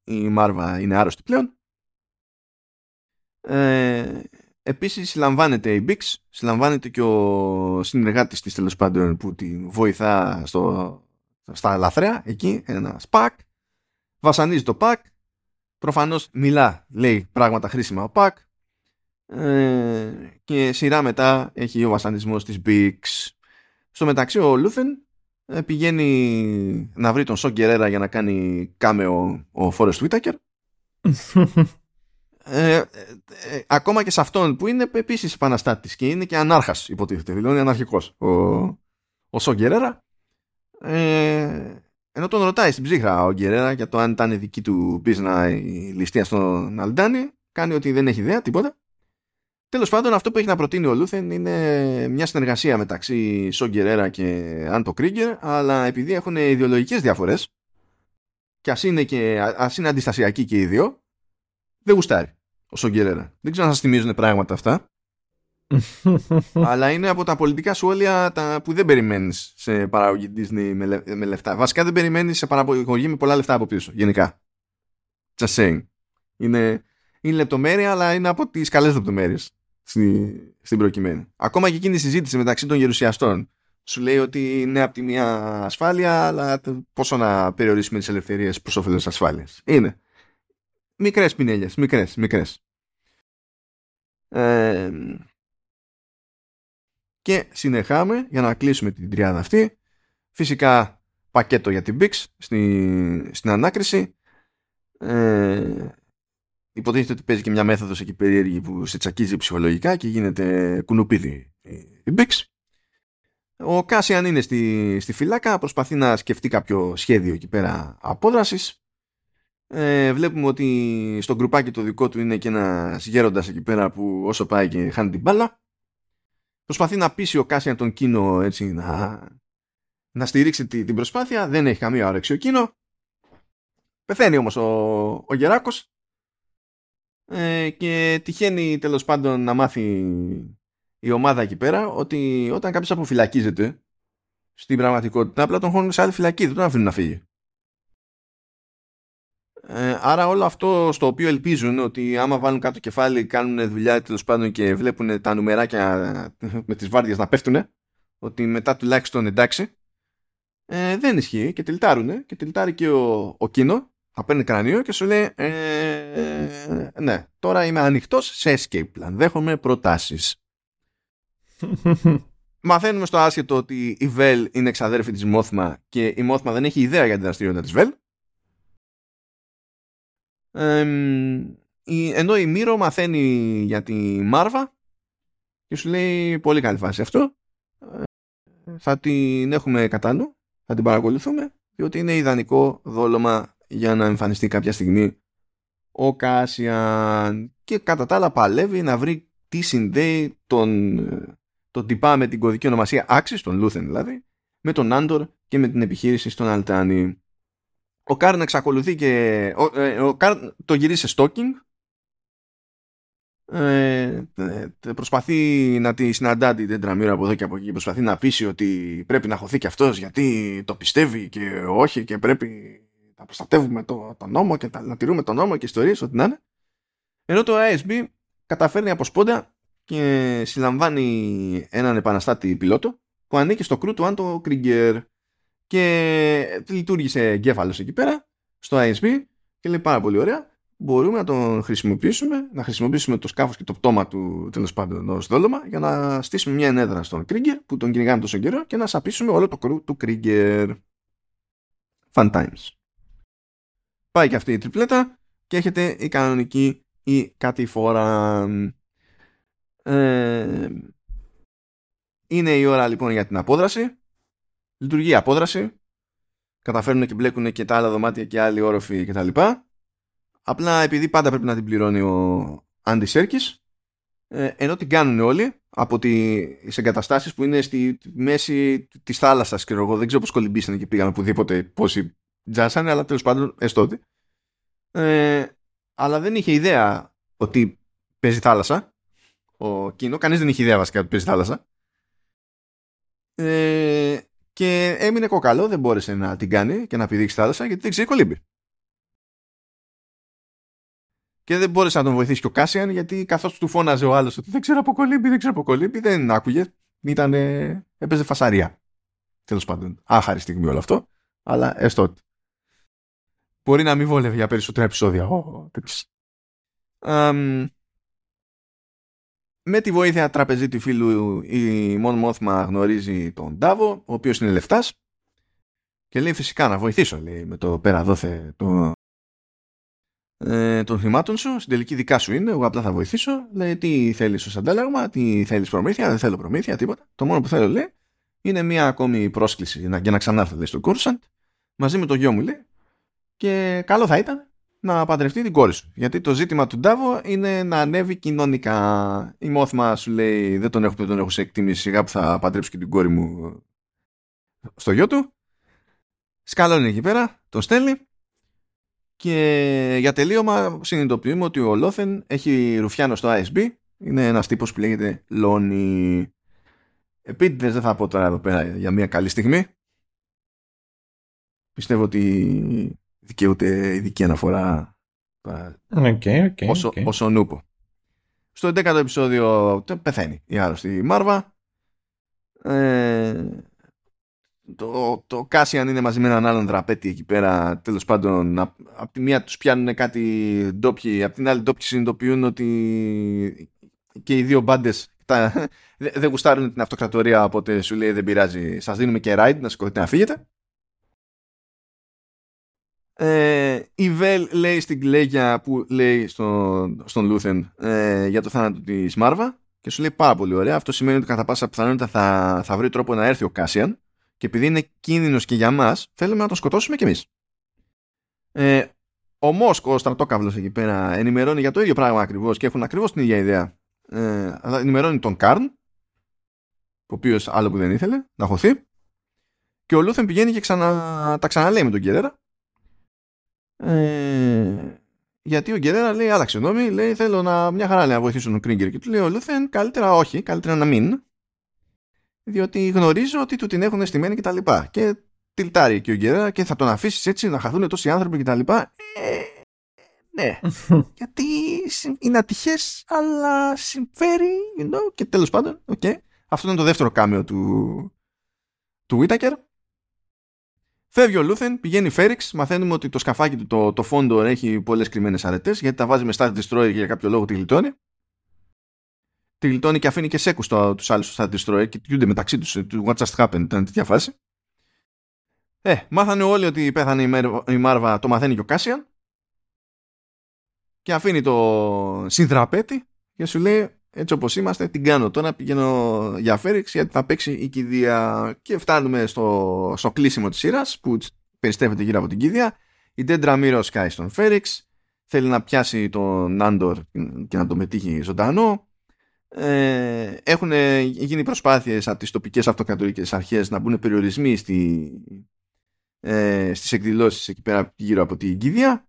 η Μάρβα είναι άρρωστη πλέον ε, επίσης συλλαμβάνεται η Bix, συλλαμβάνεται και ο συνεργάτης της τέλος πάντων που τη βοηθά στο, στα λαθρέα εκεί, ένα σπακ, βασανίζει το πακ, προφανώς μιλά, λέει πράγματα χρήσιμα ο πακ. Ε, και σειρά μετά έχει ο βασανισμός της Bix. Στο μεταξύ ο Λούθεν ε, πηγαίνει να βρει τον Σον για να κάνει κάμεο ο Φόρες Whitaker Ε, ε, ε, ακόμα και σε αυτόν που είναι επίσης επαναστάτης και είναι και ανάρχας, υποτίθεται. Δηλαδή είναι αναρχικός ο, ο Σον Γκερέρα. Ε, ενώ τον ρωτάει στην ψύχρα ο Γκερέρα για το αν ήταν δική του πίσνα η ληστεία στον Αλντάνι, κάνει ότι δεν έχει ιδέα, τίποτα. Τέλος πάντων, αυτό που έχει να προτείνει ο Λούθεν είναι μια συνεργασία μεταξύ Σον Γκερέρα και Άντο Κρίγκερ, αλλά επειδή έχουν ιδεολογικές διαφορές, και ας είναι, είναι αντιστασιακοί και οι δύο, δεν γουστάρει ο Σογκερέρα. Δεν ξέρω αν σας θυμίζουν πράγματα αυτά. αλλά είναι από τα πολιτικά σχόλια τα που δεν περιμένεις σε παραγωγή Disney με, με λεφτά. Βασικά δεν περιμένεις σε παραγωγή με πολλά λεφτά από πίσω. Γενικά. Just saying. Είναι, είναι λεπτομέρεια, αλλά είναι από τις καλές λεπτομέρειες στη, στην προκειμένη. Ακόμα και εκείνη η συζήτηση μεταξύ των γερουσιαστών σου λέει ότι είναι από τη μία ασφάλεια, αλλά πόσο να περιορίσουμε τις ελευθερίες προς όφελος ασφάλειας. Είναι μικρές πινέλιες, μικρές, μικρές. Ε, και συνεχάμε για να κλείσουμε την τριάδα αυτή. Φυσικά πακέτο για την Bix στη, στην ανάκριση. Ε, υποτίθεται ότι παίζει και μια μέθοδος εκεί περίεργη που σε τσακίζει ψυχολογικά και γίνεται κουνουπίδι η Bix. Ο Κάσιαν είναι στη, στη φυλάκα, προσπαθεί να σκεφτεί κάποιο σχέδιο εκεί πέρα απόδρασης ε, βλέπουμε ότι στο γκρουπάκι το δικό του είναι και ένας γέροντας εκεί πέρα που όσο πάει και χάνει την μπάλα. Προσπαθεί να πείσει ο Κάσιαν τον Κίνο έτσι να, να στηρίξει την προσπάθεια. Δεν έχει καμία όρεξη ο Κίνο. Πεθαίνει όμως ο, ο Γεράκος ε, και τυχαίνει τέλος πάντων να μάθει η ομάδα εκεί πέρα ότι όταν κάποιος αποφυλακίζεται στην πραγματικότητα απλά τον χώνουν σε άλλη φυλακή, δεν τον αφήνουν να φύγει. Ε, άρα όλο αυτό στο οποίο ελπίζουν ότι άμα βάλουν κάτω κεφάλι κάνουν δουλειά τέλος πάντων και βλέπουν τα νουμεράκια με τις βάρδιες να πέφτουν ότι μετά τουλάχιστον εντάξει ε, δεν ισχύει και τυλτάρουν και τυλτάρει και ο, ο Κίνο θα παίρνει κρανίο και σου λέει ε, ναι τώρα είμαι ανοιχτός σε escape plan δέχομαι προτάσεις. Μαθαίνουμε στο άσχετο ότι η Βέλ είναι εξαδέρφη της Μόθμα και η Μόθμα δεν έχει ιδέα για την δραστηριότητα της Βέλ ενώ η Μύρο μαθαίνει για τη Μάρβα και σου λέει πολύ καλή φάση αυτό ε, θα την έχουμε κατά νου θα την παρακολουθούμε διότι είναι ιδανικό δόλωμα για να εμφανιστεί κάποια στιγμή ο Κάσιαν και κατά τα άλλα παλεύει να βρει τι συνδέει τον, τον τυπά με την κωδική ονομασία Axis, τον Λούθεν δηλαδή, με τον Άντορ και με την επιχείρηση στο Αλντάνι. Ο Κάρν εξακολουθεί και... Ο, ε, ο Κάρν το γυρίσει σε stalking. Ε, ε, προσπαθεί να τη συναντά την τεντραμύρα από εδώ και από εκεί προσπαθεί να πείσει ότι πρέπει να χωθεί και αυτός γιατί το πιστεύει και όχι και πρέπει να προστατεύουμε το, το νόμο και να τηρούμε τον νόμο και ιστορίες ό,τι να είναι. Ενώ το ISB καταφέρνει από σπόντα και συλλαμβάνει έναν επαναστάτη πιλότο που ανήκει στο κρού του Άντο Κριγκέρ και λειτουργήσε εγκέφαλος εκεί πέρα στο ISB και λέει πάρα πολύ ωραία μπορούμε να τον χρησιμοποιήσουμε, να χρησιμοποιήσουμε το σκάφος και το πτώμα του τέλος πάντων ως δόλωμα για να στήσουμε μια ενέδρα στον Κρίγκερ που τον κυνηγάμε τόσο καιρό και να σαπίσουμε όλο το κρού του Κρίγκερ. Fun times. Πάει και αυτή η τριπλέτα και έχετε η κανονική ή κάτι φορά. Ε, είναι η ώρα λοιπόν για την απόδραση. Λειτουργεί η απόδραση. Καταφέρνουν και μπλέκουν και τα άλλα δωμάτια και άλλοι όροφοι κτλ. Απλά επειδή πάντα πρέπει να την πληρώνει ο Άντι Σέρκης, ε, ενώ την κάνουν όλοι από τις εγκαταστάσεις που είναι στη μέση της θάλασσας και εγώ δεν ξέρω πώς κολυμπήσανε και πήγαν οπουδήποτε πόσοι τζάσανε αλλά τέλος πάντων έστω ότι ε, αλλά δεν είχε ιδέα ότι παίζει θάλασσα ο Κίνο, κανείς δεν είχε ιδέα βασικά ότι παίζει θάλασσα ε, και έμεινε κοκαλό, δεν μπόρεσε να την κάνει και να πηδήξει θάλασσα γιατί δεν ξέρει κολύμπη και δεν μπόρεσε να τον βοηθήσει και ο Κάσιαν γιατί καθώς του φώναζε ο άλλος ότι δεν ξέρω από κολύμπη, δεν ξέρω από κολύμπη, δεν άκουγε. Ήταν, έπαιζε φασαρία. Τέλος πάντων, άχαρη στιγμή όλο αυτό, αλλά έστω Μπορεί να μην βόλευε για περισσότερα επεισόδια. um, με τη βοήθεια τραπεζίτη φίλου η Μον Μόθμα γνωρίζει τον Ντάβο, ο οποίος είναι λεφτάς και λέει φυσικά να βοηθήσω λέει, με το πέρα δόθε το, ε, των χρημάτων σου, στην τελική δικά σου είναι, εγώ απλά θα βοηθήσω. Λέει τι θέλεις ως αντάλλαγμα, τι θέλεις προμήθεια, δεν θέλω προμήθεια, τίποτα. Το μόνο που θέλω λέει είναι μια ακόμη πρόσκληση για να ξανάρθω λέει, στο Κούρσαντ μαζί με το γιο μου λέει και καλό θα ήταν να παντρευτεί την κόρη σου. Γιατί το ζήτημα του Ντάβο είναι να ανέβει κοινωνικά. Η μόθμα σου λέει δεν τον έχω, δεν τον έχω σε εκτίμηση σιγά που θα παντρέψω και την κόρη μου στο γιο του. Σκαλώνει εκεί πέρα, τον στέλνει και για τελείωμα συνειδητοποιούμε ότι ο Λόθεν έχει ρουφιάνο στο ISB. Είναι ένας τύπος που λέγεται Λόνι. Επίτηδες δεν θα πω τώρα εδώ πέρα για μια καλή στιγμή. Πιστεύω ότι δικαιούται ειδική αναφορά okay, okay, όσο, okay. όσο νούπο. Στο 11ο επεισόδιο πεθαίνει η άρρωστη Μάρβα. Ε, το, το Κάσιαν είναι μαζί με έναν άλλον δραπέτη εκεί πέρα τέλος πάντων από τη μία τους πιάνουν κάτι ντόπιοι από την άλλη ντόπιοι συνειδητοποιούν ότι και οι δύο μπάντες δεν δε γουστάρουν την αυτοκρατορία οπότε σου λέει δεν πειράζει σας δίνουμε και ride να σηκωθείτε να φύγετε ε, η Βέλ λέει στην Κλέγια που λέει στον, στον Λούθεν ε, για το θάνατο της Μάρβα και σου λέει πάρα πολύ ωραία αυτό σημαίνει ότι κατά πάσα πιθανότητα θα, θα βρει τρόπο να έρθει ο Κάσιαν και επειδή είναι κίνδυνος και για μας, θέλουμε να τον σκοτώσουμε κι εμείς. Ε, ο Μόσκο, ο στρατόκαυλος εκεί πέρα, ενημερώνει για το ίδιο πράγμα ακριβώς και έχουν ακριβώς την ίδια ιδέα. Ε, ενημερώνει τον Καρν, ο οποίος άλλο που δεν ήθελε να χωθεί. Και ο Λούθεν πηγαίνει και ξανα, τα ξαναλέει με τον Γκερέρα. Ε, γιατί ο Γκερέρα λέει: Άλλαξε γνώμη, λέει: Θέλω να, μια χαρά λέει, να βοηθήσω τον Κρίγκερ. Και του λέει: Ο Λούθεν, καλύτερα όχι, καλύτερα να μην διότι γνωρίζω ότι του την έχουν στημένη και τα λοιπά. Και τιλτάρει και ο Γκερέρα και θα τον αφήσεις έτσι να χαθούν τόσοι άνθρωποι και τα λοιπά. Ε, ναι, γιατί είναι ατυχές, αλλά συμφέρει, you know, και τέλος πάντων, okay. Αυτό είναι το δεύτερο κάμεο του, του Whittaker. Φεύγει ο Λούθεν, πηγαίνει Φέριξ, μαθαίνουμε ότι το σκαφάκι του, το, το Φόντορ έχει πολλές κρυμμένες αρετές, γιατί τα βάζει με Star Destroyer και για κάποιο λόγο τη γλιτώνει τη γλιτώνει και αφήνει και σέκους τους άλλους στα Destroyer και κοιτιούνται μεταξύ τους. Του What just happened, ήταν τέτοια φάση. Ε, μάθανε όλοι ότι πέθανε η, Μάρβα, το μαθαίνει και ο Κάσιαν. Και αφήνει το συνδραπέτη και σου λέει έτσι όπως είμαστε την κάνω τώρα πηγαίνω για Φέριξ γιατί θα παίξει η κηδεία και φτάνουμε στο, στο κλείσιμο της σειράς που περιστρέφεται γύρω από την κηδεία η Ντέντρα Μύρο σκάει στον Φέριξ θέλει να πιάσει τον Άντορ και να το μετύχει ζωντανό. Ε, έχουν γίνει προσπάθειες από τις τοπικές αυτοκρατορικές αρχές να μπουν περιορισμοί στη, ε, στις εκδηλώσεις εκεί πέρα γύρω από την Κίδια.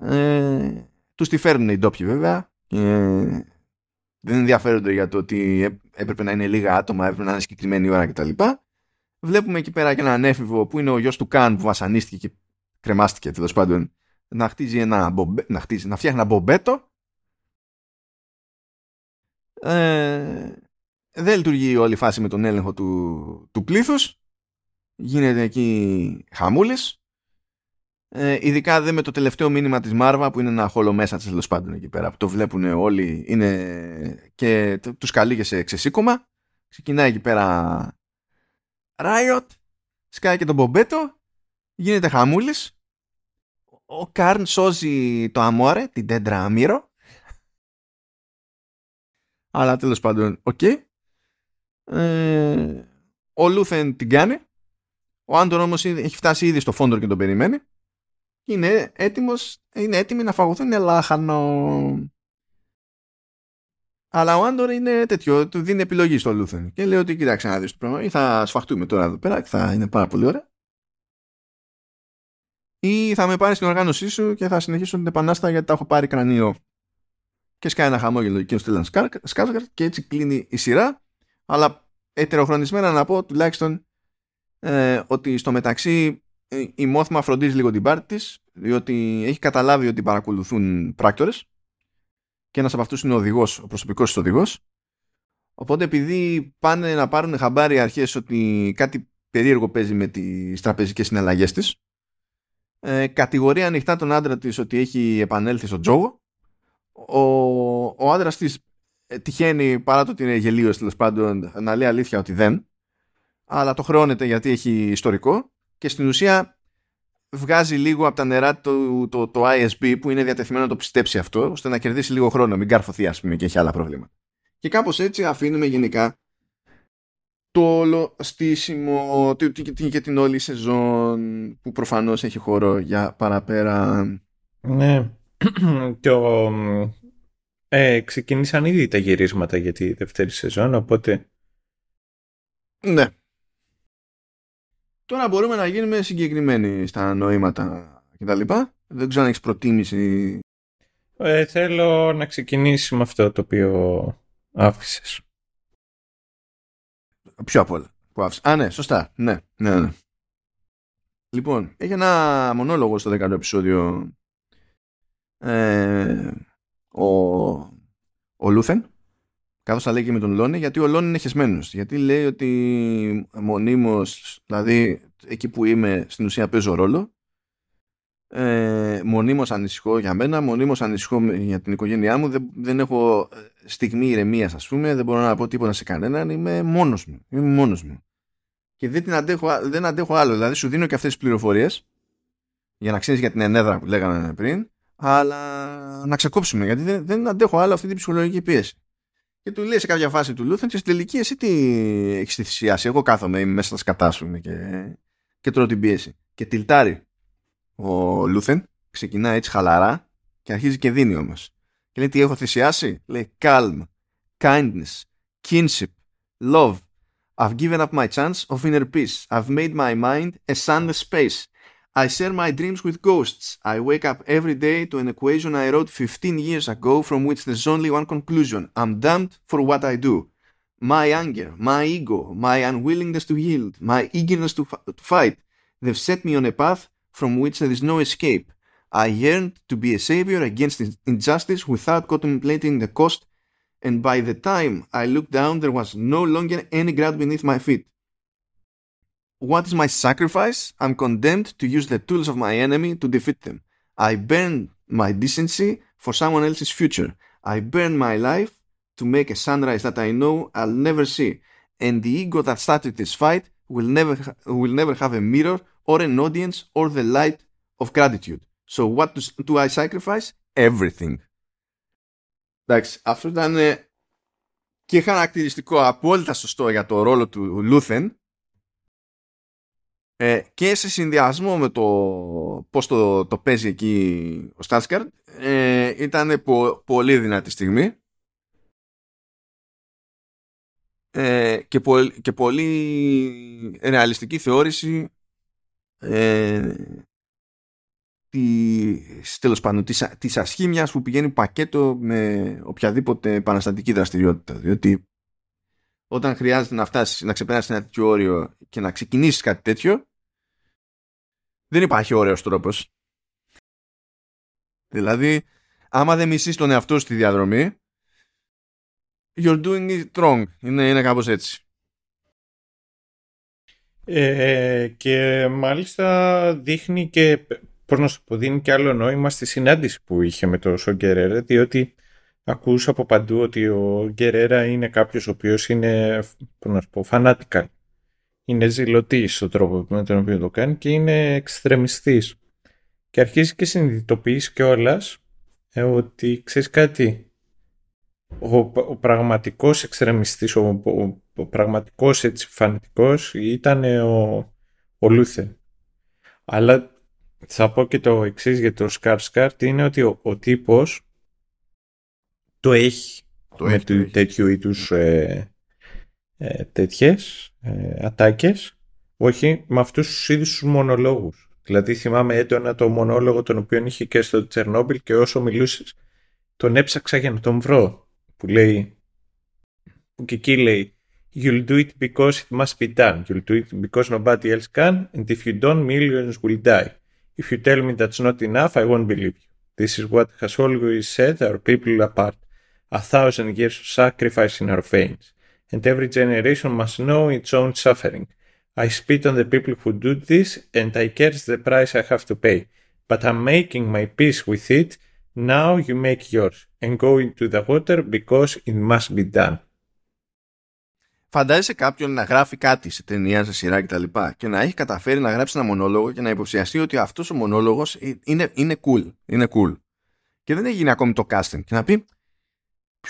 Ε, τους τη φέρνουν οι ντόπιοι βέβαια. Ε, δεν ενδιαφέρονται για το ότι έπρεπε να είναι λίγα άτομα, έπρεπε να είναι συγκεκριμένη ώρα κτλ. Βλέπουμε εκεί πέρα και έναν έφηβο που είναι ο γιος του Καν που βασανίστηκε και κρεμάστηκε τέλος πάντων να χτίζει ένα μπομπέ, να, χτίζει, να φτιάχνει ένα μπομπέτο. Ε, δεν λειτουργεί όλη η φάση με τον έλεγχο του, του πλήθους. Γίνεται εκεί χαμούλης ε, ειδικά δεν με το τελευταίο μήνυμα της Μάρβα που είναι ένα holo message τέλος πάντων εκεί πέρα που το βλέπουν όλοι είναι και τους καλεί σε ξεσήκωμα. Ξεκινάει εκεί πέρα riot σκάει και τον Μπομπέτο γίνεται χαμούλης. Ο Καρν σώζει το αμόρε την Ντέντρα Μίρο. Αλλά τέλος πάντων ok. Okay. ε, ο Λούθεν την κάνει. Ο Άντορ όμως έχει φτάσει ήδη στο Φόντορ και τον περιμένει είναι έτοιμος, είναι έτοιμοι να φαγωθούν λάχανο. Αλλά ο Άντορ είναι τέτοιο, του δίνει επιλογή στο Λούθεν και λέει ότι κοίταξε να δεις το πράγμα ή θα σφαχτούμε τώρα εδώ πέρα και θα είναι πάρα πολύ ωραία ή θα με πάρει στην οργάνωσή σου και θα συνεχίσω την επανάστα γιατί τα έχω πάρει κρανίο. Και σκάει ένα χαμόγελο εκεί ο Στέλαν Σκάργκαρτ και έτσι κλείνει η σειρά. Αλλά ετεροχρονισμένα να πω τουλάχιστον ε, ότι στο μεταξύ ε, η Μόθμα φροντίζει λίγο την πάρτη της, διότι έχει καταλάβει ότι παρακολουθούν πράκτορες και ένας από αυτούς είναι ο οδηγός, ο προσωπικός της οδηγός. Οπότε επειδή πάνε να πάρουν χαμπάρι αρχές ότι κάτι περίεργο παίζει με τις τραπεζικές συναλλαγές της, ε, κατηγορεί ανοιχτά τον άντρα της ότι έχει επανέλθει στο τζόγο. Ο, ο άντρας της ε, τυχαίνει παρά το ότι είναι γελίος τέλος πάντων να λέει αλήθεια ότι δεν αλλά το χρεώνεται γιατί έχει ιστορικό και στην ουσία βγάζει λίγο από τα νερά το, το, το ISB που είναι διατεθειμένο να το πιστέψει αυτό ώστε να κερδίσει λίγο χρόνο, μην καρφωθεί ας πούμε και έχει άλλα προβλήματα. Και κάπως έτσι αφήνουμε γενικά το όλο στήσιμο και την όλη σεζόν που προφανώς έχει χώρο για παραπέρα. Ναι. και ο, ε, ξεκίνησαν ήδη τα γυρίσματα για τη δεύτερη σεζόν, οπότε... Ναι. Τώρα μπορούμε να γίνουμε συγκεκριμένοι στα νοήματα λοιπά Δεν ξέρω αν έχεις προτίμηση. Ε, θέλω να ξεκινήσει με αυτό το οποίο άφησες. Πιο απ' όλα. Που Α, ναι, σωστά. Ναι, ναι, ναι. Λοιπόν, έχει ένα μονόλογο στο 10ο επεισόδιο ε, ο, ο Λούθεν καθώς θα λέει και με τον Λόνι γιατί ο Λόνι είναι χεσμένος. Γιατί λέει ότι μονίμως δηλαδή εκεί που είμαι στην ουσία παίζω ρόλο. Ε, μονίμως ανησυχώ για μένα μονίμως ανησυχώ για την οικογένειά μου. Δεν, δεν έχω ε, στιγμή ηρεμίας ας πούμε. Δεν μπορώ να πω τίποτα σε κανέναν. Είμαι μόνος μου, είμαι μόνος μου. Και δεν, την αντέχω, δεν αντέχω άλλο. Δηλαδή σου δίνω και αυτές τις πληροφορίες για να ξέρεις για την ενέδρα που λέγαμε πριν αλλά να ξεκόψουμε γιατί δεν, δεν αντέχω άλλο αυτή την ψυχολογική πίεση και του λέει σε κάποια φάση του Λούθεν και στην τελική εσύ τι έχεις θυσιάσει; Εγώ κάθομαι είμαι μέσα στα σκατά σου και, και τρώω την πίεση και τιλτάρει ο Λούθεν ξεκινάει έτσι χαλαρά και αρχίζει και δίνει όμως. Και λέει τι έχω θυσιάσει; Λέει calm, kindness, kinship, love. I've given up my chance of inner peace. I've made my mind a sunless space. I share my dreams with ghosts. I wake up every day to an equation I wrote 15 years ago from which there's only one conclusion. I'm damned for what I do. My anger, my ego, my unwillingness to yield, my eagerness to, to fight, they've set me on a path from which there is no escape. I yearned to be a savior against injustice without contemplating the cost, and by the time I looked down, there was no longer any ground beneath my feet. What is my sacrifice? I'm condemned to use the tools of my enemy to defeat them. I burn my decency for someone else's future. I burn my life to make a sunrise that I know I'll never see. And the ego that started this fight will never, will never have a mirror or an audience or the light of gratitude. So what do I sacrifice? Everything. Εντάξει, αυτό ήταν και χαρακτηριστικό απόλυτα σωστό για το ρόλο του Λούθεν Ε, και σε συνδυασμό με το πώς το, το παίζει εκεί ο Στάτσκαρντ ε, ήταν πολύ δυνατή στιγμή. Ε, και, και πολύ ρεαλιστική θεώρηση ε, της, τέλος πάντων, της, της ασχήμιας που πηγαίνει πακέτο με οποιαδήποτε επαναστατική δραστηριότητα. Διότι όταν χρειάζεται να φτάσεις να ξεπεράσει ένα τέτοιο όριο και να ξεκινήσεις κάτι τέτοιο, δεν υπάρχει ωραίος τρόπος. Δηλαδή, άμα δεν μισείς τον εαυτό στη διαδρομή, you're doing it wrong. Είναι, είναι κάπως έτσι. Ε, και μάλιστα δείχνει και, πώς να σου πω, δίνει και άλλο νόημα στη συνάντηση που είχε με τον Σογκερέρα, διότι ακούς από παντού ότι ο Γκερέρα είναι κάποιος ο οποίος είναι, πώς να πω, φανάτικα. Είναι ζηλωτής στον τρόπος με τον οποίο το κάνει και είναι εξτρεμιστής. Και αρχίζει και συνειδητοποιείς κιόλας ε, ότι ξέρεις κάτι, ο, ο πραγματικός εξτρεμιστής, ο, ο, ο πραγματικός έτσι φανατικός ήταν ο, ο Λούθεν. Αλλά θα πω και το εξής για το Σκάρσκαρτ είναι ότι ο, ο τύπος το έχει το με έχει, τέτοιου είδους ε, ε, τέτοιες ε, ατάκες όχι με αυτούς τους είδους τους μονολόγους δηλαδή θυμάμαι έντονα το μονόλογο τον οποίο είχε και στο Τσερνόμπιλ και όσο μιλούσες τον έψαξα για να τον βρω που λέει που και εκεί λέει You'll do it because it must be done. You'll do it because nobody else can. And if you don't, millions will die. If you tell me that's not enough, I won't believe you. This is what has always set our people apart a thousand years of sacrifice in our veins, and every generation must know its own suffering. I spit on the people who do this, and I curse the price I have to pay. But I'm making my peace with it. Now you make yours, and go into the water because it must be done. Φαντάζεσαι κάποιον να γράφει κάτι σε ταινία, σε σειρά κτλ. Και, και να έχει καταφέρει να γράψει ένα μονόλογο και να υποψιαστεί ότι αυτό ο μονόλογο είναι, είναι cool. Είναι cool. Και δεν έχει γίνει ακόμη το casting. Και να πει,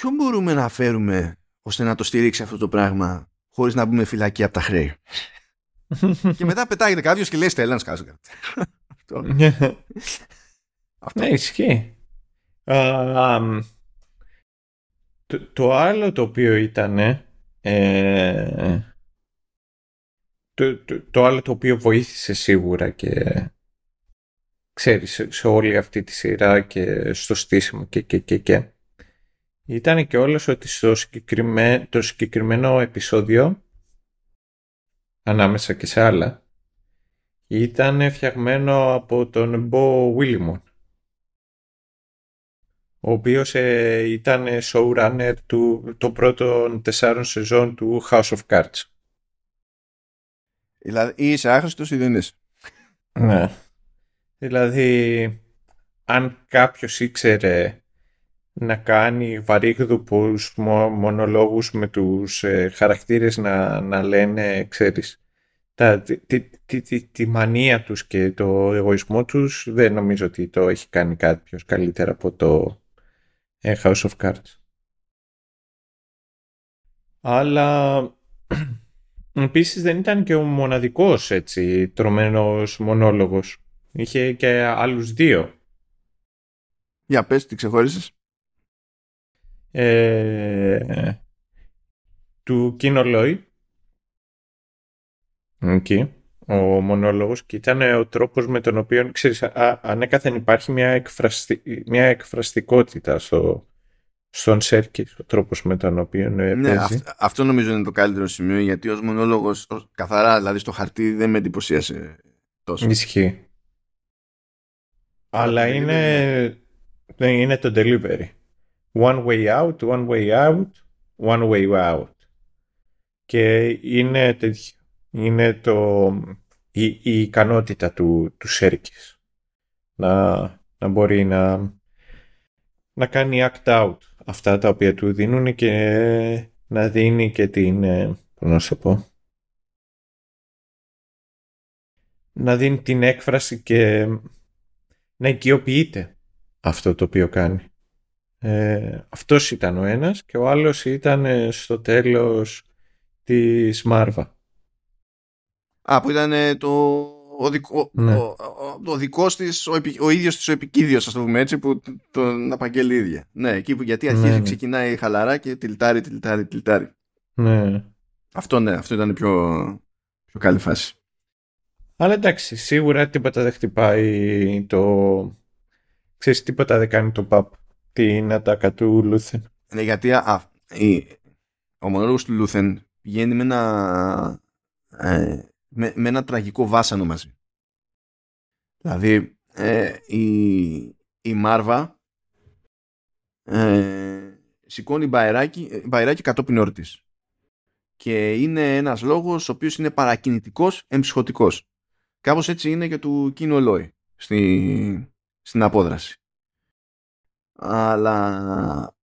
ποιον μπορούμε να φέρουμε ώστε να το στηρίξει αυτό το πράγμα χωρίς να μπούμε φυλακή από τα χρέη; και μετά πετάγεται κάποιος και λέει Στέλλαν Σκάζγκαρτ. Αυτό. Ναι, ισχύει. το, άλλο το οποίο ήταν ε, το, το, άλλο το οποίο βοήθησε σίγουρα και ξέρεις σε όλη αυτή τη σειρά και στο στήσιμο και και και και ήταν και όλος ότι στο συγκεκριμένο, το συγκεκριμένο επεισόδιο ανάμεσα και σε άλλα ήταν φτιαγμένο από τον Μπο Βίλιμον ο οποίος ε, ήταν showrunner του το πρώτο τεσσάρων σεζόν του House of Cards. Δηλαδή ή είσαι άχρηστος ή δεν είσαι. Ναι. Δηλαδή αν κάποιος ήξερε να κάνει βαρύγδουπους μονολόγους με τους ε, χαρακτήρες να, να λένε, ξέρεις, τα, τη, τη, τη, τη, μανία τους και το εγωισμό τους δεν νομίζω ότι το έχει κάνει κάποιος καλύτερα από το ε, House of Cards. Αλλά επίσης δεν ήταν και ο μοναδικός έτσι τρομένος μονόλογος. Είχε και άλλους δύο. Για πες, τι ξεχώρισες ε, του Κίνο Λόι. Εκεί, ο μονόλογος και ήταν ο τρόπος με τον οποίο, ξέρεις, α, ανέκαθεν υπάρχει μια, εκφραστι, μια εκφραστικότητα στο, στον Σέρκης, ο τρόπος με τον οποίο ναι, παίζει. αυτό νομίζω είναι το καλύτερο σημείο, γιατί ως μονόλογος, καθαρά δηλαδή στο χαρτί δεν με εντυπωσίασε τόσο. Ισχύει. Αλλά είναι, είναι το delivery. One way out, one way out, one way out. Και είναι, τέτοιο, είναι το, η, η ικανότητα του, του Σέρκης να, να μπορεί να, να κάνει act out αυτά τα οποία του δίνουν και να δίνει και την, ε, πώς να σου πω, να δίνει την έκφραση και να οικειοποιείται αυτό το οποίο κάνει. Ε, αυτός ήταν ο ένας και ο άλλος ήταν ε, στο τέλος της Μάρβα. Α, που ήταν ε, το, ο, δικό, Ναι. ο, ο, ο δικός της, ο, επι- ο ίδιος της ο επικίδιος, ας το πούμε έτσι, που τον απαγγέλει η ίδια. Ναι, εκεί που γιατί αρχίζει, Ναι, ναι. ξεκινάει χαλαρά και τυλτάρει, τυλτάρει, τυλτάρει. Ναι. Αυτό ναι, αυτό ήταν η πιο, πιο καλή φάση. Αλλά εντάξει, σίγουρα τίποτα δεν χτυπάει το... Ξέρεις, τίποτα δεν κάνει το παπ την ατάκα του Λούθεν. Ναι, γιατί α, η, ο μονόλογος του Λούθεν πηγαίνει με ένα, ε, με, με ένα τραγικό βάσανο μαζί. Δηλαδή, ε, η, η Μάρβα ε, σηκώνει μπαϊράκι, ε, μπαϊράκι κατόπιν εορτής. Και είναι ένας λόγος ο οποίος είναι παρακινητικός εμψυχωτικός. Κάπως έτσι είναι και του Κίνο Λόι στη, στην απόδραση. Αλλά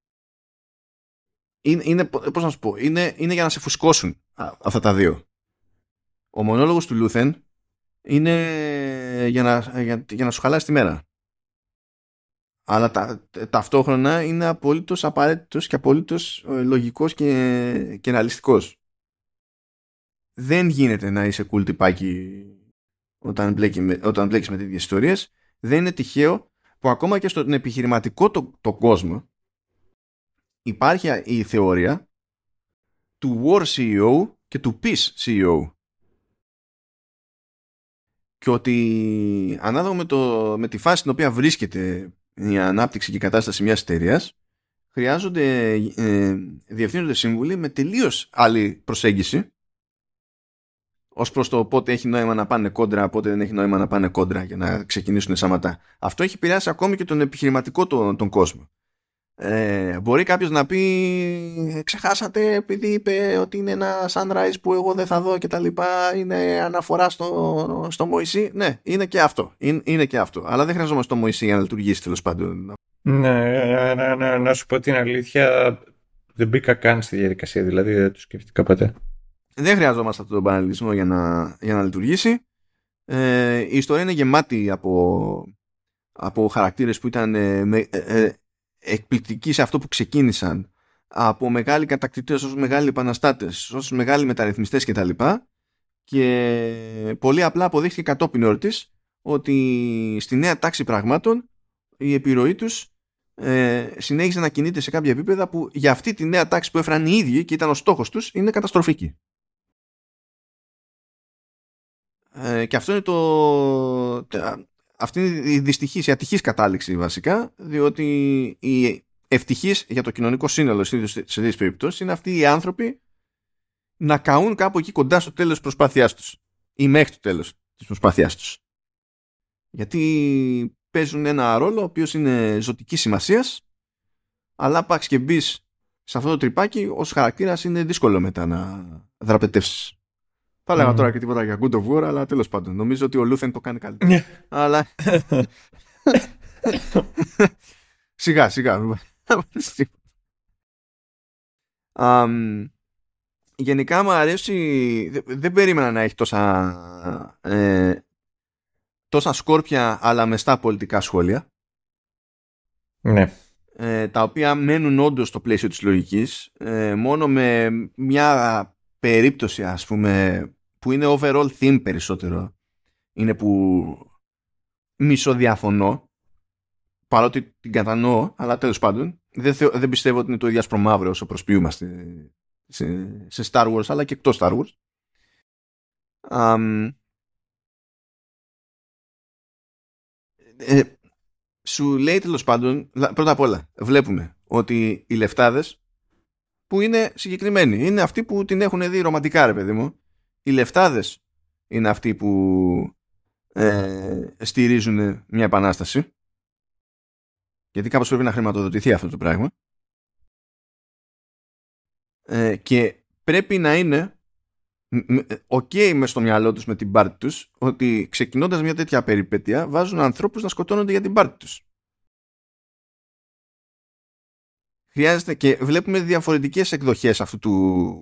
είναι, είναι, πώς να σου πω, είναι, είναι για να σε φουσκώσουν α- αυτά τα δύο. Ο μονόλογος του Λούθεν είναι για να, για, για να σου χαλάσει τη μέρα. Αλλά τα, ταυτόχρονα είναι απολύτως απαραίτητος και απολύτως ε, λογικός και, και ρεαλιστικός. Δεν γίνεται να είσαι cool τυπάκι όταν, μπλέκει με, όταν μπλέκεις με τέτοιες ιστορίες. Δεν είναι τυχαίο που ακόμα και στον επιχειρηματικό το, το κόσμο υπάρχει η θεωρία του War CEO και του Peace CEO. Και ότι ανάλογα με, το, με τη φάση στην οποία βρίσκεται η ανάπτυξη και η κατάσταση μιας εταιρείας, χρειάζονται ε, διευθύνονται σύμβουλοι με τελείως άλλη προσέγγιση ως προς το πότε έχει νόημα να πάνε κόντρα, πότε δεν έχει νόημα να πάνε κόντρα για να ξεκινήσουν σαματά. Αυτό έχει επηρεάσει ακόμη και τον επιχειρηματικό τον, τον κόσμο. Ε, μπορεί κάποιος να πει ξεχάσατε επειδή είπε ότι είναι ένα sunrise που εγώ δεν θα δω και τα λοιπά είναι αναφορά στο, στο Μωυσή ναι είναι και αυτό είναι, είναι και αυτό αλλά δεν χρειαζόμαστε το Μωυσή για να λειτουργήσει τέλος πάντων Ναι, να, να, να σου πω την αλήθεια, δεν μπήκα καν στη διαδικασία, δηλαδή δεν το σκέφτηκα ποτέ. Δεν χρειαζόμαστε αυτόν τον παραλληλισμό για να, για να λειτουργήσει. Ε, η ιστορία είναι γεμάτη από, από χαρακτήρες που ήταν ε, με, ε, ε, εκπληκτικοί σε αυτό που ξεκίνησαν. Από μεγάλοι κατακτητές ως μεγάλοι επαναστάτες ως μεγάλοι μεταρρυθμιστές κτλ. Και πολύ απλά αποδείχθηκε κατόπιν όρτης ότι στη νέα τάξη πραγμάτων η επιρροή τους ε, συνέχιζε να κινείται σε κάποια επίπεδα που για αυτή τη νέα τάξη που έφεραν οι ίδιοι και ήταν ο στόχος τους είναι καταστροφική. Ε, και αυτό είναι το... τε- Αυτή είναι η δυστυχής, η ατυχής κατάληξη βασικά, διότι η ευτυχής για το κοινωνικό σύνολο σε τέτοιες περιπτώσεις είναι αυτοί οι άνθρωποι να καούν κάπου εκεί κοντά στο τέλος της προσπάθειάς τους ή μέχρι το τέλος της προσπάθειάς τους. Γιατί παίζουν ένα ρόλο ο οποίος είναι ζωτικής σημασίας αλλά πάξ και μπεις σε αυτό το τρυπάκι ως χαρακτήρας είναι δύσκολο μετά να δραπετεύσεις. Θα έλεγα Μμμ. τώρα και τίποτα για Good of War, αλλά τέλος πάντων. Νομίζω ότι ο Λούθεν το κάνει καλύτερα. αλλά... σιγά, σιγά. Αμ, γενικά μου αρέσει δε- δεν περίμενα να έχει τόσα ε, τόσα σκόρπια αλλά μεστά πολιτικά σχόλια Ναι. ε, τα οποία μένουν όντως στο πλαίσιο της λογικής ε, μόνο με μια περίπτωση ας πούμε που είναι overall theme περισσότερο είναι που μισοδιαφωνώ παρότι την κατανοώ αλλά τέλος πάντων δεν, θεω- δεν πιστεύω ότι είναι το ίδιο ασπρομαύρο όσο προσποιούμαστε σε, σε Star Wars αλλά και εκτός Star Wars. Αμ, ε, σου λέει τέλος πάντων, λα- πρώτα απ' όλα, βλέπουμε ότι οι λεφτάδες που είναι συγκεκριμένοι, είναι αυτοί που την έχουν δει ρομαντικά, ρε παιδί μου. Οι λεφτάδες είναι αυτοί που ε, στηρίζουν μια επανάσταση. Γιατί κάπως πρέπει να χρηματοδοτηθεί αυτό το πράγμα. Ε, και πρέπει να είναι οκ μες στο μυαλό τους με την πάρτη τους ότι ξεκινώντας μια τέτοια περιπέτεια βάζουν ανθρώπους να σκοτώνονται για την πάρτη τους. Χρειάζεται και βλέπουμε διαφορετικές εκδοχές αυτού του,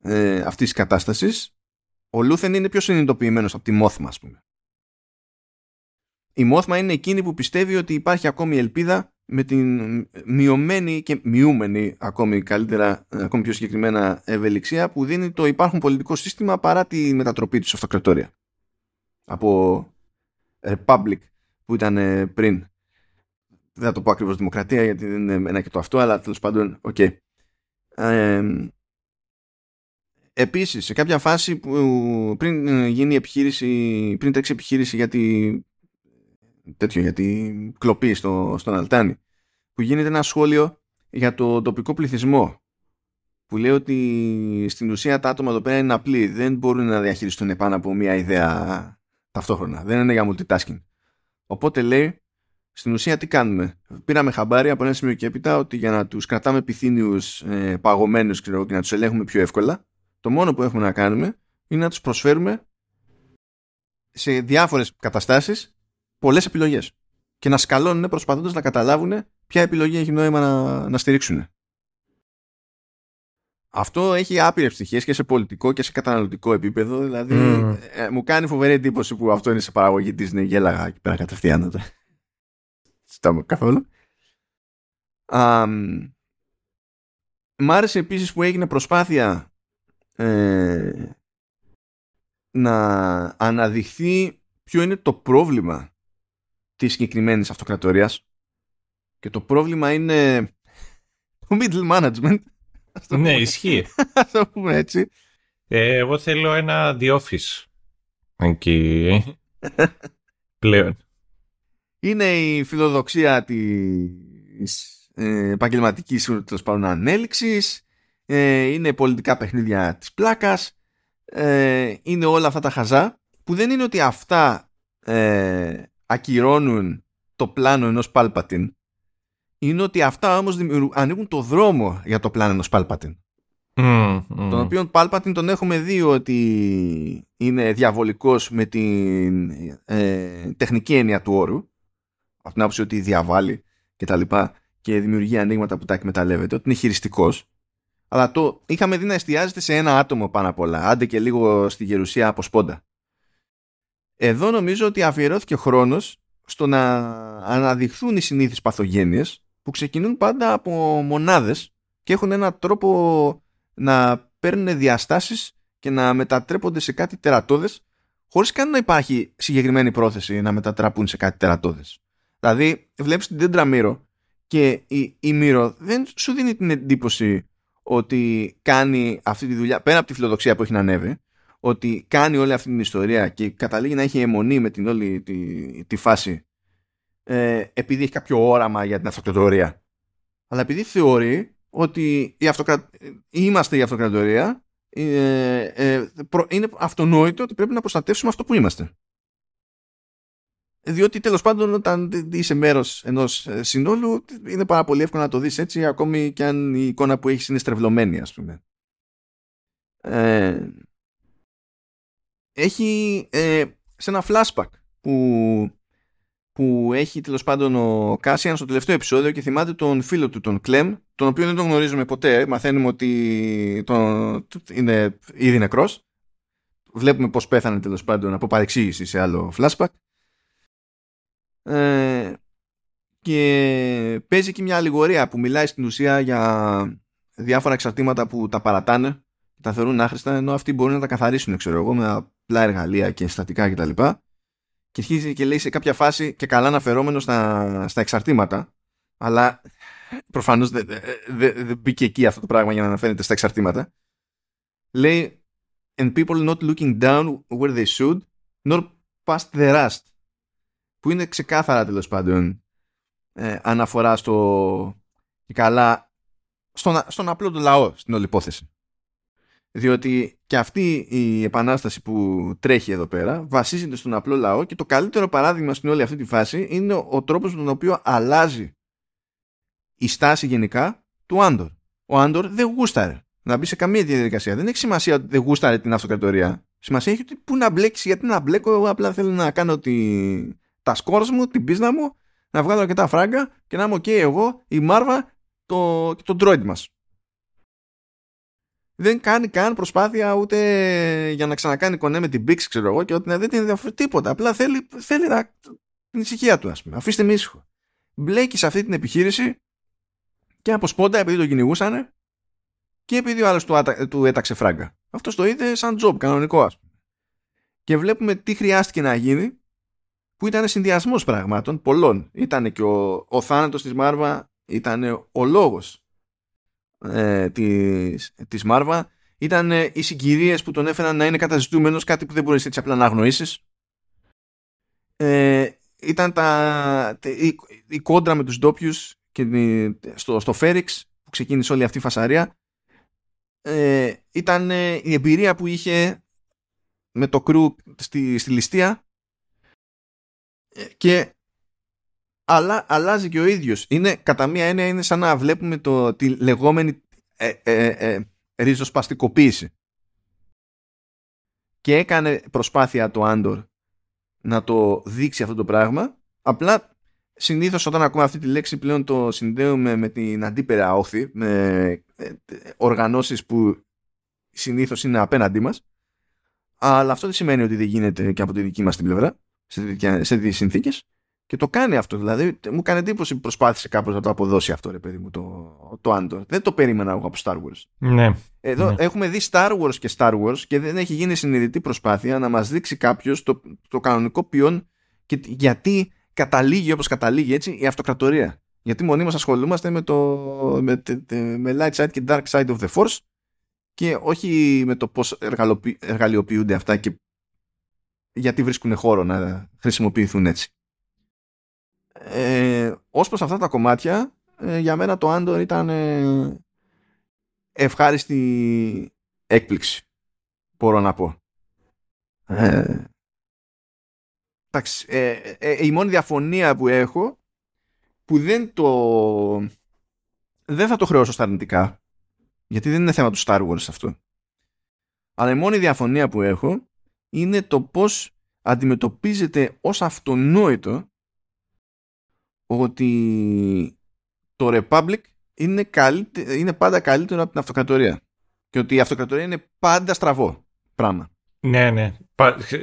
ε, αυτής της κατάστασης. Ο Λούθεν είναι πιο συνειδητοποιημένος από τη Μόθμα ας πούμε. Η Μόθμα είναι εκείνη που πιστεύει ότι υπάρχει ακόμη ελπίδα με την μειωμένη και μειούμενη ακόμη καλύτερα, ακόμη πιο συγκεκριμένα ευελιξία που δίνει το υπάρχον πολιτικό σύστημα παρά τη μετατροπή του σε αυτοκρατορία. Από Republic που ήταν ε, πριν. Δεν θα το πω ακριβώς δημοκρατία γιατί δεν είναι ένα και το αυτό, αλλά τέλος πάντων, OK. Okay. Ε, επίσης, σε κάποια φάση που πριν γίνει επιχείρηση, πριν τρέξει επιχείρηση για τη, τέτοιο, για τη κλοπή στο, στον Αλτάνη, που γίνεται ένα σχόλιο για το τοπικό πληθυσμό που λέει ότι στην ουσία τα άτομα εδώ πέρα είναι απλοί, δεν μπορούν να διαχειριστούν πάνω από μία ιδέα ταυτόχρονα. Δεν είναι για multitasking. Οπότε λέει, στην ουσία τι κάνουμε; Πήραμε χαμπάρι από ένα σημείο και έπειτα ότι για να τους κρατάμε πυθύνιους ε, παγωμένους και να τους ελέγχουμε πιο εύκολα, το μόνο που έχουμε να κάνουμε είναι να τους προσφέρουμε σε διάφορες καταστάσεις πολλές επιλογές και να σκαλώνουν προσπαθώντας να καταλάβουν ποια επιλογή έχει νόημα να, να στηρίξουν. Αυτό έχει άπειρες πτυχές και σε πολιτικό και σε καταναλωτικό επίπεδο. Δηλαδή, ε, μου κάνει φοβερή εντύπωση που αυτό είναι σε παραγωγή Disney. Γέλαγα εκεί πέρα κατευθείαν. Στάμε καθόλου. μ' άρεσε επίσης που έγινε προσπάθεια ε, να αναδειχθεί ποιο είναι το πρόβλημα της συγκεκριμένης αυτοκρατορίας και το πρόβλημα είναι το middle management ναι, ισχύει. Α το πούμε έτσι. Ε, εγώ θέλω ένα The Office. Εκεί. Πλέον. Είναι η φιλοδοξία της ε, επαγγελματικής τέλος πάντων ανέλυξης. Ε, είναι πολιτικά παιχνίδια της πλάκας. Ε, είναι όλα αυτά τα χαζά που δεν είναι ότι αυτά ε, ακυρώνουν το πλάνο ενός Πάλπατιν είναι ότι αυτά όμως ανοίγουν το δρόμο για το πλάνο ενός Πάλπατιν. Mm, Τον οποίο Πάλπατιν τον έχουμε δει ότι είναι διαβολικός με την ε, τεχνική έννοια του όρου. Από την άποψη ότι διαβάλλει και τα λοιπά και δημιουργεί ανοίγματα που τα εκμεταλλεύεται, ότι είναι χειριστικός. Αλλά το είχαμε δει να εστιάζεται σε ένα άτομο πάνω απ' όλα, άντε και λίγο στη γερουσία από σπόντα. Εδώ νομίζω ότι αφιερώθηκε χρόνος στο να αναδειχθούν οι συνήθεις παθογένειες που ξεκινούν πάντα από μονάδες και έχουν έναν τρόπο να παίρνουν διαστάσεις και να μετατρέπονται σε κάτι τερατώδες χωρίς καν να υπάρχει συγκεκριμένη πρόθεση να μετατραπούν σε κάτι τερατώδες. Δηλαδή βλέπεις την Dendra Miro και η, η Miro δεν σου δίνει την εντύπωση ότι κάνει αυτή τη δουλειά πέρα από τη φιλοδοξία που έχει να ανέβει ότι κάνει όλη αυτή την ιστορία και καταλήγει να έχει αιμονή με την όλη τη, τη φάση ε, επειδή έχει κάποιο όραμα για την αυτοκρατορία. Αλλά επειδή θεωρεί ότι η αυτοκρα... είμαστε η αυτοκρατορία, ε, ε, είναι αυτονόητο ότι πρέπει να προστατεύσουμε αυτό που είμαστε. Διότι τέλος πάντων όταν είσαι μέρος ενός ε, συνόλου είναι πάρα πολύ εύκολο να το δεις έτσι ακόμη και αν η εικόνα που έχεις είναι στρεβλωμένη ας πούμε. Ε, έχει ε, σε ένα flashback που που έχει τέλος πάντων ο Κάσιαν στο τελευταίο επεισόδιο και θυμάται τον φίλο του, τον Κλέμ, τον οποίο δεν τον γνωρίζουμε ποτέ. Μαθαίνουμε ότι τον... είναι ήδη νεκρός. Βλέπουμε πώς πέθανε τέλος πάντων από παρεξήγηση σε άλλο flashback. Ε, και παίζει εκεί μια αλληγορία που μιλάει στην ουσία για διάφορα εξαρτήματα που τα παρατάνε τα θεωρούν άχρηστα ενώ αυτοί μπορούν να τα καθαρίσουν ξέρω εγώ με απλά εργαλεία και στατικά κτλ και αρχίζει και λέει σε κάποια φάση και καλά αναφερόμενο στα, στα εξαρτήματα αλλά προφανώς δεν δε, δε μπήκε εκεί αυτό το πράγμα για να αναφέρεται στα εξαρτήματα. Λέει and people not looking down where they should nor past the rust που είναι ξεκάθαρα τέλος πάντων ε, αναφορά στο και καλά στον, στον απλό του λαό στην όλη υπόθεση διότι και αυτή η επανάσταση που τρέχει εδώ πέρα βασίζεται στον απλό λαό και το καλύτερο παράδειγμα στην όλη αυτή τη φάση είναι ο τρόπος με τον οποίο αλλάζει η στάση γενικά του Άντορ. Ο Άντορ δεν γούσταρε να μπει σε καμία διαδικασία. Δεν έχει σημασία ότι δεν γούσταρε την αυτοκρατορία. Σημασία έχει ότι πού να μπλέξει, γιατί να μπλέκω. Εγώ απλά θέλω να κάνω τη... τα σκόρ μου, την πίσνα μου, να βγάλω αρκετά φράγκα και να είμαι OK εγώ, η Μάρβα το... και το droid μας δεν κάνει καν προσπάθεια ούτε για να ξανακάνει κονέ με την Bix, ξέρω εγώ, και ότι δεν την ενδιαφέρει τίποτα. Απλά θέλει, θέλει να, την ησυχία του, ας πούμε. Αφήστε με ήσυχο. μπλέκει σε αυτή την επιχείρηση και από σπόντα επειδή το κυνηγούσαν και επειδή ο άλλος του, του έταξε φράγκα. Αυτό το είδε σαν job κανονικό ας πούμε. Και βλέπουμε τι χρειάστηκε να γίνει που ήταν συνδυασμός πραγμάτων πολλών. Ήταν και ο, ο θάνατος της Μάρβα, ήταν ο λόγος ε, της, της Μάρβα, ήταν οι συγκυρίες που τον έφεραν να είναι καταζητούμενος, κάτι που δεν μπορείς έτσι απλά να αγνοήσεις. Ε, ήταν τα, η, η, κόντρα με τους ντόπιους και στο, στο Φέριξ που ξεκίνησε όλη αυτή η φασαρία ε, ήταν η εμπειρία που είχε με το κρου στη, στη ληστεία ε, και αλλά, αλλάζει και ο ίδιος. Είναι, κατά μία έννοια είναι σαν να βλέπουμε το, τη λεγόμενη ε, ε, ε, ριζοσπαστικοποίηση. Και έκανε προσπάθεια το Άντορ να το δείξει αυτό το πράγμα. Απλά συνήθως όταν ακούμε αυτή τη λέξη πλέον το συνδέουμε με την αντίπερα όχθη, με ε, οργανώσεις που συνήθως είναι απέναντί μας. Αλλά αυτό δεν σημαίνει ότι δεν γίνεται και από τη δική μας την πλευρά, σε τέτοιες συνθήκες. Και το κάνει αυτό. Δηλαδή, μου κάνει εντύπωση που προσπάθησε κάπως να το αποδώσει αυτό, ρε παιδί μου, το, το Andor. Δεν το περίμενα εγώ από Star Wars. Ναι. Εδώ ναι. έχουμε δει Star Wars και Star Wars και δεν έχει γίνει συνειδητή προσπάθεια να μας δείξει κάποιος το, το κανονικό ποιόν και γιατί καταλήγει όπως καταλήγει έτσι η αυτοκρατορία. Γιατί μονίμως ασχολούμαστε με, το, με, με light side και dark side of the force και όχι με το πώς εργαλειοποιούνται αυτά και γιατί βρίσκουν χώρο να χρησιμοποιηθούν έτσι. Ε, ως προς αυτά τα κομμάτια ε, για μένα το Andor ήταν ε, ευχάριστη έκπληξη μπορώ να πω. Ε, εντάξει, ε, ε, η μόνη διαφωνία που έχω που δεν το δεν θα το χρεώσω στα αρνητικά γιατί δεν είναι θέμα του Star Wars αυτό αλλά η μόνη διαφωνία που έχω είναι το πως αντιμετωπίζεται ως αυτονόητο ότι το Republic είναι, είναι πάντα καλύτερο από την αυτοκρατορία και ότι η αυτοκρατορία είναι πάντα στραβό πράγμα. Ναι, ναι.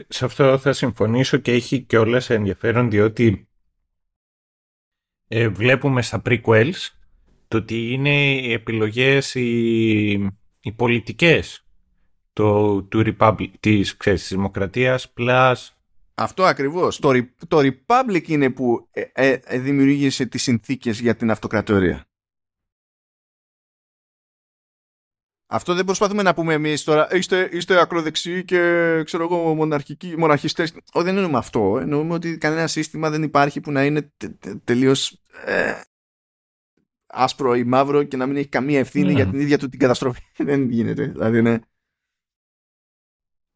Σε αυτό θα συμφωνήσω και έχει και όλα ενδιαφέρον διότι ε, βλέπουμε στα prequels το ότι είναι οι επιλογές οι, οι πολιτικές το, του Republic, της, ξέρεις, της Δημοκρατίας plus αυτό ακριβώς. Το, το Republic είναι που ε, ε, ε, δημιουργήσε τις συνθήκες για την αυτοκρατορία. Αυτό δεν προσπαθούμε να πούμε εμείς τώρα. Είστε, είστε ακροδεξιοί και ξέρω εγώ μοναρχικοί, μοναρχιστές. Όχι, δεν εννοούμε αυτό. Εννοούμε ότι κανένα σύστημα δεν υπάρχει που να είναι τε, τε, τελείως ε, άσπρο ή μαύρο και να μην έχει καμία ευθύνη για ναι. την ίδια του την καταστροφή. δεν γίνεται. Δηλαδή, ναι.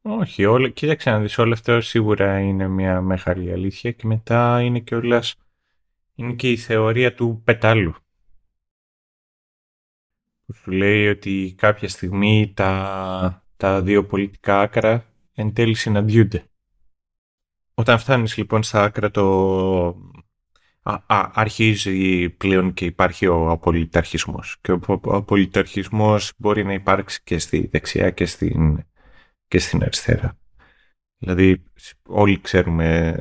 Όχι, όλα, κοίταξε να δεις, όλο αυτό σίγουρα είναι μια μεγάλη αλήθεια και μετά είναι και όλας, είναι και η θεωρία του πετάλου. Που σου λέει ότι κάποια στιγμή τα, τα δύο πολιτικά άκρα εν τέλει συναντιούνται. Όταν φτάνεις λοιπόν στα άκρα το α, αρχίζει πλέον και υπάρχει ο απολυταρχισμός. Και ο, ο απολυταρχισμός μπορεί να υπάρξει και στη δεξιά και στην και στην αριστερά. Δηλαδή όλοι ξέρουμε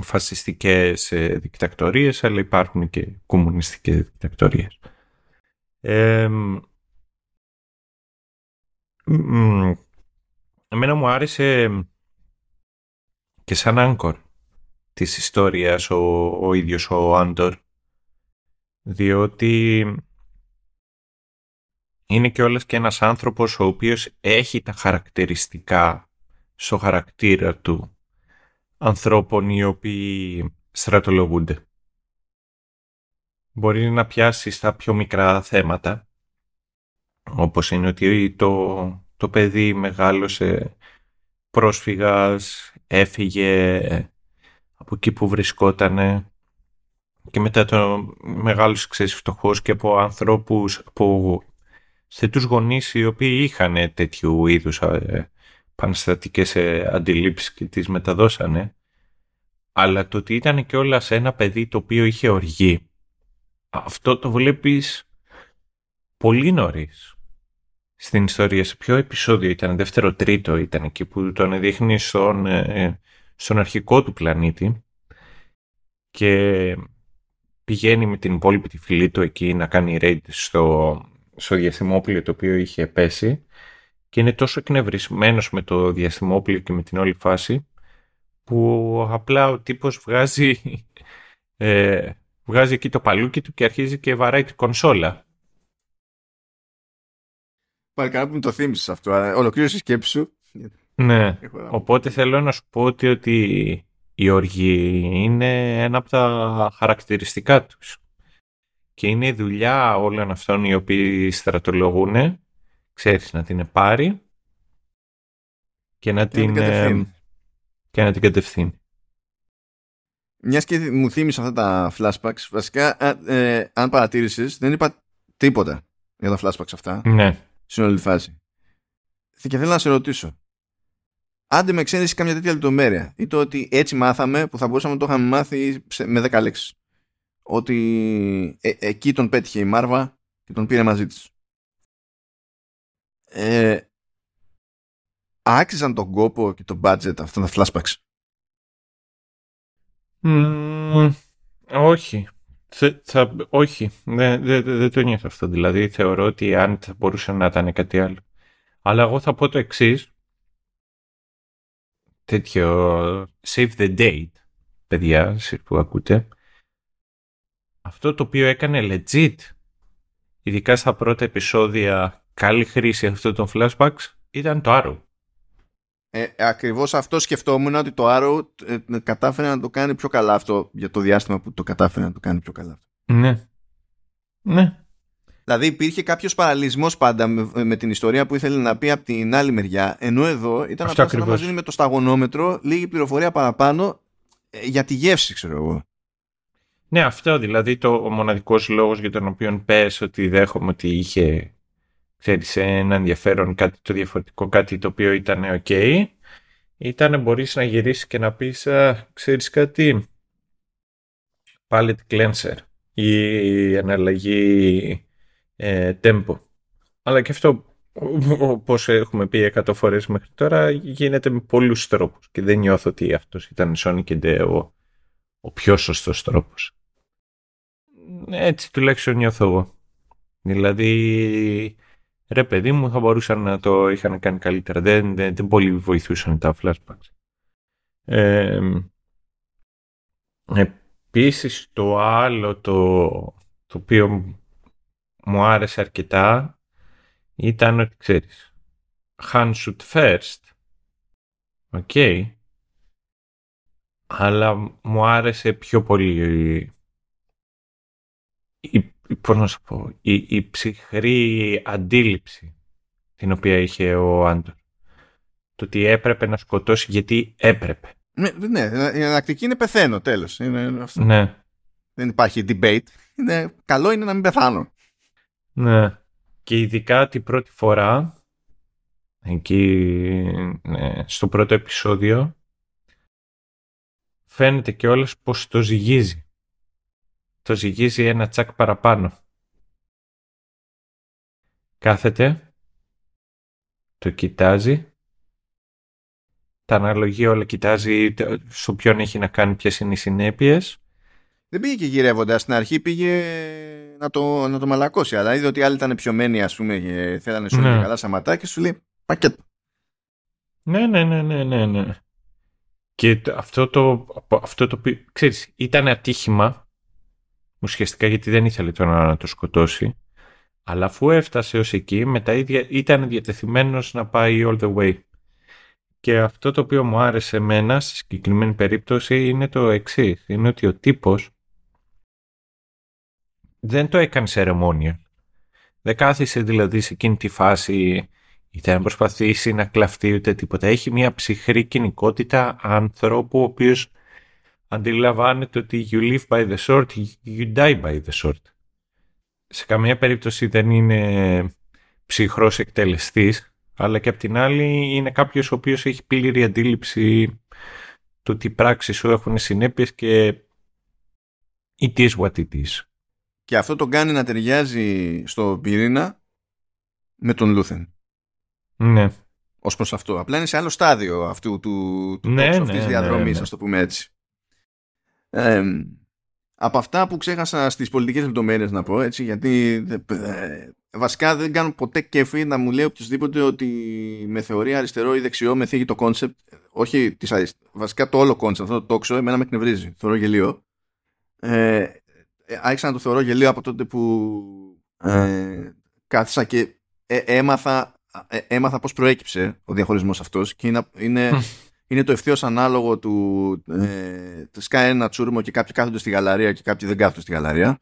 φασιστικές ε, δικτακτορίες αλλά υπάρχουν και κομμουνιστικές δικτακτορίες. Ε, εμένα μου άρεσε και σαν άγκορ της ιστορίας ο, ο ίδιος ο Άντορ διότι είναι και όλες και ένας άνθρωπος ο οποίος έχει τα χαρακτηριστικά στο χαρακτήρα του ανθρώπων οι οποίοι στρατολογούνται. Μπορεί να πιάσει στα πιο μικρά θέματα, όπως είναι ότι το, το παιδί μεγάλωσε πρόσφυγας, έφυγε από εκεί που βρισκότανε και μετά το μεγάλος ξέρεις φτωχός και από ανθρώπους που σε τους γονείς οι οποίοι είχαν τέτοιου είδους ε, πανεστατικές ε, αντιλήψεις και τις μεταδώσανε, αλλά το ότι ήταν και όλα σε ένα παιδί το οποίο είχε οργή, αυτό το βλέπεις πολύ νωρίς στην ιστορία. Σε ποιο επεισόδιο ήταν, δεύτερο τρίτο ήταν εκεί που τον δείχνει στον, ε, στον αρχικό του πλανήτη και πηγαίνει με την υπόλοιπη τη φυλή του εκεί να κάνει raid στο, στο διαστημόπλαιο το οποίο είχε πέσει και είναι τόσο εκνευρισμένος με το διαστημόπλαιο και με την όλη φάση που απλά ο τύπος βγάζει, ε, βγάζει εκεί το παλούκι του και αρχίζει και βαράει την κονσόλα. Πάλι καλά που μου το θύμισες αυτό. Ολοκλήρωσε η σκέψη σου. Ναι, οπότε θέλω να σου πω ότι, ότι η οργή είναι ένα από τα χαρακτηριστικά τους. Και είναι η δουλειά όλων αυτών οι οποίοι στρατολογούν, ξέρεις, να την πάρει και να, την, ε, και να την κατευθύνει. Μιας και μου θύμισε αυτά τα flashbacks, βασικά, ε, αν παρατήρησες, δεν είπα τίποτα για τα flashbacks αυτά. Ναι. Στην όλη φάση. Και θέλω να σε ρωτήσω. Άντε με ξένησε καμιά τέτοια λεπτομέρεια. Ή το ότι έτσι μάθαμε που θα μπορούσαμε να το είχαμε μάθει με 10 λέξεις. Ότι ε, εκεί τον πέτυχε η Μάρβα και τον πήρε μαζί της. Ε, άξιζαν τον κόπο και το budget αυτά τα flashbacks. όχι. Θα, όχι. Δεν δε, δε, το νιώθω αυτό. Δηλαδή θεωρώ ότι αν θα μπορούσε να ήταν κάτι άλλο. Αλλά εγώ θα πω το εξής. Τέτοιο save the date, παιδιά, που ακούτε. Αυτό το οποίο έκανε legit, ειδικά στα πρώτα επεισόδια, καλή χρήση αυτών των flashbacks, ήταν το Arrow. Ε, ακριβώς αυτό σκεφτόμουν ότι το Arrow ε, κατάφερε να το κάνει πιο καλά αυτό για το διάστημα που το κατάφερε να το κάνει πιο καλά. Ναι. Ναι. Δηλαδή υπήρχε κάποιος παραλυσμός πάντα με, την ιστορία που ήθελε να πει από την άλλη μεριά, ενώ εδώ ήταν αυτό απλά να μας δίνει με το σταγονόμετρο λίγη πληροφορία παραπάνω ε, για τη γεύση, ξέρω εγώ. Ναι, αυτό δηλαδή το, ο μοναδικός λόγος για τον οποίο πες ότι δέχομαι ότι είχε ξέρεις, ένα ενδιαφέρον, κάτι το διαφορετικό, κάτι το οποίο ήταν ok, ήταν μπορείς να γυρίσεις και να πεις, α, ξέρεις κάτι, palette cleanser ή εναλλαγή ε, tempo. Αλλά και αυτό, όπως έχουμε πει εκατό φορές μέχρι τώρα, γίνεται με πολλούς τρόπους και δεν νιώθω ότι αυτός ήταν Sonic και ο, ο πιο σωστός τρόπος. Έτσι τουλάχιστον νιώθω εγώ. Δηλαδή, ρε παιδί μου θα μπορούσαν να το είχαν κάνει καλύτερα. Δεν, δεν, δεν πολύ βοηθούσαν τα flashbacks. Ε, επίσης το άλλο το, το οποίο μου άρεσε αρκετά ήταν ότι ξέρεις hand shoot first οκ okay. αλλά μου άρεσε πιο πολύ η, πώς να σου πω, η, η ψυχρή αντίληψη την οποία είχε ο Άντορ. Το ότι έπρεπε να σκοτώσει γιατί έπρεπε. Ναι, ναι η εναλλακτική είναι πεθαίνω τέλος. Είναι αυτό. Ναι. Δεν υπάρχει debate. Είναι, καλό είναι να μην πεθάνω. Ναι. Και ειδικά την πρώτη φορά εκεί ναι, στο πρώτο επεισόδιο φαίνεται και όλες πως το ζυγίζει το ζυγίζει ένα τσακ παραπάνω. Κάθεται, το κοιτάζει, τα αναλογεί όλα, κοιτάζει στο ποιον έχει να κάνει ποιες είναι οι συνέπειες. Δεν πήγε και γυρεύοντας. Στην αρχή πήγε να το, να το μαλακώσει. Αλλά είδε ότι άλλοι ήταν πιωμένοι, ας πούμε, και θέλανε σου ναι. καλά σαματά και σου λέει πακέτο. Ναι, ναι, ναι, ναι, ναι. ναι. Και αυτό το, αυτό το ξέρεις, ήταν ατύχημα ουσιαστικά γιατί δεν ήθελε τώρα να το σκοτώσει. Αλλά αφού έφτασε ως εκεί, μετά ήταν διατεθειμένος να πάει all the way. Και αυτό το οποίο μου άρεσε εμένα στη συγκεκριμένη περίπτωση είναι το εξής. Είναι ότι ο τύπος δεν το έκανε σερεμόνια. Δεν κάθισε δηλαδή σε εκείνη τη φάση είτε να προσπαθήσει να κλαφτεί ούτε τίποτα. Έχει μια ψυχρή κοινικότητα ανθρώπου ο οποίος αντιλαμβάνεται ότι you live by the sword, you die by the sword. Σε καμία περίπτωση δεν είναι ψυχρός εκτελεστής, αλλά και απ' την άλλη είναι κάποιος ο οποίος έχει πλήρη αντίληψη το ότι οι πράξεις σου έχουν συνέπειες και it is what it is. Και αυτό το κάνει να ταιριάζει στο πυρήνα με τον Λούθεν. Ναι. Ω προς αυτό. Απλά είναι σε άλλο στάδιο αυτού του, του ναι, ναι, της ναι, διαδρομής, ναι, ναι. το πούμε έτσι από αυτά που ξέχασα στις πολιτικές λεπτομέρειες να πω, έτσι, γιατί ε, βασικά δεν κάνω ποτέ κέφι να μου λέει οποιοσδήποτε ότι με θεωρεί αριστερό ή δεξιό με θίγει το κόνσεπτ, όχι της αριστερό, βασικά το όλο κόνσεπτ, αυτό το τόξο, εμένα με εκνευρίζει, θεωρώ γελίο. Ε, ε, άρχισα να το θεωρώ γελίο από τότε που ε, κάθισα και ε, έμαθα, ε, έμαθα πώς προέκυψε ο διαχωρισμός αυτός και είναι, είναι είναι το ευθέως ανάλογο του ε, σκάει ένα τσούρμο και κάποιοι κάθονται στη γαλαρία και κάποιοι δεν κάθονται στη γαλαρία.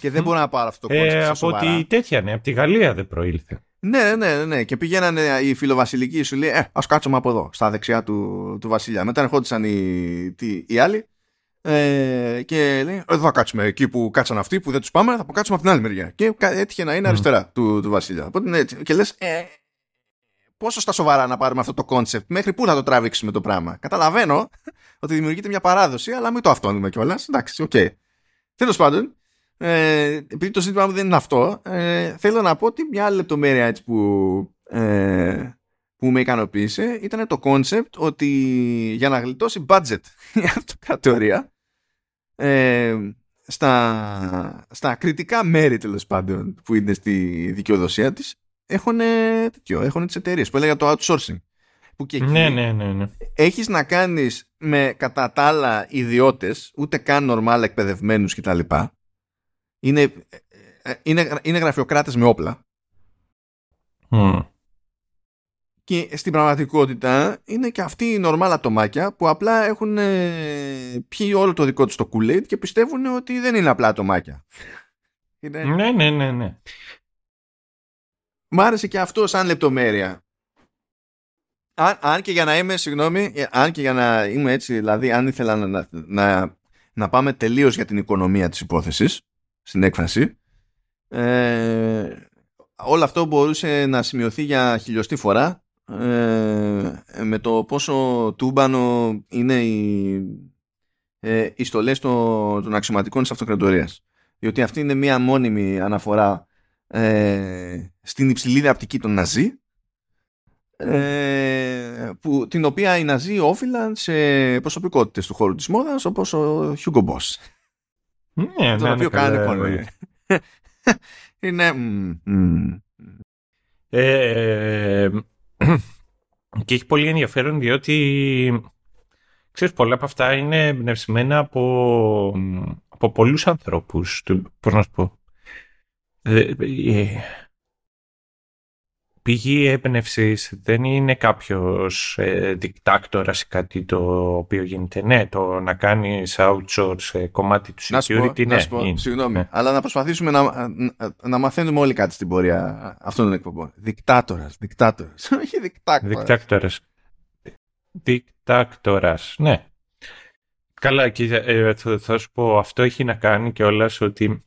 και δεν μπορώ να πάρω αυτό το κόνσεπτ. Ε, από τη τέτοια, ναι, από τη Γαλλία δεν προήλθε. Ναι, ναι, ναι, ναι. Και πηγαίνανε οι φιλοβασιλικοί σου λέει, ε, ας κάτσουμε από εδώ, στα δεξιά του, του βασιλιά. Μετά ερχόντουσαν οι, τι, οι άλλοι ε, και λέει, εδώ θα κάτσουμε εκεί που κάτσαν αυτοί που δεν τους πάμε, θα κάτσουμε από την άλλη μεριά. Και έτυχε να είναι αριστερά του, του βασιλιά. Οπότε, ναι, και λες, ε, πόσο στα σοβαρά να πάρουμε αυτό το κόνσεπτ, μέχρι πού θα το τραβήξουμε το πράγμα. Καταλαβαίνω ότι δημιουργείται μια παράδοση, αλλά μην το αυτώνουμε κιόλας. Εντάξει, OK. Okay. Τέλος πάντων, ε, επειδή το ζήτημα μου δεν είναι αυτό, ε, θέλω να πω ότι μια άλλη λεπτομέρεια έτσι που, ε, που με ικανοποίησε ήταν το κόνσεπτ ότι για να γλιτώσει budget η αυτοκρατορία ε, στα, στα κριτικά μέρη τέλος πάντων που είναι στη δικαιοδοσία της έχουν, τέτοιο, έχουν τις εταιρείες που έλεγα το outsourcing. Που και εκεί ναι, ναι, ναι, ναι. έχεις να κάνεις με κατά τα άλλα ιδιώτες, ούτε καν normal εκπαιδευμένους κτλ. Είναι, ε, είναι, είναι γραφειοκράτες με όπλα. Και στην πραγματικότητα είναι και αυτοί οι νορμάλ ατομάκια που απλά έχουν ε, πιει όλο το δικό τους το kool και πιστεύουν ότι δεν είναι απλά ατομάκια. Είναι... Ναι, ναι, ναι, ναι. Μ' άρεσε και αυτό σαν λεπτομέρεια. Αν, αν και για να είμαι, συγγνώμη, ε, αν και για να είμαι έτσι, δηλαδή αν ήθελα να, να, να πάμε τελείως για την οικονομία της υπόθεσης, στην έκφραση, ε, όλο αυτό μπορούσε να σημειωθεί για χιλιοστή φορά ε, με το πόσο τούμπανο είναι οι, ε, οι στολές των, των αξιωματικών της αυτοκρατορίας. Διότι αυτή είναι μία μόνιμη αναφορά ε, στην υψηλή διαπτική των Ναζί ε, που, την οποία οι Ναζί όφυλαν σε προσωπικότητες του χώρου της μόδας όπως ο Hugo Boss. Ναι, τον ναι, οποίο κάνει εικόνα είναι ε, και έχει πολύ ενδιαφέρον διότι ξέρεις πολλά από αυτά είναι εμπνευσμένα από, από πολλούς ανθρώπους πώς να σου πω ε, ε, πηγή έμπνευσης δεν είναι κάποιος ε, δικτάκτορας ή κάτι το οποίο γίνεται. Ναι, το να κάνεις outsource κομμάτι του security, να σου πω, ναι. συγγνώμη, ναι. αλλά να προσπαθήσουμε να, να, μαθαίνουμε όλοι κάτι στην πορεία αυτών των εκπομπών. Δικτάτορας, δικτάτορας, όχι δικτάκτορας. Δικτάκτορας. Δικτάκτορας, ναι. Καλά, και ε, θα σου πω, αυτό έχει να κάνει και όλα ότι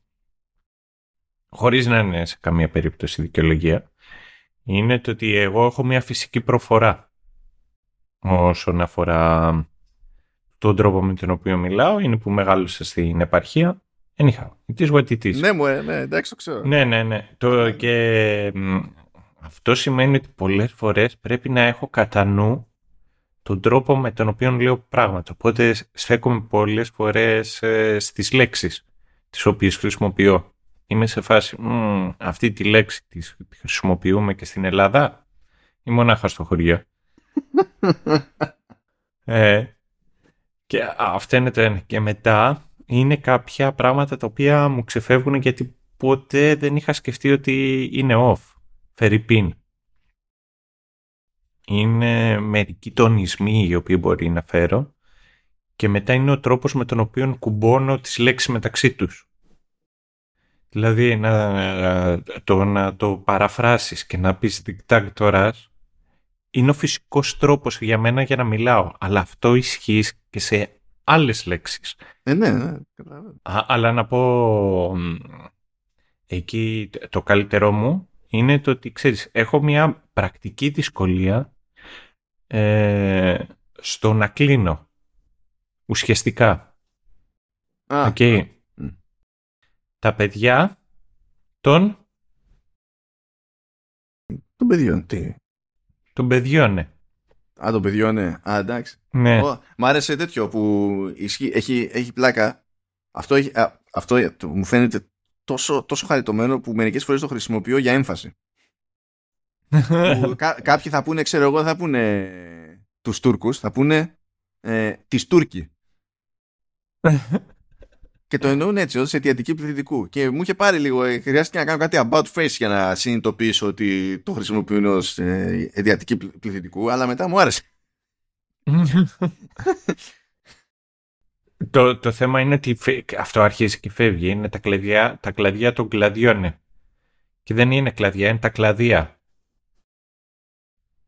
χωρίς να είναι σε καμία περίπτωση δικαιολογία, είναι το ότι εγώ έχω μια φυσική προφορά όσον αφορά τον τρόπο με τον οποίο μιλάω, είναι που μεγάλωσα στην επαρχία. Anyhow, it is what it is. Ναι, μου, ε, ναι, εντάξει, το ξέρω. Ναι, ναι, ναι. Το, και αυτό σημαίνει ότι πολλές φορές πρέπει να έχω κατά νου τον τρόπο με τον οποίο λέω πράγματα. Οπότε στέκομαι πολλές φορές ε, στις λέξεις τις οποίες χρησιμοποιώ είμαι σε φάση αυτή τη λέξη τη χρησιμοποιούμε και στην Ελλάδα ή μονάχα στο χωριό. ε, και αυτό είναι το ένα. Και μετά είναι κάποια πράγματα τα οποία μου ξεφεύγουν γιατί ποτέ δεν είχα σκεφτεί ότι είναι off. Φερρυπίν. Είναι μερικοί τονισμοί οι οποίοι μπορεί να φέρω και μετά είναι ο τρόπος με τον οποίο κουμπώνω τις λέξεις μεταξύ τους. Δηλαδή να το, να το παραφράσεις και να πεις δικτάκτορας είναι ο φυσικός τρόπος για μένα για να μιλάω. Αλλά αυτό ισχύει και σε άλλες λέξεις. Ε, ναι, ναι. αλλά να πω εκεί το καλύτερό μου είναι το ότι ξέρεις έχω μια πρακτική δυσκολία ε, στο να κλείνω ουσιαστικά. Α, okay τα παιδιά των... Των παιδιών, τι; Των παιδιών, ναι. Α, των παιδιών, ναι. Α, εντάξει. Ναι. μ' άρεσε τέτοιο που ισχύει, έχει, έχει πλάκα Αυτό, αυτό μου φαίνεται τόσο, τόσο χαριτωμένο που μερικές φορές το χρησιμοποιώ για έμφαση. κάποιοι θα πούνε, ξέρω εγώ, θα πούνε τους Τούρκους, θα πούνε ε, τις Τούρκοι. και το εννοούν έτσι, ως αιτιατική πληθυντικού. Και μου είχε πάρει λίγο, ε, χρειάστηκε να κάνω κάτι about face για να συνειδητοποιήσω ότι το χρησιμοποιούν ως ε, αιτιατική πληθυντικού, αλλά μετά μου άρεσε. το, το θέμα είναι ότι αυτό αρχίζει και φεύγει. Είναι τα κλαδιά, τα κλαδιά των κλαδιών. Και δεν είναι κλαδιά, είναι τα κλαδιά.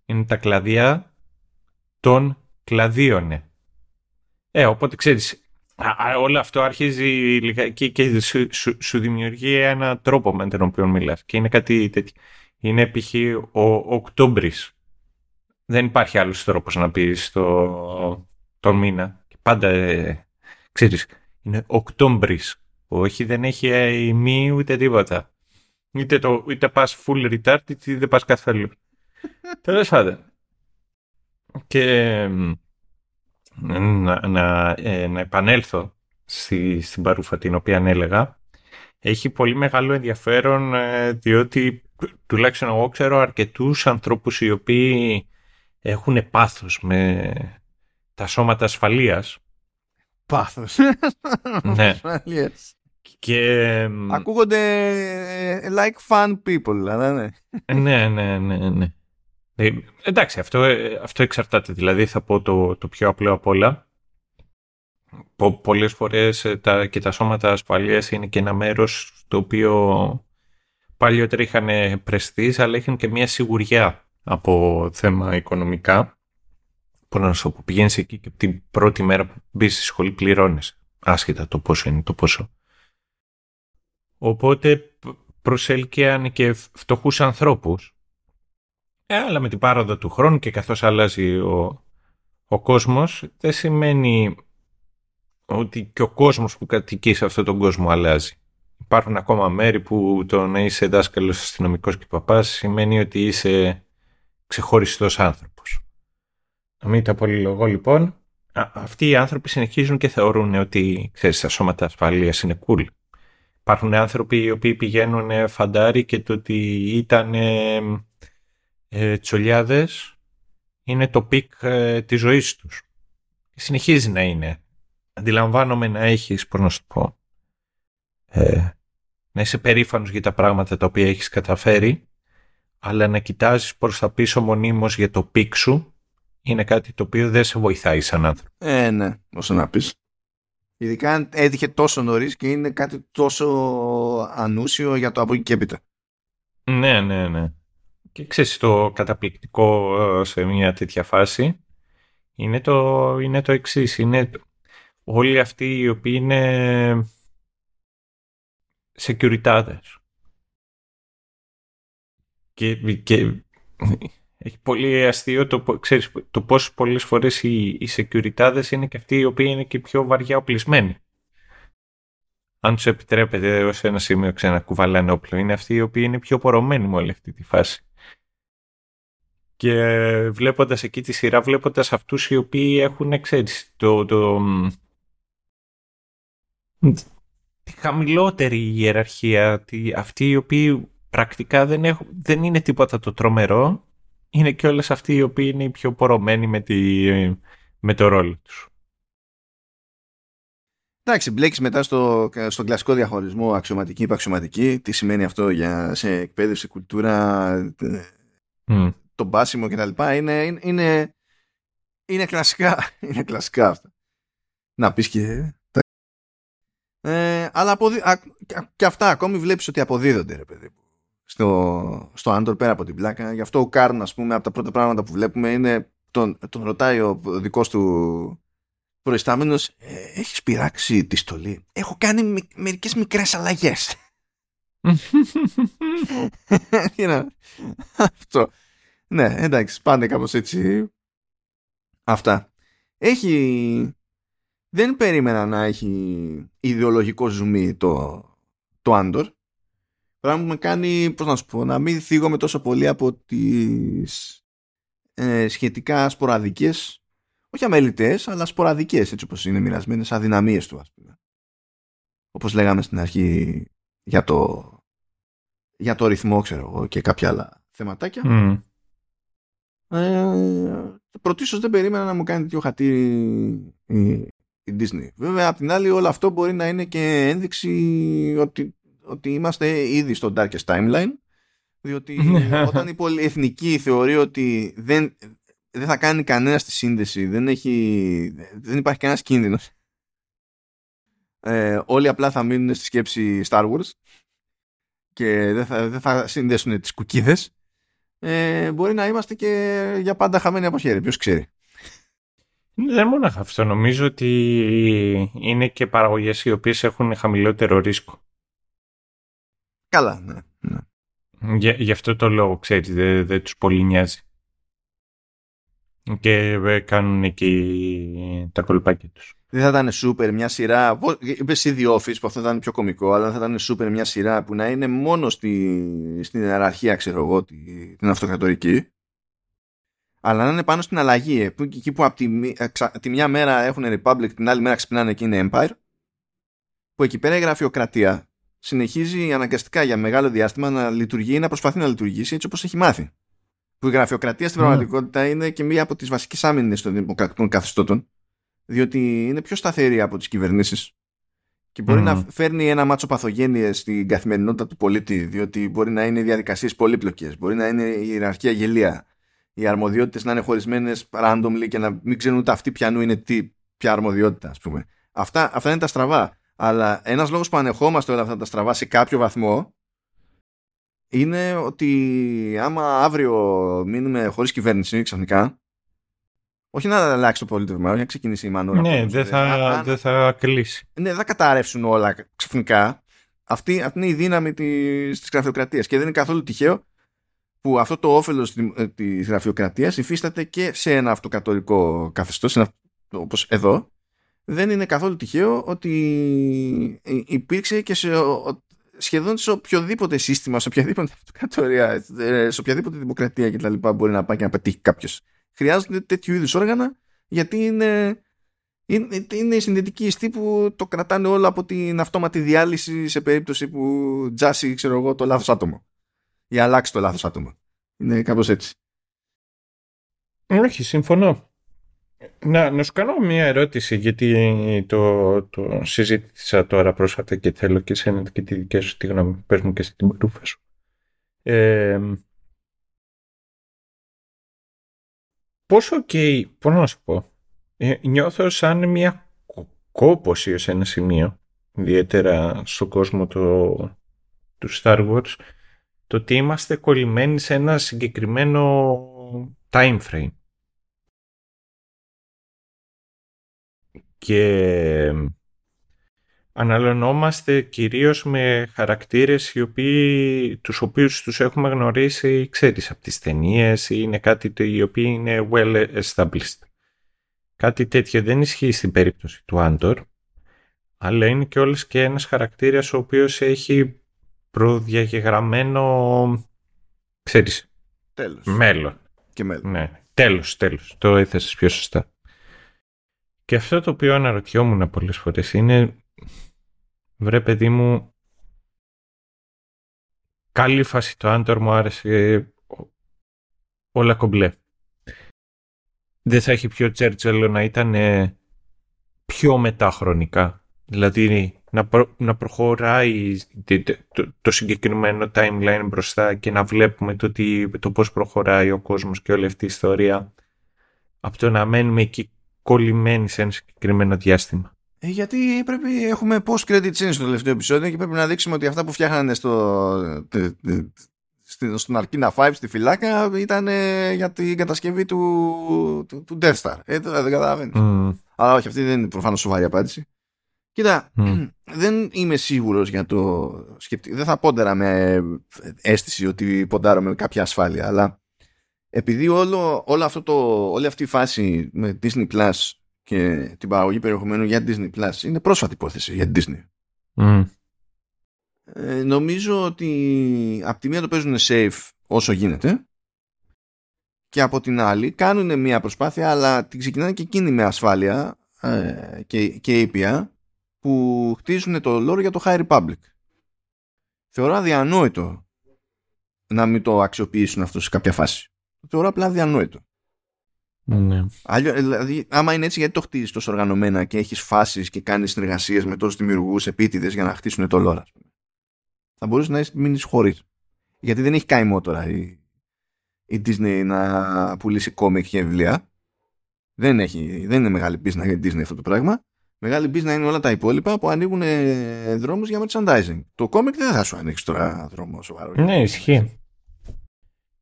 Είναι τα κλαδιά των κλαδίων. Ε, οπότε ξέρεις, όλο αυτό αρχίζει λιγάκι και σου, σου, δημιουργεί ένα τρόπο με τον οποίο μιλάς. Και είναι κάτι τέτοιο. Είναι π.χ. ο Οκτώμπρης. Δεν υπάρχει άλλος τρόπος να πεις το, τον μήνα. Και πάντα, ε, ξέρεις, είναι Οκτώμπρης. Όχι, δεν έχει ημί ούτε τίποτα. Είτε, το, είτε πας full retard, είτε δεν πας καθόλου. Τέλος πάντων. Και να, να, ε, να επανέλθω στη, στην παρούφα την οποία έλεγα έχει πολύ μεγάλο ενδιαφέρον ε, διότι τουλάχιστον εγώ ξέρω αρκετούς ανθρώπους οι οποίοι έχουν πάθος με τα σώματα ασφαλείας. Πάθος. ναι. Ασφαλείας. Και... Ακούγονται ε, like fun people, αλλά ναι. ναι, ναι, ναι, ναι. Ε, εντάξει, αυτό, ε, αυτό εξαρτάται. Δηλαδή θα πω το, το πιο απλό απ' όλα. Πο, πολλές φορές ε, τα, και τα σώματα ασφαλείας είναι και ένα μέρος το οποίο παλιότερα είχαν πρεστής αλλά είχαν και μια σιγουριά από θέμα οικονομικά. Μπορώ να σου πω, πηγαίνεις εκεί και την πρώτη μέρα που μπεις στη σχολή πληρώνεις. Άσχετα το πόσο είναι το πόσο. Οπότε προσέλκυαν και φτωχούς ανθρώπους ε, αλλά με την πάροδο του χρόνου και καθώς αλλάζει ο, ο κόσμος, δεν σημαίνει ότι και ο κόσμος που κατοικεί σε αυτόν τον κόσμο αλλάζει. Υπάρχουν ακόμα μέρη που το να είσαι δάσκαλος αστυνομικός και παπάς σημαίνει ότι είσαι ξεχωριστός άνθρωπος. Να μην τα πολυλογώ λοιπόν, αυτοί οι άνθρωποι συνεχίζουν και θεωρούν ότι ξέρεις, τα σώματα ασφαλείας είναι cool. Υπάρχουν άνθρωποι οι οποίοι πηγαίνουν φαντάρι και το ότι ήταν ε, τσολιάδες είναι το peak ε, της ζωής τους. Συνεχίζει να είναι. Αντιλαμβάνομαι να έχεις, πώς να σου πω, ε, να είσαι περήφανος για τα πράγματα τα οποία έχεις καταφέρει, αλλά να κοιτάζεις προς τα πίσω μονίμως για το peak σου, είναι κάτι το οποίο δεν σε βοηθάει σαν άνθρωπο. Ε, ναι, όσο να πεις. Ειδικά αν έτυχε τόσο νωρίς και είναι κάτι τόσο ανούσιο για το από εκεί και έπειτα. Ναι, ναι, ναι. Και ξέρεις το καταπληκτικό ε, σε μια τέτοια φάση είναι το, είναι το εξής. Είναι όλοι αυτοί οι οποίοι είναι σεκιουριτάδες. Και, και έχει πολύ αστείο το, ξέρεις, το πώς πολλές φορές οι, οι είναι και αυτοί οι οποίοι είναι και πιο βαριά οπλισμένοι. Αν τους επιτρέπεται ως ένα σημείο ξανακουβαλάνε όπλο, είναι αυτοί οι οποίοι είναι πιο πορωμένοι με όλη αυτή τη φάση. Και βλέποντας εκεί τη σειρά, βλέποντας αυτούς οι οποίοι έχουν, ξέρεις, το, το, τη χαμηλότερη ιεραρχία, τη, αυτοί οι οποίοι πρακτικά δεν, έχουν, δεν είναι τίποτα το τρομερό, είναι και όλες αυτοί οι οποίοι είναι οι πιο πορωμένοι με, τη, με το ρόλο τους. Εντάξει, μπλέκεις μετά στο, στον κλασικό διαχωρισμό αξιωματική υπαξιωματική. Τι σημαίνει αυτό για σε εκπαίδευση, κουλτούρα, mm το μπάσιμο και τα λοιπά είναι, είναι, είναι, κλασικά είναι κλασικά αυτά. Να πεις και ε, αλλά αποδι... και αυτά ακόμη βλέπεις ότι αποδίδονται ρε παιδί στο, στο Άντορ πέρα από την πλάκα. Γι' αυτό ο Κάρν ας πούμε από τα πρώτα πράγματα που βλέπουμε είναι τον, τον ρωτάει ο δικός του προϊστάμενος ε, έχεις πειράξει τη στολή; Έχω κάνει μ, μερικές μικρές αλλαγές αυτό ναι, εντάξει, πάνε κάπως έτσι. Αυτά. Έχει... Δεν περίμενα να έχει ιδεολογικό ζουμί το, το Άντορ. Πράγμα που με κάνει, πώς να σου πω, να μην θίγομαι τόσο πολύ από τις ε, σχετικά σποραδικές, όχι αμελητές, αλλά σποραδικές, έτσι όπως είναι μοιρασμένες, αδυναμίες του, ας πούμε. όπως λέγαμε στην αρχή για το, για το ρυθμό ξέρω εγώ και κάποια άλλα θεματάκια Mm. Ε, πρωτίστως δεν περίμενα να μου κάνει τέτοιο χατήρι η, η Disney. Βέβαια, απ' την άλλη, όλο αυτό μπορεί να είναι και ένδειξη ότι, ότι είμαστε ήδη στο darkest timeline. Διότι όταν η πολυεθνική θεωρεί ότι δεν, δεν θα κάνει κανένα τη σύνδεση, δεν, έχει, δεν υπάρχει κανένας κίνδυνος. Ε, όλοι απλά θα μείνουν στη σκέψη Star Wars και δεν θα, δεν θα συνδέσουν τις κουκίδες ε, μπορεί να είμαστε και για πάντα χαμένοι από χέρι. Ποιος ξέρει. Δεν μόνο αυτό. Νομίζω ότι είναι και παραγωγές οι οποίες έχουν χαμηλότερο ρίσκο. Καλά, ναι. ναι. Για, γι' αυτό το λόγο, ξέρεις, δεν, δεν τους πολύ νοιάζει. Και ε, κάνουν και τα κολπάκια τους. Δεν θα ήταν σούπερ μια σειρά. Είπες εσύ The Office που αυτό θα ήταν πιο κωμικό, αλλά θα ήταν σούπερ μια σειρά που να είναι μόνο στη, στην ιεραρχία, ξέρω εγώ, τη- την αυτοκρατορική. Αλλά να είναι πάνω στην αλλαγή. ε, Που, εκεί που από τη, μη- ε, ξα- τη μια μέρα έχουν Republic, την άλλη μέρα ξυπνάνε και είναι Empire. Που εκεί πέρα η γραφειοκρατία συνεχίζει αναγκαστικά για μεγάλο διάστημα να λειτουργεί ή να προσπαθεί να λειτουργήσει έτσι όπως έχει μάθει. Που η γραφειοκρατία στην Ναι. πραγματικότητα είναι και μία από τις βασικές άμυνες των δημοκρατικών καθεστώτων διότι είναι πιο σταθερή από τις κυβερνήσεις και μπορεί Μμμ. να φέρνει ένα μάτσο παθογένειες στην καθημερινότητα του πολίτη διότι μπορεί να είναι οι διαδικασίες πολύπλοκες, μπορεί να είναι η ιεραρχία γελία, οι αρμοδιότητες να είναι χωρισμένες randomly και να μην ξέρουν ούτε αυτοί πιανού είναι τι, ποια αρμοδιότητα ας πούμε. Αυτά, αυτά είναι τα στραβά. Αλλά ένας λόγος που ανεχόμαστε όλα αυτά τα στραβά σε κάποιο βαθμό είναι ότι άμα αύριο μείνουμε χωρίς κυβέρνηση ξαφνικά όχι να αλλάξει το πολίτευμα, όχι να ξεκινήσει η μανούρα. Ναι, όπως δεν λέει. Α- θα, αν- δεν θα κλείσει. ναι, δεν θα καταρρεύσουν όλα ξαφνικά. Αυτή, αυτή είναι η δύναμη της, της γραφειοκρατίας και δεν είναι καθόλου τυχαίο που αυτό το όφελος της, ε, της γραφειοκρατίας υφίσταται και σε ένα αυτοκατορικό καθεστώς, σε ένα- όπως εδώ. Δεν είναι καθόλου τυχαίο ότι υ- υπήρξε και σε ο- σχεδόν σε οποιοδήποτε σύστημα, σε οποιαδήποτε αυτοκρατορία, ε, σε οποιαδήποτε δημοκρατία κτλ. μπορεί να πάει και να πετύχει κάποιος. Χρειάζονται τέτοιου είδους όργανα γιατί είναι είναι, είναι η συνδετική ιστή που το κρατάνε όλο από την αυτόματη διάλυση σε περίπτωση που τζάσει, ξέρω εγώ, το λάθος άτομο. Ή αλλάξει το λάθος άτομο. Είναι κάπως έτσι. Όχι, συμφωνώ. Να, να σου κάνω μια ερώτηση, γιατί το, το συζήτησα τώρα πρόσφατα και θέλω και εσένα και τη δική σου τη γνώμη. Πες μου και στην παρούφα σου. Ε, πόσο ok, πώς να σου πω, ε, νιώθω σαν μια κο- κόπωση σε ένα σημείο, ιδιαίτερα στον κόσμο το, του Star Wars, το ότι είμαστε κολλημένοι σε ένα συγκεκριμένο time frame. και αναλωνόμαστε κυρίως με χαρακτήρες οι οποίοι, τους οποίους τους έχουμε γνωρίσει, ξέρεις, από τις ταινίες ή είναι κάτι το, οι οποίοι είναι well established. Κάτι τέτοιο δεν ισχύει στην περίπτωση του Άντορ, αλλά είναι και όλες και ένας χαρακτήρας ο οποίος έχει προδιαγεγραμμένο, ξέρεις, Τέλος. μέλλον. Και μέλλον. Ναι, τέλος, τέλος. Το έθεσες πιο σωστά. Και αυτό το οποίο αναρωτιόμουν πολλές φορές είναι, βρε παιδί μου, καλή φάση το Άντορ μου άρεσε όλα κομπλέ. Δεν θα έχει πιο τσέρτσελο να ήταν ε, πιο μετάχρονικά. Δηλαδή να, προ- να προχωράει το, το- το συγκεκριμένο timeline μπροστά και να βλέπουμε το, τι, το πώς προχωράει ο κόσμος και όλη αυτή η ιστορία από το να μένουμε εκεί κολλημένοι σε ένα συγκεκριμένο διάστημα. Ε, γιατί πρέπει, έχουμε post-credit scene στο τελευταίο επεισόδιο και πρέπει να δείξουμε ότι αυτά που φτιάχνανε στο, τε- τε- στη- στον Αρκίνα 5 στη φυλάκα ήταν ε, για την κατασκευή του, του, του Death Star. Ε, τώρα δεν καταλαβαίνεις. Αλλά όχι, αυτή δεν είναι προφανώς σοβαρή απάντηση. Κοίτα, Μμ. δεν είμαι σίγουρος για το σκεπτικό. Δεν θα πόντερα με αίσθηση ότι ποντάρω με κάποια ασφάλεια, αλλά επειδή όλο, όλο αυτό το, όλη αυτή η φάση με Disney Plus και την παραγωγή περιεχομένου για Disney Plus είναι πρόσφατη υπόθεση για Disney. Μμ. Ε, νομίζω ότι από τη μία το παίζουν safe όσο γίνεται και από την άλλη κάνουν μια προσπάθεια αλλά την ξεκινάνε και εκείνη με ασφάλεια ε, και, και ήπια που χτίζουν το lore για το High Republic. Θεωρώ αδιανόητο να μην το αξιοποιήσουν αυτό σε κάποια φάση. Το θεωρώ απλά αδιανόητο. Ναι. Αλλιώ, δηλαδή, άμα είναι έτσι, γιατί το χτίζεις τόσο οργανωμένα και έχεις φάσεις και κάνεις συνεργασίες με τόσους δημιουργούς επίτηδες για να χτίσουν το lore, ας πούμε; Θα μπορούσε να μείνεις χωρίς. Γιατί δεν έχει καημό τώρα η, η Disney να πουλήσει κόμικ και βιβλία. Δεν, έχει, δεν είναι μεγάλη business για την Disney αυτό το πράγμα. Μεγάλη business είναι όλα τα υπόλοιπα που ανοίγουν ε, δρόμους για merchandising. Το κόμικ δεν θα σου ανοίξει τώρα δρόμο σοβαρό. Ναι, ισχύει.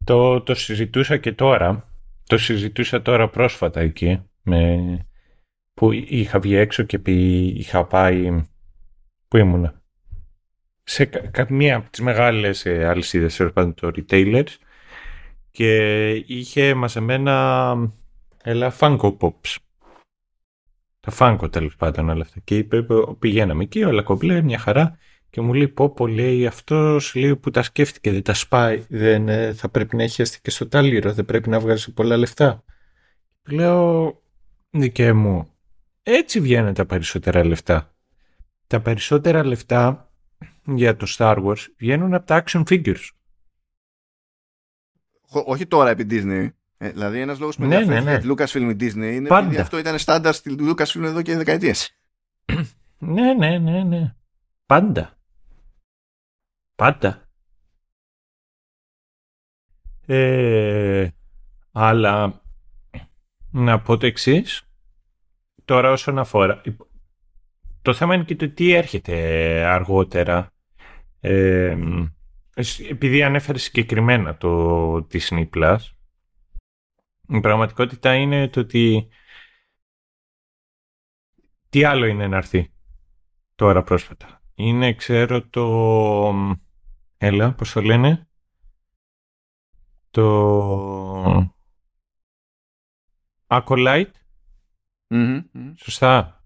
Το, το συζητούσα και τώρα. Το συζητούσα τώρα πρόσφατα εκεί. Με, που είχα βγει έξω και πει, είχα πάει... Πού ήμουνα. Σε καμία από τις μεγάλες ε, αλυσίδες, το retailers και είχε μαζεμένα έλα Funko Pops. Τα Funko τέλος πάντων όλα αυτά. Και είπε, πηγαίναμε εκεί, όλα κομπλέ, μια χαρά. Και μου λέει, πω πω, λέει, αυτός λέει, που τα σκέφτηκε, δεν τα σπάει, δεν ε, θα πρέπει να έχει και στο τάλιρο, δεν πρέπει να βγάζει πολλά λεφτά. Λέω, δικαί μου, έτσι βγαίνουν τα περισσότερα λεφτά. Τα περισσότερα λεφτά για το Star Wars βγαίνουν από τα action figures. Όχι τώρα επί Disney. Ε, δηλαδή, ένας λόγος που ναι, ναι, ναι. Lucasfilm Disney είναι Πάντα. επειδή αυτό ήταν στάνταρ στη Lucasfilm εδώ και δεκαετίες. ναι, ναι, ναι, ναι. Πάντα. Πάντα. Ε, αλλά να πω το εξής. Τώρα όσον αφορά... Το θέμα είναι και το τι έρχεται αργότερα. Ε, επειδή ανέφερες συγκεκριμένα το Disney Plus, η πραγματικότητα είναι το ότι τι άλλο είναι να έρθει τώρα πρόσφατα. Είναι, ξέρω, το... Έλα, πώς το λένε; Το... Acolyte. Σωστά.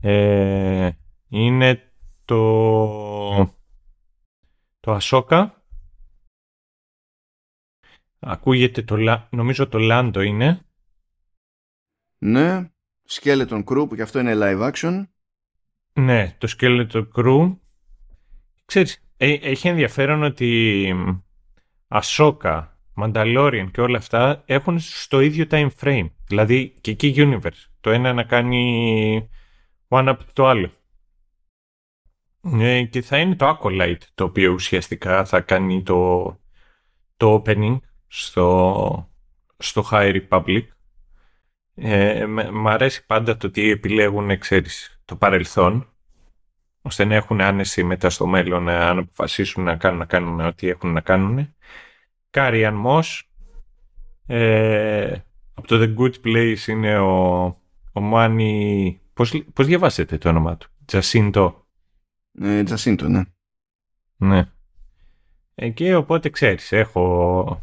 Ε, είναι το... Το Ασόκα. Ακούγεται το... Νομίζω το Λάντο είναι. Ναι. Skeleton Crew που και αυτό είναι live action. Ναι, το Skeleton Crew. Ξέρεις, ε, έχει ενδιαφέρον ότι Ασόκα, Mandalorian και όλα αυτά έχουν στο ίδιο time frame. Δηλαδή και εκεί universe. Το ένα να κάνει one up το άλλο. Ε, και θα είναι το Acolyte το οποίο ουσιαστικά θα κάνει το, το opening στο, στο High Republic. Ε, μ' αρέσει πάντα το ότι επιλέγουν, ξέρεις, το παρελθόν, ώστε να έχουν άνεση μετά στο μέλλον αν αποφασίσουν να κάνουν, να κάνουν ό,τι έχουν να κάνουν. Carrie-Anne Moss, ε, από το The Good Place είναι ο, ο Manny... Πώς, πώς διαβάζεται το όνομά του; Jacinto. Ε, Jacinto, ναι. Ναι. Ε, και οπότε ξέρεις, έχω...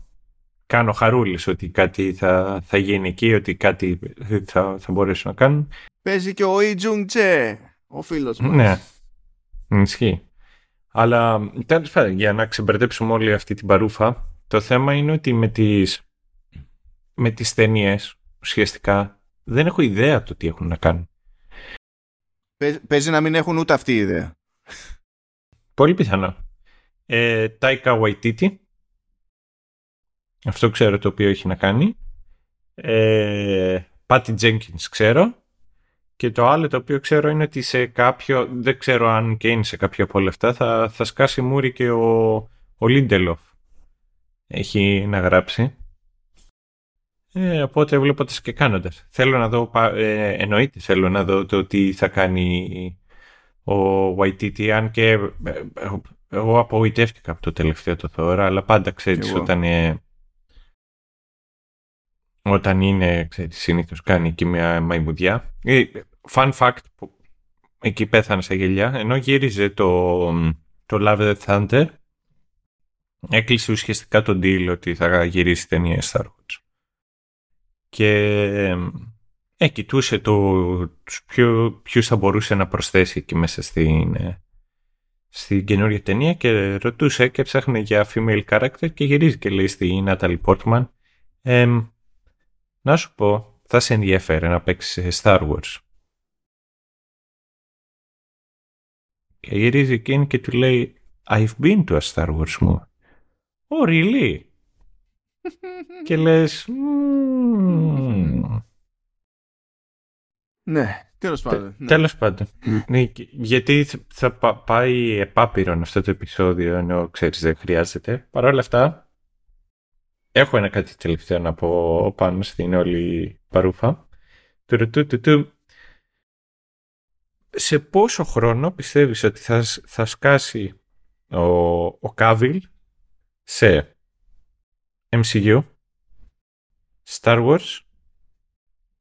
Κάνω χαρούλες ότι κάτι θα, θα γίνει εκεί, ότι κάτι θα, θα μπορέσουν να κάνουν. Παίζει και ο Lee Jung-jae, ο φίλος μας. Ναι, ισχύει. Αλλά τέλος πάντων, για να ξεμπερδέψουμε όλη αυτή την παρούφα, το θέμα είναι ότι με τις, με τις ταινίες, ουσιαστικά, δεν έχω ιδέα το τι έχουν να κάνουν. Παίζει να μην έχουν ούτε αυτή η ιδέα. Πολύ πιθανό. Ε, Taika Waititi. Αυτό ξέρω το οποίο έχει να κάνει. Ε, Patty Jenkins ξέρω. Και το άλλο το οποίο ξέρω είναι ότι σε κάποιο, δεν ξέρω αν και είναι σε κάποιο από όλα αυτά, θα, θα σκάσει μούρι και ο, ο Lindelof. Έχει να γράψει. Ε, οπότε βλέπω και κάνοντας. Θέλω να δω, ε, εννοείται θέλω να δω το τι θα κάνει ο YTT, αν και ε, εγώ απογοητεύτηκα από το τελευταίο το Θόρα, αλλά πάντα ξέρεις όταν, ε, όταν είναι, ξέρεις, συνήθως κάνει και μια μαϊμουδιά. Ε, fun fact, που εκεί πέθανε στα γελιά, ενώ γύριζε το, το Love the Thunder, έκλεισε ουσιαστικά τον deal ότι θα γυρίσει ταινία Star Wars. Και ε, κοιτούσε το, ποιο, ποιους θα μπορούσε να προσθέσει εκεί μέσα στην, ε, στην καινούργια ταινία και ρωτούσε και ψάχνε για female character και γυρίζει και λέει στη Natalie Portman ε, να σου πω, θα σε ενδιαφέρει να παίξεις Star Wars. Και γυρίζει εκείνη και του λέει I've been to a Star Wars movie. Oh, really? και λες Ναι, τέλος πάντων. Ναι. Τέλος πάντων. ναι, γιατί θα πάει επάπειρον αυτό το επεισόδιο ενώ ξέρεις δεν χρειάζεται. Παρ' όλα αυτά έχω ένα κάτι τελευταίο να πω πάνω στην όλη παρούφα. Σε πόσο χρόνο πιστεύεις ότι θα, θα σκάσει ο, ο Κάβιλ σε MCU, Star Wars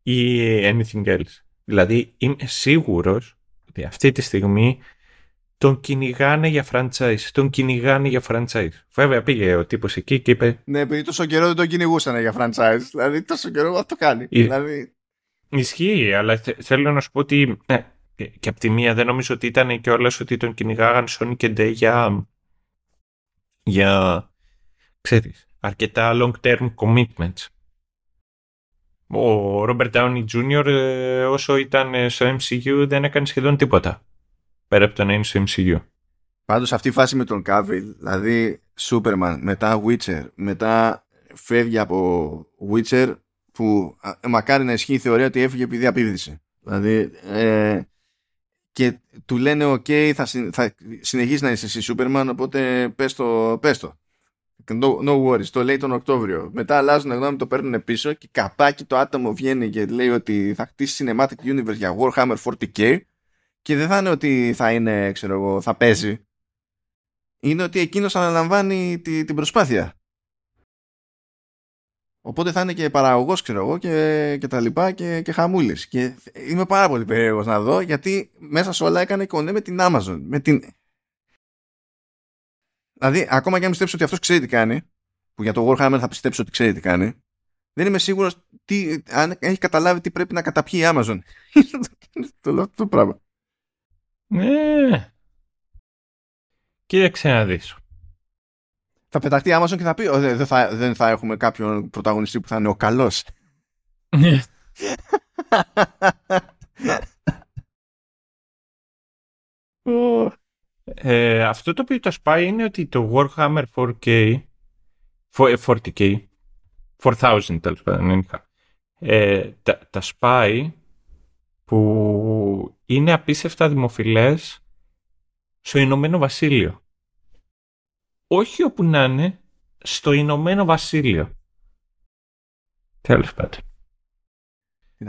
ή anything else; Δηλαδή είμαι σίγουρος ότι αυτή τη στιγμή τον κυνηγάνε για franchise. Τον κυνηγάνε για franchise. Βέβαια πήγε ο τύπος εκεί και είπε... Ναι, επειδή τόσο καιρό δεν τον κυνηγούσαν για franchise. Δηλαδή τόσο καιρό αυτό κάνει. Ι... Δηλαδή... Ισχύει, αλλά θέλω να σου πω ότι... Ναι, και, και από τη μία δεν νομίζω ότι ήταν και όλες ότι τον κυνηγάγαν Sony και Day για... για... ξέρεις, αρκετά long term commitments. Ο Robert Downey Jr. Ε, όσο ήταν στο MCU δεν έκανε σχεδόν τίποτα. Πέρα από το να είναι στο MCU. Πάντως αυτή η φάση με τον Cavill, δηλαδή Superman, μετά Witcher, μετά φεύγει από Witcher που μακάρι να ισχύει η θεωρία ότι έφυγε επειδή απίβδησε. Δηλαδή ε, και του λένε ok θα, θα συνεχίσεις να είσαι εσύ Superman οπότε πες το, πες το. No, no worries, το λέει τον Οκτώβριο. Μετά αλλάζουν γνώμη, το παίρνουν πίσω και καπάκι το άτομο βγαίνει και λέει ότι θα χτίσει Cinematic Universe για Warhammer 40k και δεν θα είναι ότι θα είναι, ξέρω εγώ, θα παίζει. Είναι ότι εκείνος αναλαμβάνει τη, την προσπάθεια. Οπότε θα είναι και παραγωγός, ξέρω εγώ, και, και τα λοιπά και, και χαμούλης. Και είμαι πάρα πολύ περίεργος να δω γιατί μέσα σε όλα έκανε κονέ με την Amazon. Με την Δηλαδή, ακόμα και αν πιστέψω ότι αυτός ξέρει τι κάνει, που για το Warhammer θα πιστέψω ότι ξέρει τι κάνει, δεν είμαι σίγουρος αν έχει καταλάβει τι πρέπει να καταπιεί η Amazon. το, το πράγμα. Ναι. Κοίταξε να δεις. Θα πεταχτεί η Amazon και θα πει δεν θα, δεν θα έχουμε κάποιον πρωταγωνιστή που θα είναι ο καλός. Ναι. Ε, αυτό το οποίο τα σπάει είναι ότι το Warhammer 4K 40K 4000 τέλος πάντων ε, τα, τα σπάει που είναι απίστευτα δημοφιλές στο Ηνωμένο Βασίλειο. Όχι όπου να είναι, στο Ηνωμένο Βασίλειο. Τέλος πάντων.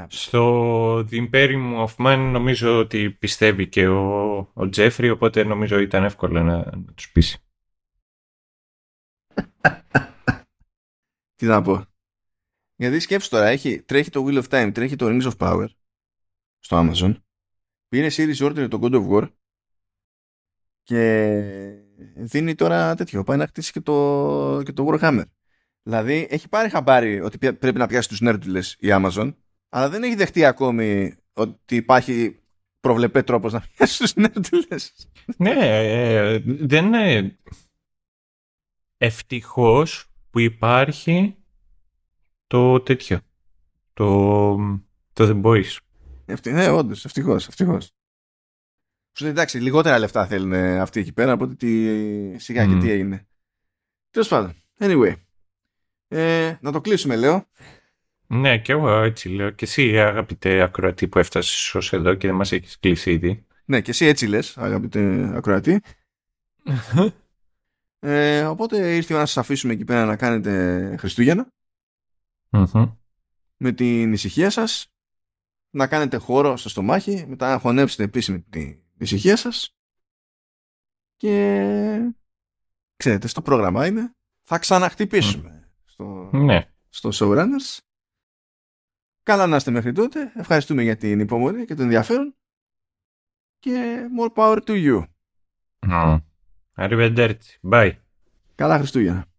Στο The Imperium of Man νομίζω ότι πιστεύει και ο, ο Τζέφρι, οπότε νομίζω ήταν εύκολο να, να τους πείσει. Τι να πω. Γιατί σκέψου τώρα, έχει, τρέχει το Wheel of Time, τρέχει το Rings of Power στο Amazon. Πήρε series order το God of War και δίνει τώρα τέτοιο. Πάει να χτίσει και το, και το Warhammer. Δηλαδή έχει πάρει χαμπάρι ότι πρέπει να πιάσει τους νέρντουλες η Amazon αλλά δεν έχει δεχτεί ακόμη ότι υπάρχει προβλεπέ τρόπος να πιάσει τους νέρντουλες. Ναι, ε, δεν είναι ευτυχώς που υπάρχει το τέτοιο, το, το The Boys. Ευτυ... Ναι, όντως, ευτυχώς, ευτυχώς. Σου εντάξει, λιγότερα λεφτά θέλουν αυτοί εκεί πέρα από ότι τι... σιγά και τι έγινε. Τέλος πάντων, anyway. Ε, να το κλείσουμε, λέω. Ναι, και εγώ έτσι λέω. Και εσύ, αγαπητέ ακροατή που έφτασες ως εδώ και δεν μας έχεις κλείσει ήδη. Ναι, και εσύ έτσι λες, αγαπητέ ακροατή. ε, οπότε ήρθε η ώρα να σας αφήσουμε εκεί πέρα να κάνετε Χριστούγεννα. Με την ησυχία σας. Να κάνετε χώρο στο στομάχι. Μετά να χωνέψετε επίση με την ησυχία σας. Και ξέρετε, στο πρόγραμμα είναι. Θα ξαναχτυπήσουμε στο, ναι. στο Showrunners. Καλά να είστε μέχρι τότε. Ευχαριστούμε για την υπομονή και τον ενδιαφέρον. Και more power to you. Arrivederci. Bye. Καλά Χριστούγεννα.